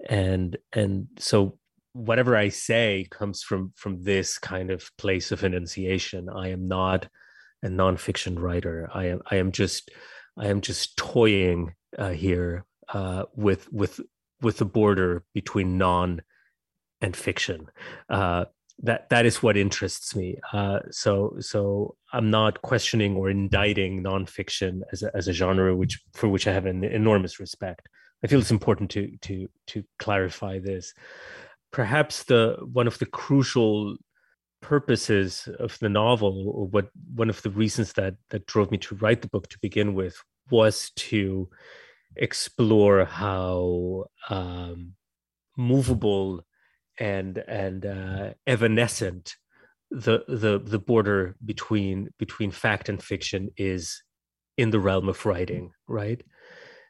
and and so whatever I say comes from from this kind of place of enunciation. I am not a nonfiction writer. I am I am just I am just toying uh, here uh, with with with the border between non and fiction. Uh, that that is what interests me. Uh, so so I'm not questioning or indicting nonfiction as a, as a genre, which for which I have an enormous respect. I feel it's important to to to clarify this. Perhaps the one of the crucial purposes of the novel, or what one of the reasons that that drove me to write the book to begin with, was to explore how um, movable and and uh, evanescent the the the border between between fact and fiction is in the realm of writing right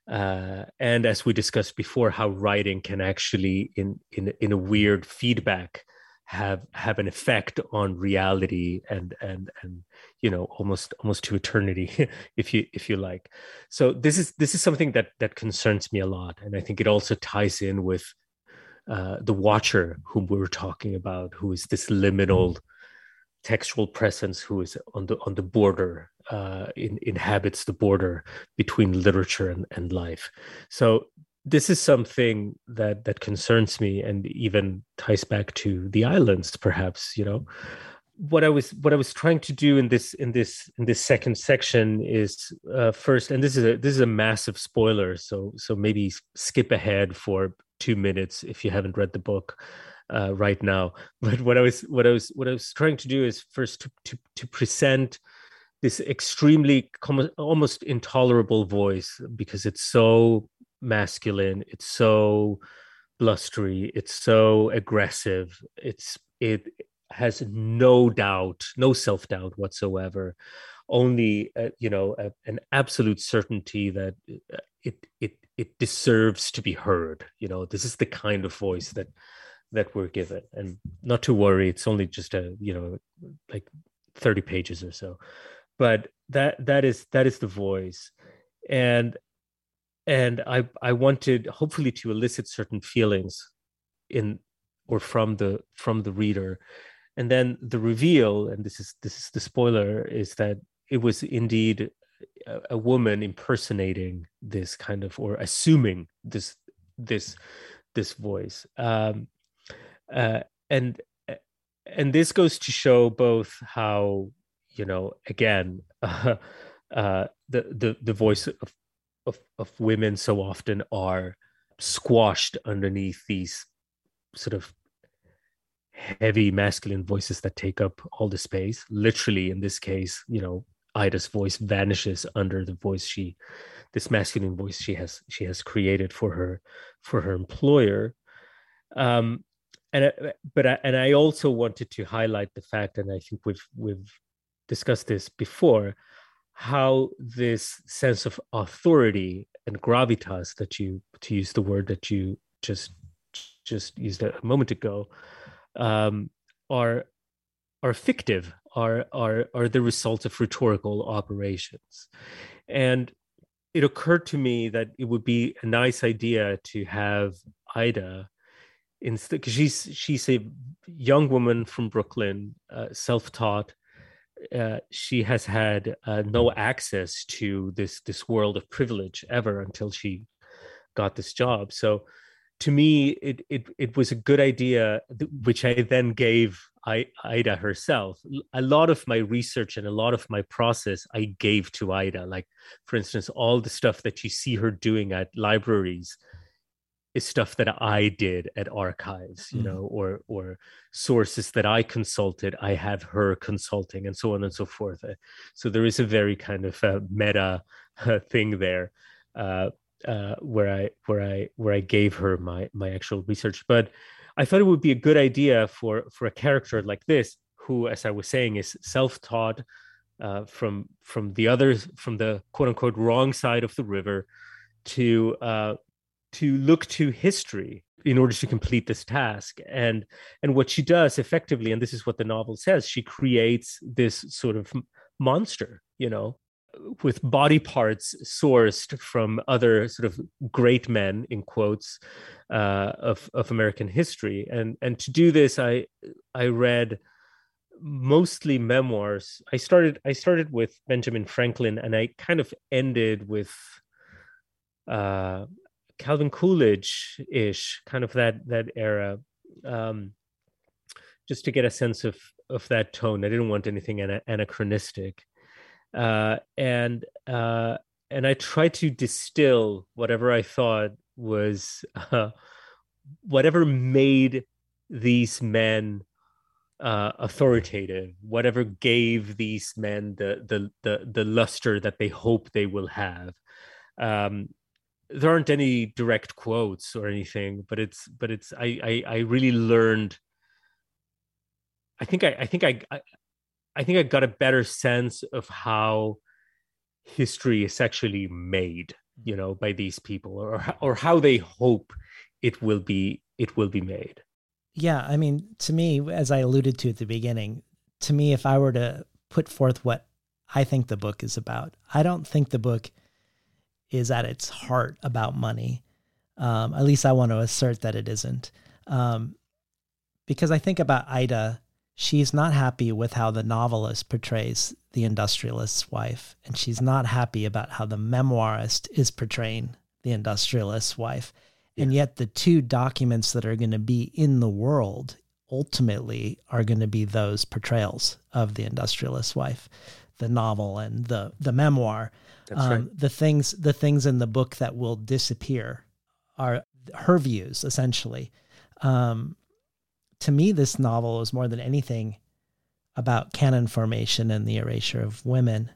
uh, and as we discussed before how writing can actually in in in a weird feedback have have an effect on reality and and and you know almost almost to eternity if you if you like. So this is this is something that that concerns me a lot. And i think it also ties in with uh, the watcher whom we were talking about who is this liminal textual presence who is on the on the border uh, in, inhabits the border between literature and, and life. So this is something that that concerns me and even ties back to the islands perhaps you know? What i was what i was trying to do in this in this in this second section is uh, first and this is a this is a massive spoiler so so maybe skip ahead for two minutes if you haven't read the book uh, right now. But what i was what i was what i was trying to do is first to to, to present this extremely almost intolerable voice because it's so masculine it's so blustery it's so aggressive it's it has no doubt no self-doubt whatsoever only uh, you know a, an absolute certainty that uh, it it it deserves to be heard you know this is the kind of voice that that we're given. And not to worry it's only just a you know like 30 pages or so but that that is that is the voice. And and i i wanted hopefully to elicit certain feelings in or from the from the reader. And then the reveal and this is this is the spoiler is that it was indeed a, a woman impersonating this kind of or assuming this this this voice. Um uh and and this goes to show both how you know again uh, uh the the the voice of of, of women so often are squashed underneath these sort of heavy masculine voices that take up all the space. Literally in this case you know ida's voice vanishes under the voice she this masculine voice she has she has created for her for her employer. Um and but I, and i also wanted to highlight the fact and i think we've we've discussed this before how this sense of authority and gravitas that you to use the word that you just just used a moment ago um, are are fictive are are are the result of rhetorical operations. And it occurred to me that it would be a nice idea to have ida instead because she's she's a young woman from brooklyn uh, self-taught uh, she has had uh, no access to this this world of privilege ever until she got this job. So to me, it it it was a good idea, which I then gave I, Ida herself. A lot of my research and a lot of my process I gave to Ida. Like, for instance, all the stuff that you see her doing at libraries is stuff that I did at archives, you mm. know, or or sources that I consulted. I have her consulting, and so on and so forth. Uh, so there is a very kind of a meta uh, thing there, uh, uh, where I where I where I gave her my my actual research. But I thought it would be a good idea for for a character like this, who, as I was saying, is self-taught uh, from from the others from the quote unquote wrong side of the river, to uh, to look to history in order to complete this task. And and what she does effectively and this is what the novel says she creates this sort of monster you know with body parts sourced from other sort of great men in quotes uh, of of American history. And and to do this I I read mostly memoirs. I started I started with Benjamin Franklin and I kind of ended with uh, Calvin Coolidge ish kind of that that era um, just to get a sense of of that tone I didn't want anything anachronistic uh, and uh, and I tried to distill whatever I thought was uh, whatever made these men uh, authoritative, whatever gave these men the the the the luster that they hope they will have. Um, there aren't any direct quotes or anything, but it's but it's I I, I really learned. I think I I think I, I I think I got a better sense of how history is actually made, mm-hmm. you know, by these people, or or how they hope it will be it will be made. Yeah, I mean, to me, as I alluded to at the beginning, to me, if I were to put forth what I think the book is about, I don't think the book is at its heart about money. Um, at least I want to assert that it isn't. Um, because I think about Ida she's not happy with how the novelist portrays the industrialist's wife, and she's not happy about how the memoirist is portraying the industrialist's wife. Yeah. And yet, the two documents that are going to be in the world ultimately are going to be those portrayals of the industrialist's wife, the novel and the the memoir. Um, right. The things the things in the book that will disappear are her views essentially. Um, to me, this novel is more than anything about canon formation and the erasure of women.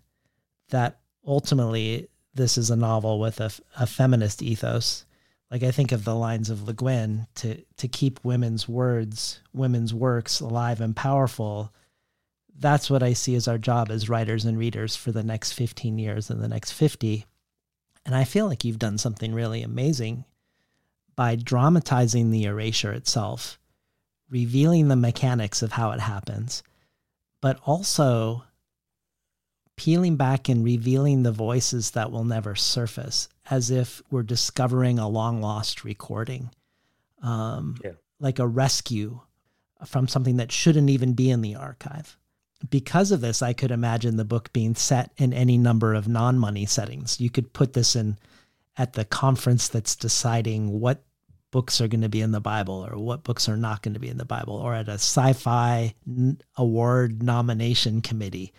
That ultimately, this is a novel with a, a feminist ethos. Like I think of the lines of Le Guin to to keep women's words, women's works alive and powerful. That's what I see as our job as writers and readers for the next 15 years and the next 50. And I feel like you've done something really amazing by dramatizing the erasure itself revealing the mechanics of how it happens, but also peeling back and revealing the voices that will never surface as if we're discovering a long lost recording, um, yeah. like a rescue from something that shouldn't even be in the archive. Because of this, I could imagine the book being set in any number of non money settings. You could put this in at the conference that's deciding what books are going to be in the Bible or what books are not going to be in the Bible, or at a sci fi award nomination committee.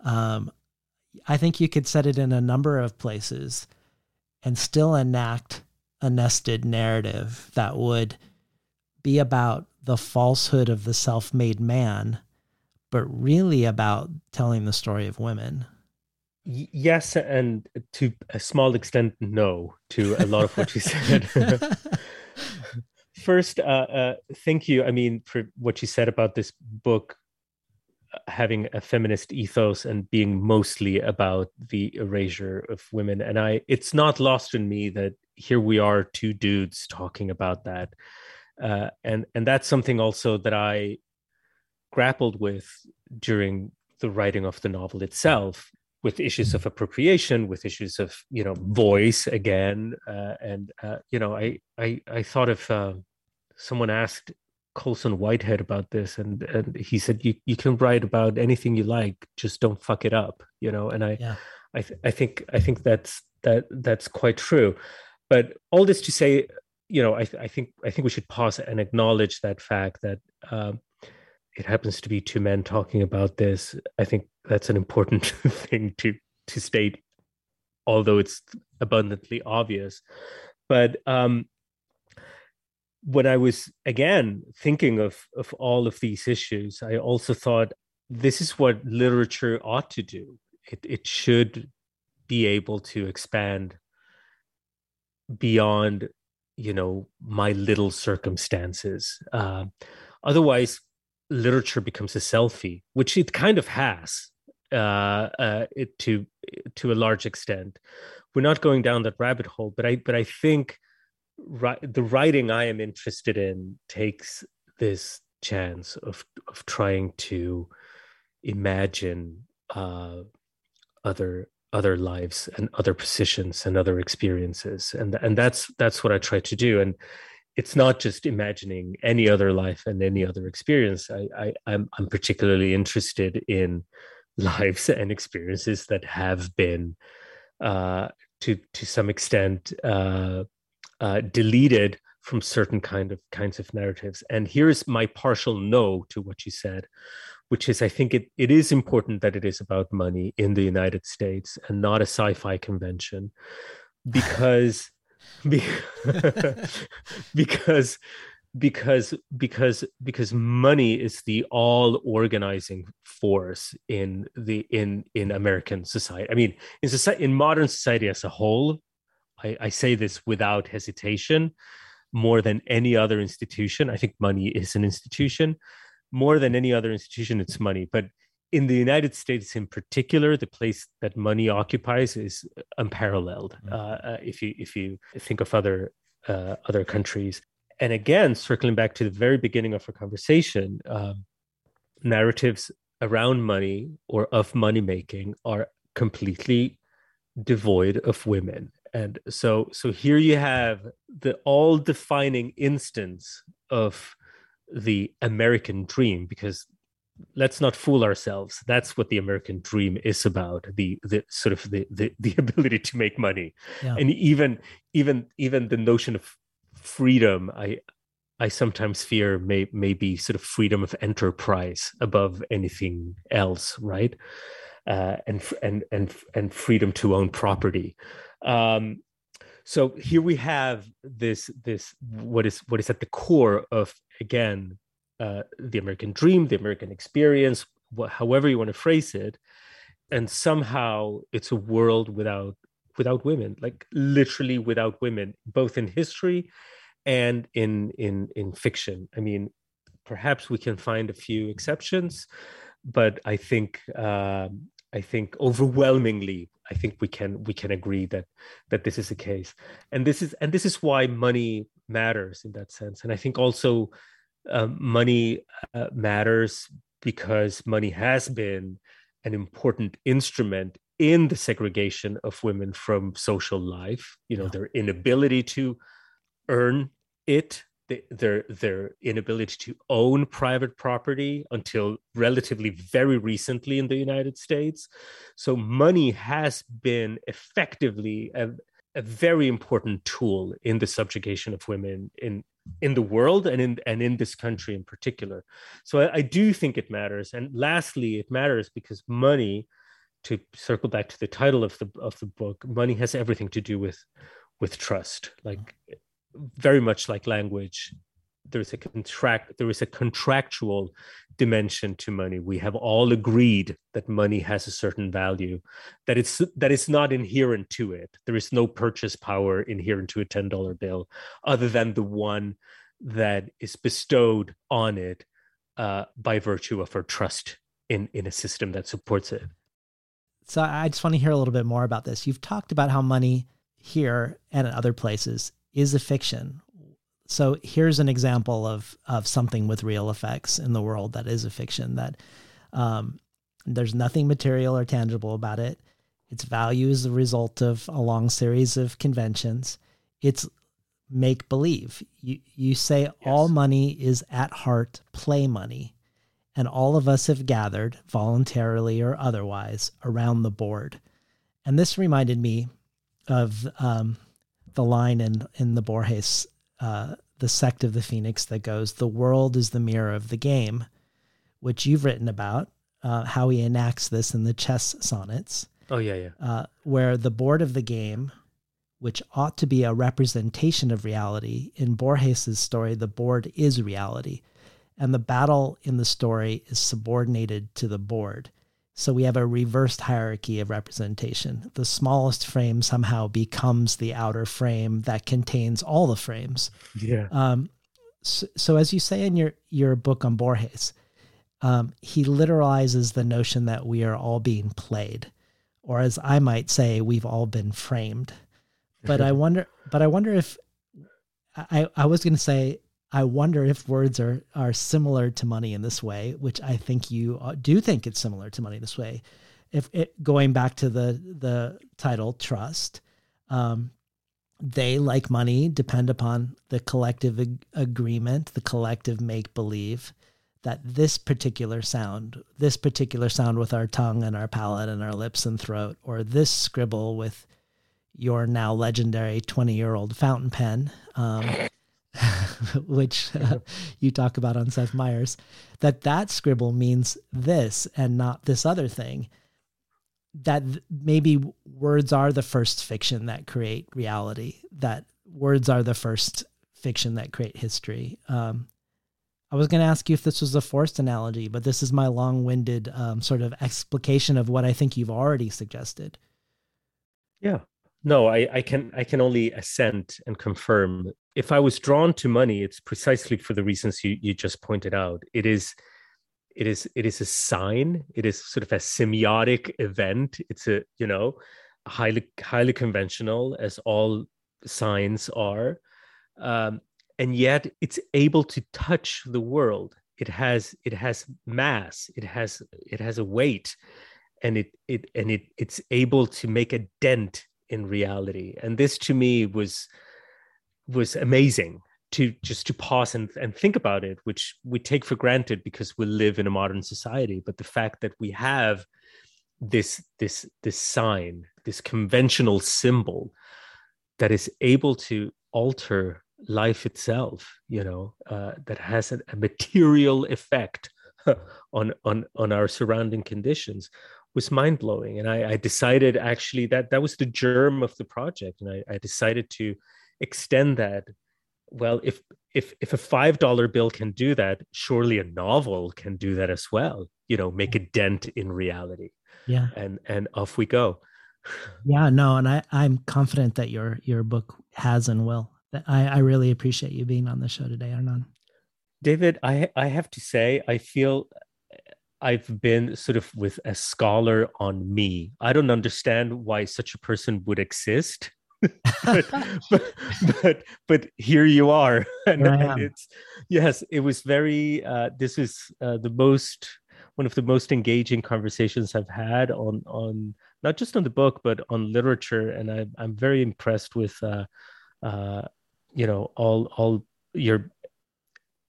Um, I think you could set it in a number of places and still enact a nested narrative that would be about the falsehood of the self made man, but really about telling the story of women. Yes, and to a small extent, no, to a lot of what you said. first, uh, uh, thank you. I mean, for what you said about this book uh, having a feminist ethos and being mostly about the erasure of women. And I, it's not lost in me that here we are, two dudes talking about that, uh, and and that's something also that I grappled with during the writing of the novel itself with issues of appropriation with issues of you know voice again uh, and uh, you know i i i thought if uh, someone asked Colson Whitehead about this, and and he said you you can write about anything you like, just don't fuck it up, you know. And I yeah. I th- I think I think that's that that's quite true. But all this to say, you know, I th- I think I think we should pause and acknowledge that fact that um, it happens to be two men talking about this. I think that's an important thing to to state, although it's abundantly obvious. But um, when I was again thinking of of all of these issues, I also thought this is what literature ought to do. It it should be able to expand beyond you know my little circumstances uh, otherwise literature becomes a selfie which it kind of has uh, uh, it, to to a large extent. We're not going down that rabbit hole but i but i think ri- the writing i am interested in takes this chance of of trying to imagine uh, other other lives and other positions and other experiences. And and that's that's what i try to do. And it's not just imagining any other life and any other experience. I, I i'm i'm particularly interested in lives and experiences that have been uh to to some extent uh, uh deleted from certain kind of kinds of narratives. And here's my partial no to what you said which is I think it, it is important that it is about money in the United States and not a sci-fi convention because because because because because money is the all organizing force in the in in American society. I mean, in society in modern society as a whole, I, I say this without hesitation, more than any other institution. I think money is an institution more than any other institution, it's money. But in the United States, in particular, the place that money occupies is unparalleled. Mm-hmm. Uh, uh, if you if you think of other uh, other countries, and again, circling back to the very beginning of our conversation, um, narratives around money or of money making are completely devoid of women and so so here you have the all defining instance of the American dream because let's not fool ourselves. That's what the american dream is about the the sort of the the, the ability to make money. Yeah. and even even even the notion of freedom i i sometimes fear may may be sort of freedom of enterprise above anything else right? Uh, and and and and freedom to own property. Um, so here we have this this what is what is at the core of again uh, the american dream the american experience wh- however you want to phrase it and somehow it's a world without without women like literally without women both in history and in in in fiction i mean perhaps we can find a few exceptions but i think um, I think overwhelmingly, I think we can we can agree that that this is the case, and this is and this is why money matters in that sense. And I think also um, money uh, matters because money has been an important instrument in the segregation of women from social life. You know, yeah. their inability to earn it their their inability to own private property until relatively very recently in the United States. So money has been effectively a, a very important tool in the subjugation of women in in the world and in and in this country in particular. So I, I do think it matters. And lastly, it matters because money, to circle back to the title of the of the book, money has everything to do with with trust. Like very much like language there is a contract there is a contractual dimension to money. We have all agreed that money has a certain value that it's that it's not inherent to it. There is no purchase power inherent to a $10 bill other than the one that is bestowed on it uh, by virtue of our trust in in a system that supports it. So i just want to hear a little bit more about this. You've talked about how money here and in other places is a fiction. So here's an example of of something with real effects in the world that is a fiction that um, there's nothing material or tangible about it. Its value is the result of a long series of conventions. It's make believe. You you say yes. all money is at heart play money, and all of us have gathered voluntarily or otherwise around the board. And this reminded me of um, the line in in the Borges, uh, the sect of the Phoenix that goes, "The world is the mirror of the game," which you've written about. Uh, how he enacts this in the chess sonnets. Oh yeah, yeah. Uh, where the board of the game, which ought to be a representation of reality, in Borges's story, the board is reality, and the battle in the story is subordinated to the board. So we have a reversed hierarchy of representation. The smallest frame somehow becomes the outer frame that contains all the frames. Yeah. Um, so, so as you say in your your book on Borges, um, he literalizes the notion that we are all being played, or as I might say, we've all been framed. But I wonder, but I wonder if I I was going to say I wonder if words are are similar to money in this way, which I think you uh, do think it's similar to money this way. If it going back to the the title trust, um, they like money depend upon the collective ag- agreement, the collective make believe that this particular sound, this particular sound with our tongue and our palate and our lips and throat, or this scribble with your now legendary 20 year old fountain pen, um, which uh, you talk about on Seth Meyers, that that scribble means this and not this other thing. That maybe words are the first fiction that create reality, that words are the first fiction that create history. Um, I was going to ask you if this was a forced analogy, but this is my long winded um, sort of explication of what I think you've already suggested. Yeah. No, I, I can I can only assent and confirm. If I was drawn to money, it's precisely for the reasons you, you just pointed out. It is it is it is a sign, it is sort of a semiotic event. It's a, you know, highly highly conventional as all signs are. Um, and yet it's able to touch the world. It has it has mass, it has it has a weight and it it and it it's able to make a dent in reality. And this to me was was amazing to just to pause and, and think about it which we take for granted because we live in a modern society. But the fact that we have this this this sign this conventional symbol that is able to alter life itself you know uh, that has a, a material effect on on on our surrounding conditions was mind blowing. And I, I, decided actually that that was the germ of the project, and I, I decided to extend that. Well, if if if a five dollar bill can do that, surely a novel can do that as well. You know, make a dent in reality. Yeah. And and off we go. Yeah, no, and I I'm confident that your your book has and will. I I really appreciate you being on the show today, Hernan. David, I I have to say I feel I've been sort of with a scholar on me. I don't understand why such a person would exist. but, but, but but here you are and, and, it's yes it was very uh, this is uh, the most one of the most engaging conversations i've had on on not just on the book but on literature and I, i'm very impressed with uh, uh, you know all all your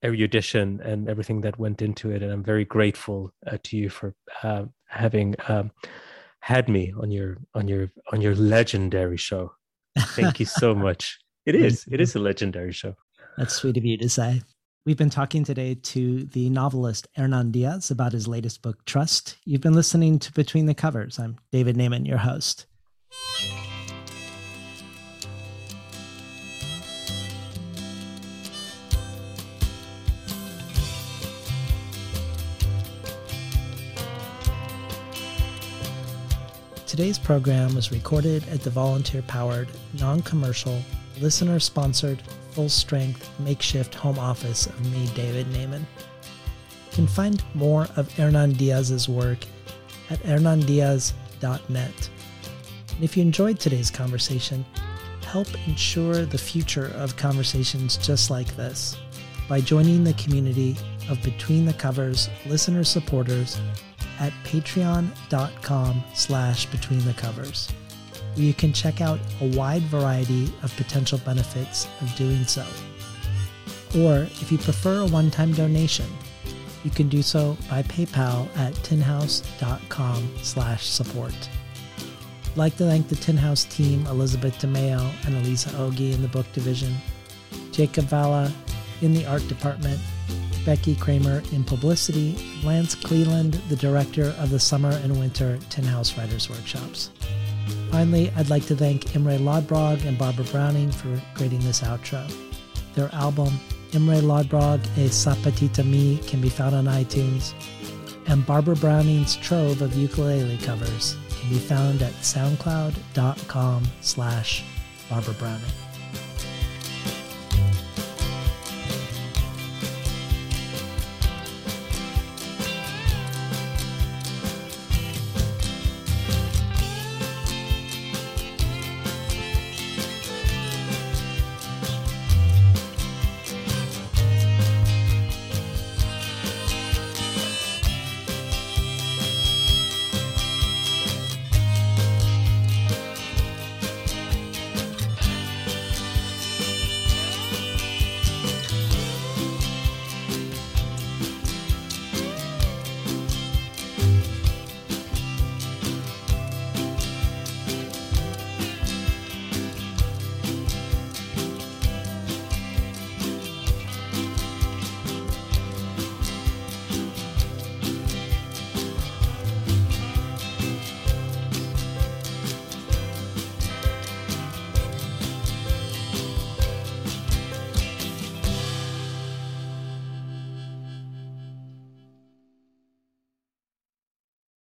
erudition and everything that went into it and i'm very grateful uh, to you for uh, having um, had me on your on your on your legendary show. Thank you so much. It is it is a legendary show. That's sweet of you to say. We've been talking today to the novelist hernan diaz about his latest book trust. You've been listening to between the covers. I'm david naimon your host Today's program was recorded at the volunteer powered, non commercial, listener sponsored, full strength makeshift home office of me, David Naimon. You can find more of Hernan Diaz's work at hernandiaz.net. And if you enjoyed today's conversation, help ensure the future of conversations just like this by joining the community of Between the Covers listener supporters at patreon.com slash between the covers, where you can check out a wide variety of potential benefits of doing so. Or if you prefer a one-time donation, you can do so by PayPal at tinhouse.com slash support. I'd like to thank the Tin House team, Elizabeth DeMeo and Elisa Ogi in the book division, Jakob Vala in the art department, Becky Kramer in publicity, Lance Cleland, the director of the summer and winter Tin House Writers Workshops. Finally, I'd like to thank Imre Lodbrog and Barbara Browning for creating this outro. Their album, Imre Lodbrog e Sapatita Mi, can be found on iTunes. And Barbara Browning's trove of ukulele covers can be found at soundcloud.com slash Barbara Browning.